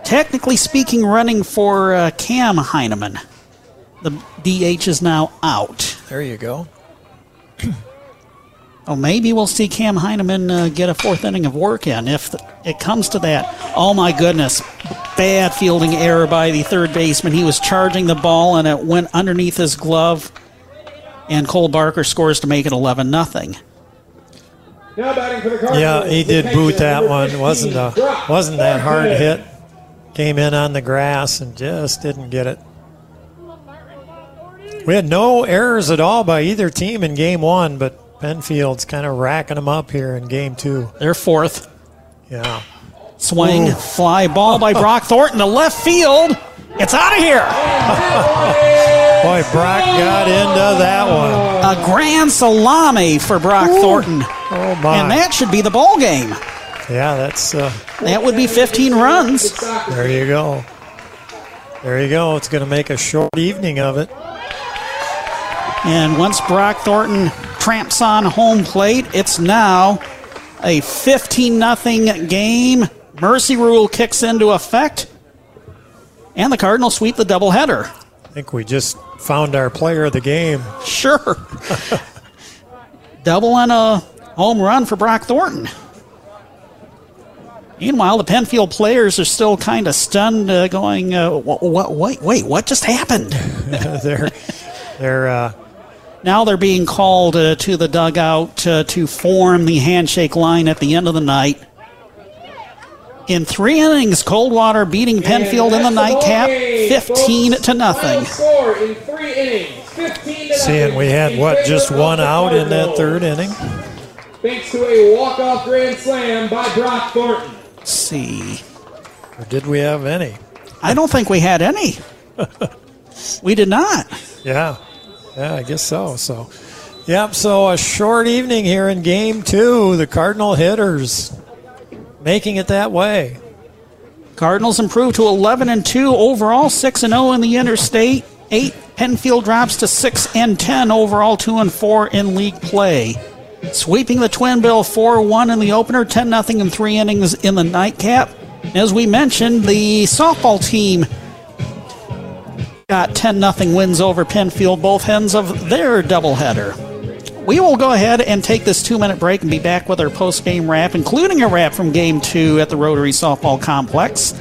technically speaking running for uh, Cam Heineman. The DH is now out. There you go. Oh, maybe we'll see Cam Heineman uh, get a fourth inning of work in if the, it comes to that. Oh my goodness, bad fielding error by the third baseman. He was charging the ball and it went underneath his glove, and Cole Barker scores to make it eleven nothing. Now batting for the Cardinals. Yeah, he did boot that one. wasn't a, wasn't that hard hit? Came in on the grass and just didn't get it. We had no errors at all by either team in game one, but Penfield's kind of racking them up here in game two. They're fourth. Yeah. Swing, Ooh. fly ball by Brock Thornton to left field. It's out of here. Boy, Brock got into that one. A grand salami for Brock Thornton. Oh my! And that should be the ball game. Yeah, that's uh, That would be 15 runs. there. You go. There you go. It's going to make a short evening of it. And once Brock Thornton tramps on home plate, it's now a 15 0 game. Mercy rule kicks into effect, and the Cardinals sweep the doubleheader. I think we just found our player of the game. Sure. Double and a home run for Brock Thornton. Meanwhile, the Penfield players are still kind of stunned, uh, going, uh, what, what, wait, wait, what just happened? they're they're uh, Now they're being called uh, to the dugout uh, to form the handshake line at the end of the night. In three innings, Coldwater beating Penfield in the And that's ball nightcap, 15 to nothing. Score in three innings, 15 seeing we had what just one out in that third inning. Thanks to a walk-off grand slam by Brock Thornton. Let's see. Or did we have any? I don't think we had any. we did not. Yeah, yeah, I guess so. So, yep. So a short evening here in Game Two. The Cardinal hitters making it that way. Cardinals improve to 11 and 2 overall, 6 and 0 in the interstate. 8 Penfield drops to 6 and 10 overall, 2 and 4 in league play. Sweeping the Twin Bill 4 1 in the opener, 10 0 in three innings in the nightcap. As we mentioned, the softball team got 10 0 wins over Penfield, both ends of their doubleheader. We will go ahead and take this two minute break and be back with our post game wrap, including a wrap from game two at the Rotary Softball Complex.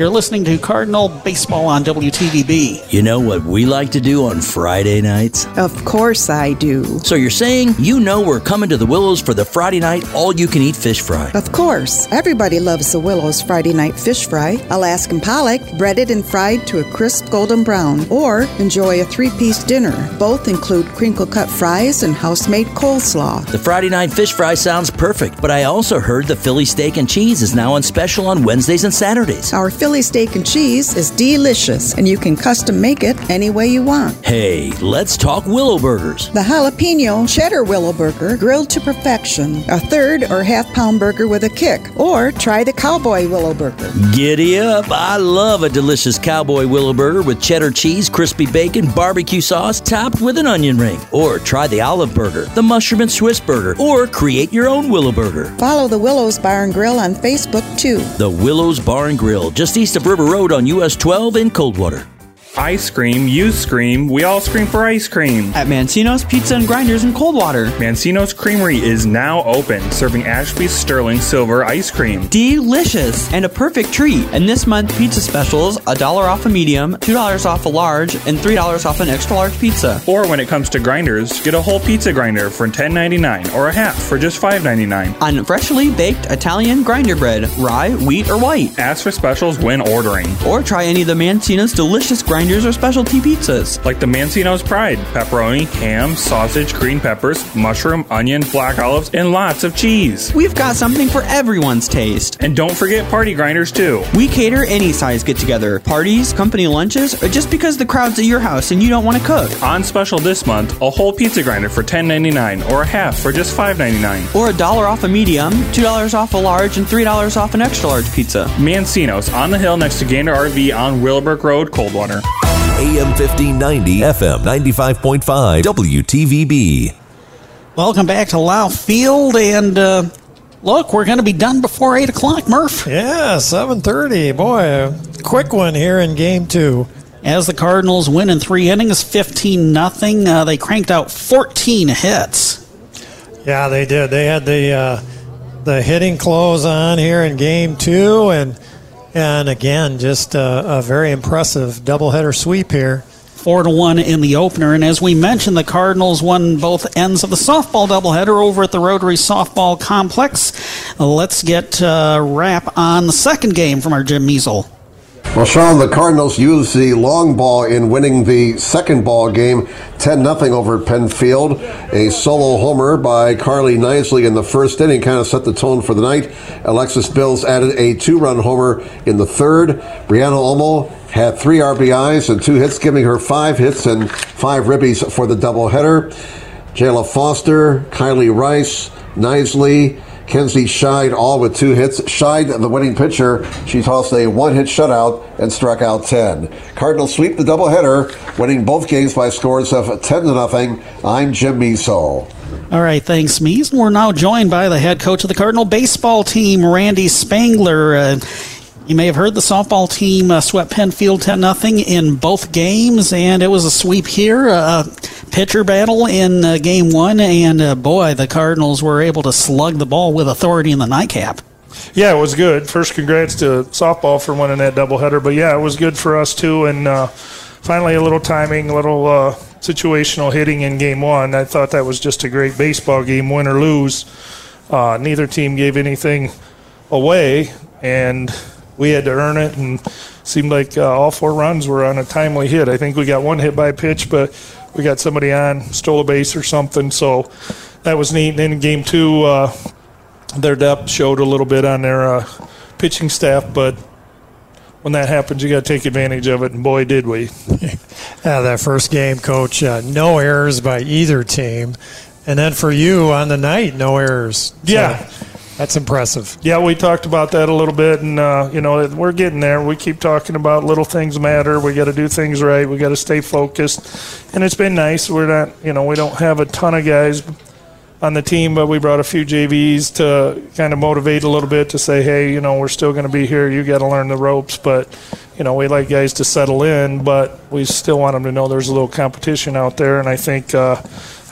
You're listening to Cardinal Baseball on WTVB. You know what we like to do on Friday nights? Of course I do. So you're saying you know we're coming to the Willows for the Friday night all you can eat fish fry? Of course. Everybody loves the Willow's Friday night fish fry, Alaskan pollock, breaded and fried to a crisp golden brown, or enjoy a three piece dinner. Both include crinkle cut fries and house made coleslaw. The Friday night fish fry sounds perfect, but I also heard the Philly steak and cheese is now on special on Wednesdays and Saturdays. Our Philly Philly steak and cheese is delicious, and you can custom make it any way you want. Hey, let's talk Willow Burgers. The jalapeno cheddar willow burger, grilled to perfection. A third or half pound burger with a kick. Or try the cowboy willow burger. Giddy up. I love a delicious cowboy willow burger with cheddar cheese, crispy bacon, barbecue sauce, topped with an onion ring. Or try the olive burger, the mushroom and Swiss burger, or create your own willow burger. Follow the Willows Bar and Grill on Facebook too. The Willows Bar and Grill, just east of River Road on US 12 in Coldwater. I scream, you scream, we all scream for ice cream. At Mancino's Pizza and Grinders in Coldwater. Mancino's Creamery is now open, serving Ashby's Sterling Silver ice cream. Delicious and a perfect treat. And this month, pizza specials a dollar off a medium, $2 off a large, and $3 off an extra large pizza. Or when it comes to grinders, get a whole pizza grinder for $10.99 or a half for just $5.99. On freshly baked Italian grinder bread, rye, wheat, or white. Ask for specials when ordering. Or try any of the Mancino's delicious grinders or specialty pizzas. Like the Mancino's Pride, pepperoni, ham, sausage, green peppers, mushroom, onion, black olives, and lots of cheese. We've got something for everyone's taste. And don't forget party grinders too. We cater any size get together, parties, company lunches, or just because the crowd's at your house and you don't want to cook. On special this month, a whole pizza grinder for $10.99 or a half for just $5.99. Or a dollar off a medium, $2 off a large, and $3 off an extra large pizza. Mancino's on the hill next to Gander RV on Willowbrook Road, Coldwater. AM 1590, FM 95.5, WTVB. Welcome back to Lau Field, and uh, look, we're going to be done before eight o'clock, Murph. Yeah, seven thirty. Boy, a quick one here in game two. As the Cardinals win in three innings, fifteen nothing. Uh, they cranked out fourteen hits. Yeah, they did. They had the uh, the hitting close on here in game two, and and again, just a, a very impressive doubleheader sweep here. Four to one in the opener, and as we mentioned, the Cardinals won both ends of the softball doubleheader over at the Rotary Softball Complex. Let's get uh, wrap on the second game from our Jim Measle. Well, Sean, the Cardinals used the long ball in winning the second ball game 10 0 over Penfield. A solo homer by Carly Nisley in the first inning kind of set the tone for the night. Alexis Bills added a two run homer in the third. Brianna Olmo had three RBIs and two hits, giving her five hits and five ribbies for the doubleheader. Jayla Foster, Kylie Rice, Nisley, Kenzie Scheid, all with two hits. Scheid, the winning pitcher, she tossed a one-hit shutout and struck out 10. Cardinals sweep the doubleheader, winning both games by scores of 10 to nothing. I'm Jim Measle. All right, thanks, Mees. We're now joined by the head coach of the Cardinal baseball team, Randy Spangler. Uh, you may have heard the softball team uh, swept Penfield 10 0 in both games, and it was a sweep here. Uh, pitcher battle in uh, game one, and uh, boy, the Cardinals were able to slug the ball with authority in the nightcap. Yeah, it was good. First, congrats to softball for winning that doubleheader, but yeah, it was good for us too. And uh, finally, a little timing, a little uh, situational hitting in game one. I thought that was just a great baseball game, win or lose. Uh, neither team gave anything away, and we had to earn it. And seemed like uh, all four runs were on a timely hit. I think we got one hit by pitch, but we got somebody on, stole a base or something. So that was neat. And then in game two, uh, their depth showed a little bit on their uh, pitching staff, but when that happens, you got to take advantage of it, and boy, did we! Yeah, that first game, coach, uh, no errors by either team, and then for you on the night, no errors. So Yeah. That's impressive. Yeah, we talked about that a little bit, and uh, you know we're getting there. We keep talking about little things matter. We got to do things right. We got to stay focused, and it's been nice. We're not, you know, we don't have a ton of guys on the team, but we brought a few JVs to kind of motivate a little bit to say, hey, you know, we're still going to be here. You got to learn the ropes, but you know, we like guys to settle in, but we still want them to know there's a little competition out there, and I think uh,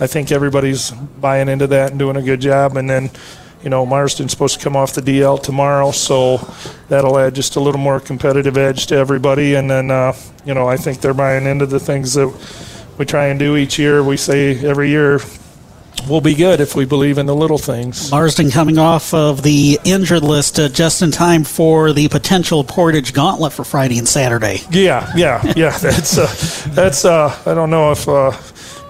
I think everybody's buying into that and doing a good job, and then. You know, Marston's supposed to come off the DL tomorrow, so that'll add just a little more competitive edge to everybody. And then, uh, you know, I think they're buying into the things that we try and do each year. We say every year we'll be good if we believe in the little things. Marsden coming off of the injured list uh, just in time for the potential Portage Gauntlet for Friday and Saturday. Yeah, yeah, yeah. That's uh, that's. Uh, I don't know if uh,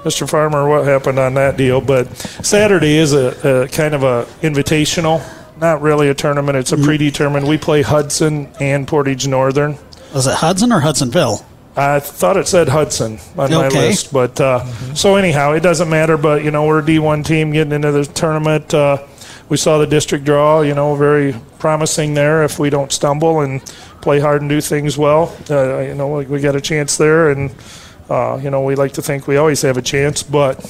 Mr. Farmer what happened on that deal, but Saturday is a, a kind of a invitational not really a tournament. It's a Mm-hmm. predetermined. We play Hudson and Portage Northern. Was it Hudson or Hudsonville? I thought it said Hudson on my Okay. list, but uh, so anyhow, it doesn't matter. But you know, we're a D1 team getting into the tournament. Uh, we saw the district draw. You know, very promising there. If we don't stumble and play hard and do things well, uh, you know, like we got a chance there, and uh, you know, we like to think we always have a chance, but.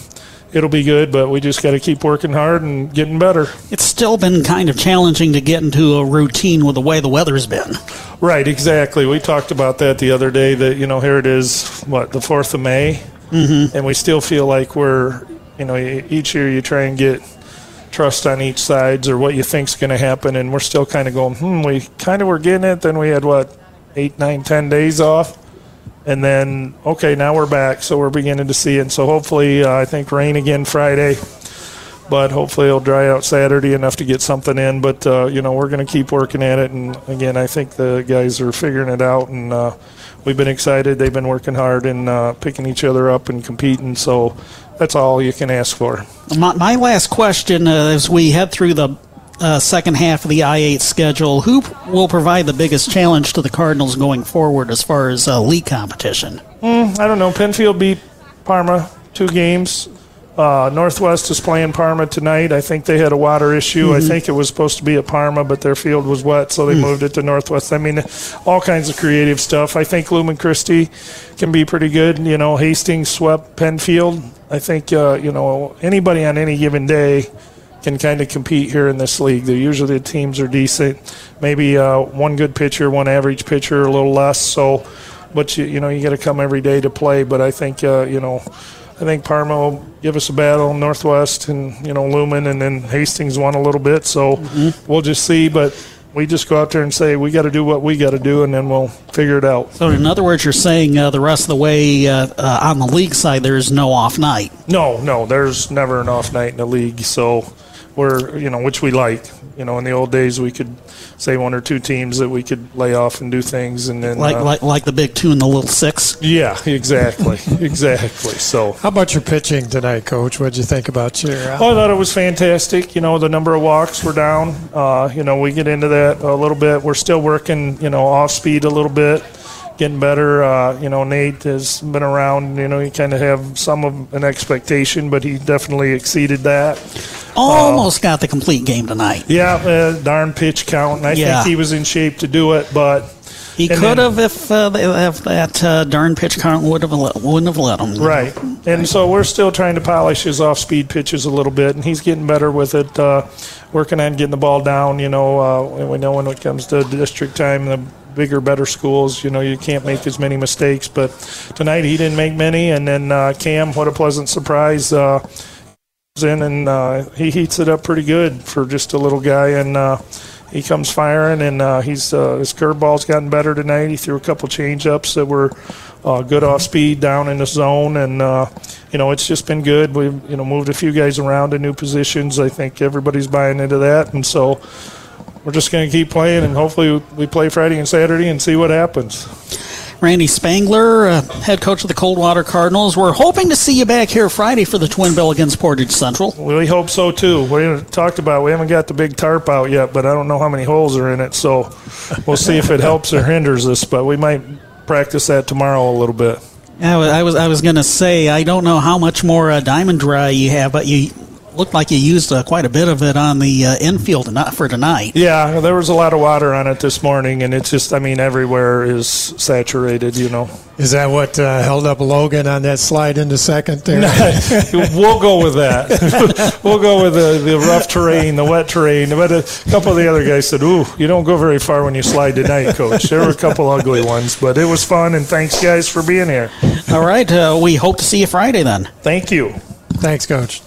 It'll be good, but we just got to keep working hard and getting better. It's still been kind of challenging to get into a routine with the way the weather's been. Right, exactly. We talked about that the other day. That you know, here it is, what the fourth of May, Mhm. and we still feel like we're, you know, each year you try and get trust on each sides or what you think's going to happen, and we're still kind of going, hmm, we kind of were getting it. Then we had what eight, nine, ten days off, and then okay, now we're back, so we're beginning to see it. And so hopefully, uh, I think rain again Friday but hopefully it'll dry out Saturday enough to get something in. But uh, you know, we're going to keep working at it, and again, I think the guys are figuring it out, and uh, we've been excited. They've been working hard and uh, picking each other up and competing. So that's all you can ask for. My, my last question uh, as we head through the uh, second half of the I-8 schedule, who will provide the biggest challenge to the Cardinals going forward as far as uh, league competition? Mm, I don't know. Penfield beat Parma two games. Uh, Northwest is playing Parma tonight. I think they had a water issue. I Mhm. think it was supposed to be at Parma, but their field was wet, so they Mm. moved it to Northwest. I mean, all kinds of creative stuff. I think Lumen Christi can be pretty good. You know, Hastings swept Penfield. I think, uh, you know, anybody on any given day can kind of compete here in this league. They're usually the teams are decent. Maybe uh, one good pitcher, one average pitcher, a little less. So, but you you know you got to come every day to play. But I think uh, you know. I think Parma will give us a battle, Northwest and you know Lumen, and then Hastings won a little bit. So we'll just see. But we just go out there and say we got to do what we got to do, and then we'll figure it out. So, in other words, you're saying uh, the rest of the way uh, uh, on the league side, there's no off night. No, no, there's never an off night in the league. So we're, you know, which we like. You know, in the old days, we could say one or two teams that we could lay off and do things, and then Like, uh, like like the big two and the little six. yeah, exactly, exactly. So How about your pitching tonight, Coach? What'd you think about your? Uh, Oh, I thought it was fantastic. You know, the number of walks were down. Uh, you know, we get into that a little bit. We're still working, you know, off speed a little bit, getting better. Uh, you know, Nate has been around. You know, you kind of have some of an expectation, but he definitely exceeded that. Almost got the complete game tonight. Yeah, uh, darn pitch count. And I Yeah. think he was in shape to do it, but He could have if, uh, if that uh, darn pitch count would have let, wouldn't have let him. Right. And so we're still trying to polish his off speed pitches a little bit, and he's getting better with it, uh, working on getting the ball down. You know, uh, we know when it comes to district time, the bigger, better schools, you know, you can't make as many mistakes. But tonight he didn't make many. And then uh, Cam, what a pleasant surprise. In and uh, he heats it up pretty good for just a little guy. And uh, he comes firing, and uh, he's uh, his curveball's gotten better tonight. He threw a couple change ups that were uh, good off speed down in the zone, and uh, you know it's just been good. We've you know moved a few guys around to new positions. I think everybody's buying into that, and so we're just going to keep playing, and hopefully we play Friday and Saturday and see what happens. Randy Spangler, uh, head coach of the Coldwater Cardinals. We're hoping to see you back here Friday for the Twin Bill against Portage Central. We hope so too. We talked about we haven't got the big tarp out yet, but I don't know how many holes are in it, so we'll see if it helps or hinders us. But we might practice that tomorrow a little bit. I was I was, I was going to say I don't know how much more uh, diamond dry you have, but you looked like you used uh, quite a bit of it on the uh, infield not for tonight. Yeah, there was a lot of water on it this morning, and it's just I mean everywhere is saturated. You know, is that what uh, held up Logan on that slide into second there? we'll go with that. we'll go with the, the rough terrain, the wet terrain. But a couple of the other guys said, "Ooh, you don't go very far when you slide tonight, Coach." There were a couple ugly ones, but it was fun. And thanks, guys, for being here. All right, uh, we hope to see you Friday then. Thank you. Thanks, Coach.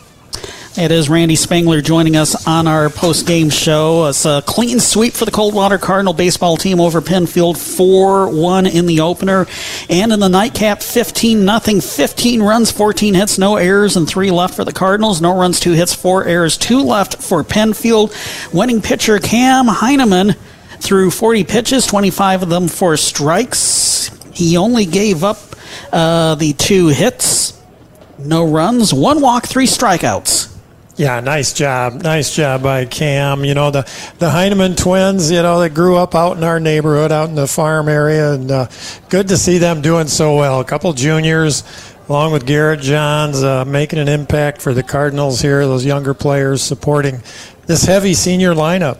It is Randy Spangler joining us on our post game show. It's a clean sweep for the Coldwater Cardinal baseball team over Penfield, 4 1 in the opener. And in the nightcap, 15 nothing, 15 runs, 14 hits, no errors, and three left for the Cardinals. No runs, two hits, four errors, two left for Penfield. Winning pitcher Cam Heineman threw 40 pitches, 25 of them for strikes. He only gave up uh, the two hits, no runs, one walk, three strikeouts. Yeah, nice job. Nice job by Cam. You know, the, the Heineman twins, you know, they grew up out in our neighborhood, out in the farm area, and uh, good to see them doing so well. A couple juniors, along with Garrett Johns, uh, making an impact for the Cardinals here, those younger players supporting this heavy senior lineup.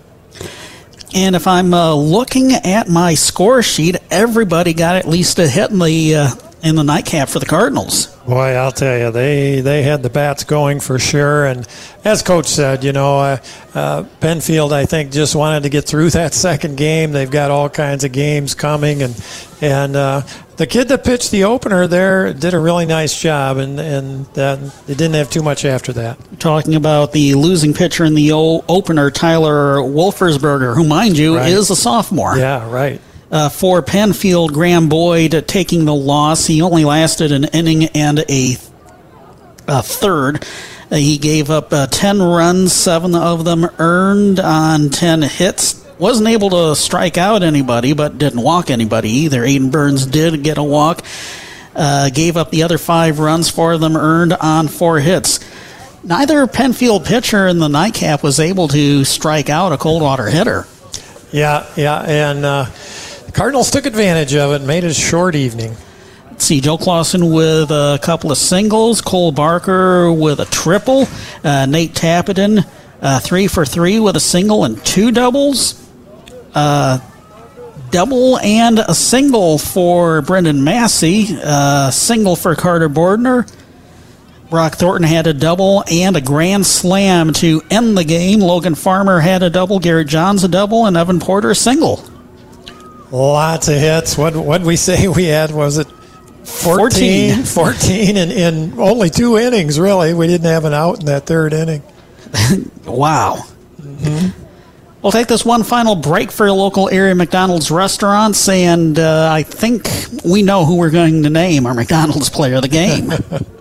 And if I'm uh, looking at my score sheet, everybody got at least a hit in the uh, in the nightcap for the Cardinals. Boy, I'll tell you, they they had the bats going for sure. And as coach said, you know, uh, uh, Penfield, I think, just wanted to get through that second game. They've got all kinds of games coming, and and uh, the kid that pitched the opener there did a really nice job, and and uh, they didn't have too much after that. Talking about the losing pitcher in the opener, Tyler Wolfersberger, who, mind you, Right. is a sophomore. Yeah, right. Uh, for Penfield, Graham Boyd taking the loss. He only lasted an inning and a, a third. Uh, he gave up uh, 10 runs, seven of them earned on 10 hits. Wasn't able to strike out anybody, but didn't walk anybody either. Aiden Burns did get a walk. Uh, gave up the other five runs, four of them earned on four hits. Neither Penfield pitcher in the nightcap was able to strike out a Coldwater hitter. Yeah, yeah, and uh, Cardinals took advantage of it, made it a short evening. Let's see, Joe Clausen with a couple of singles, Cole Barker with a triple, uh, Nate Tappenden uh, three for three with a single and two doubles, uh, double and a single for Brendan Massey, uh, single for Carter Bordner. Brock Thornton had a double and a grand slam to end the game. Logan Farmer had a double, Garrett Johns a double, and Evan Porter a single. Lots of hits. What what we say we had was it 14, 14 in, in only two innings, really. We didn't have an out in that third inning. Wow. We'll take this one final break for your local area McDonald's restaurants, and uh, I think we know who we're going to name our McDonald's player of the game.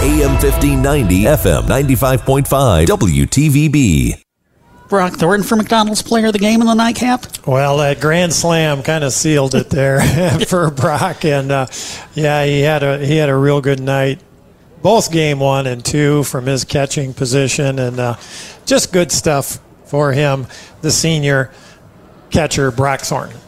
AM 1590, FM 95.5, WTVB. Brock Thornton for McDonald's player of the game in the nightcap. Well, that grand slam kind of sealed it there for Brock, and uh, yeah, he had a he had a real good night, both game one and two from his catching position, and uh, just good stuff for him, the senior catcher Brock Thornton.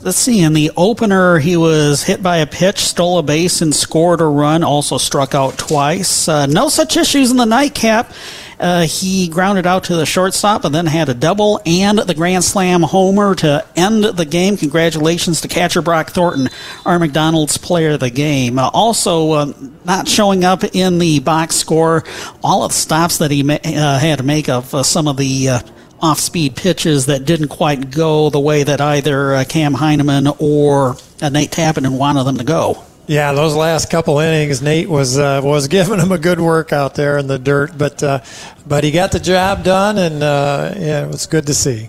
Let's see. In the opener, he was hit by a pitch, stole a base, and scored a run. Also struck out twice. Uh, no such issues in the nightcap. Uh, he grounded out to the shortstop and then had a double and the grand slam homer to end the game. Congratulations to catcher Brock Thornton, our McDonald's player of the game. Uh, also, uh, not showing up in the box score, all of the stops that he ma- uh, had to make of uh, some of the uh, off speed pitches that didn't quite go the way that either uh, Cam Heineman or uh, Nate Tappenden wanted them to go. Yeah, those last couple innings, Nate was uh, was giving him a good work out there in the dirt, but uh, but he got the job done, and uh, yeah, it was good to see.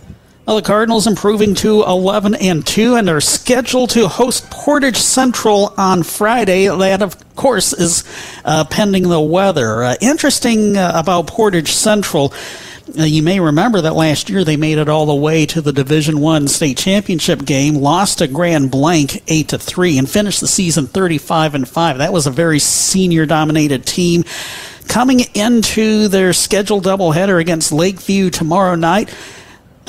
Well, the Cardinals improving to 11 and 2, and they're scheduled to host Portage Central on Friday. That, of course, is uh, pending the weather. Uh, interesting uh, about Portage Central. You may remember that last year they made it all the way to the Division One state championship game, lost to Grand Blanc eight to three, and finished the season thirty-five and five. That was a very senior-dominated team. Coming into their scheduled doubleheader against Lakeview tomorrow night,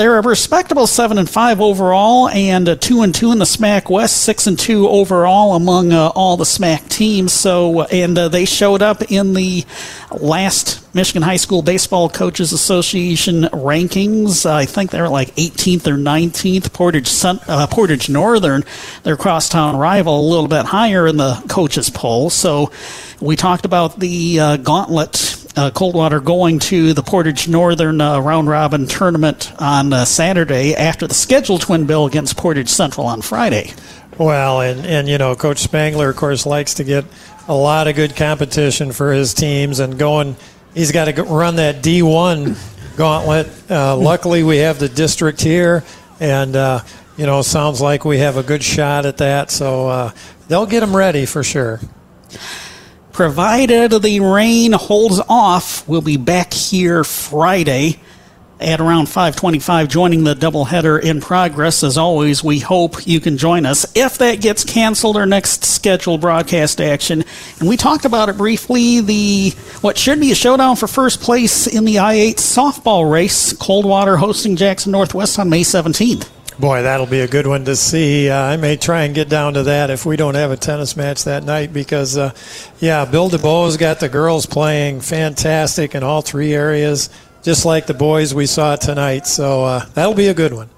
they're a respectable seven and five overall, and two and two in the SMAC West, six and two overall among uh, all the SMAC teams. So, and uh, they showed up in the last Michigan High School Baseball Coaches Association rankings. I think they're like 18th or 19th. Portage uh, Portage Northern, their crosstown rival, a little bit higher in the coaches poll. So, we talked about the uh, gauntlet uh, Coldwater going to the Portage Northern uh, round robin tournament on uh, Saturday after the scheduled twin bill against Portage Central on Friday. Well, and, and you know, Coach Spangler, of course, likes to get a lot of good competition for his teams, and going he's got to run that D1 gauntlet. Uh, luckily, we have the district here, and uh, you know, sounds like we have a good shot at that. So uh, they'll get him ready for sure. Provided the rain holds off, we'll be back here Friday at around 525 joining the doubleheader in progress. As always we hope you can join us if that gets canceled our next scheduled broadcast action. And we talked about it briefly the what should be a showdown for first place in the i8 softball race coldwater hosting jackson northwest on may 17th Boy, that'll be a good one to see. Uh, I may try and get down to that if we don't have a tennis match that night because, uh, yeah, Bill DeBoe's got the girls playing fantastic in all three areas, just like the boys we saw tonight. So uh, that'll be a good one.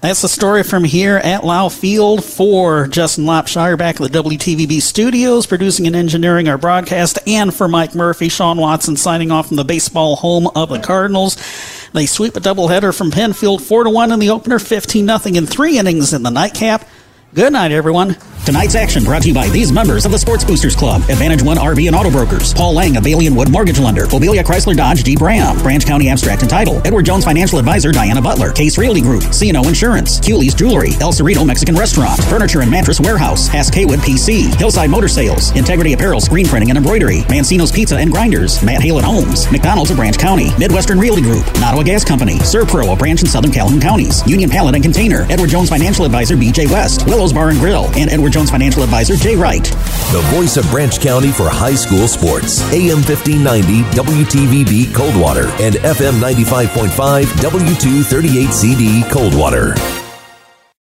That's the story from here at Lau Field for Justin Lopshire back at the WTVB studios, producing and engineering our broadcast, and for Mike Murphy, Sean Watson signing off from the baseball home of the Cardinals. They sweep a doubleheader from Penfield 4 to 1 in the opener, 15 0 in three innings in the nightcap. Good night, everyone. Tonight's action brought to you by these members of the Sports Boosters Club. Advantage One RV and Auto Brokers. Paul Lang of Bailey and Wood Mortgage Lender. Bobilya Chrysler Dodge Jeep Ram. Branch County Abstract and Title. Edward Jones Financial Advisor Diana Butler. Case Realty Group. CNO Insurance. Cooley's Jewelry. El Cerrito Mexican Restaurant. Furniture and Mattress Warehouse. Hass Kaywood PC. Hillside Motor Sales. Integrity Apparel Screen Printing and Embroidery. Mancino's Pizza and Grinders. Matt Halet Homes. McDonald's of Branch County. Midwestern Realty Group. Nottawa Gas Company. Servpro, a branch in Southern Calhoun counties. Union Pallet and Container. Edward Jones Financial Advisor BJ West. Willows Bar and Grill. And Edward Jones Financial Advisor Jay Wright. The voice of Branch County for high school sports. AM 1590 WTVB Coldwater and FM 95.5 W238CD Coldwater.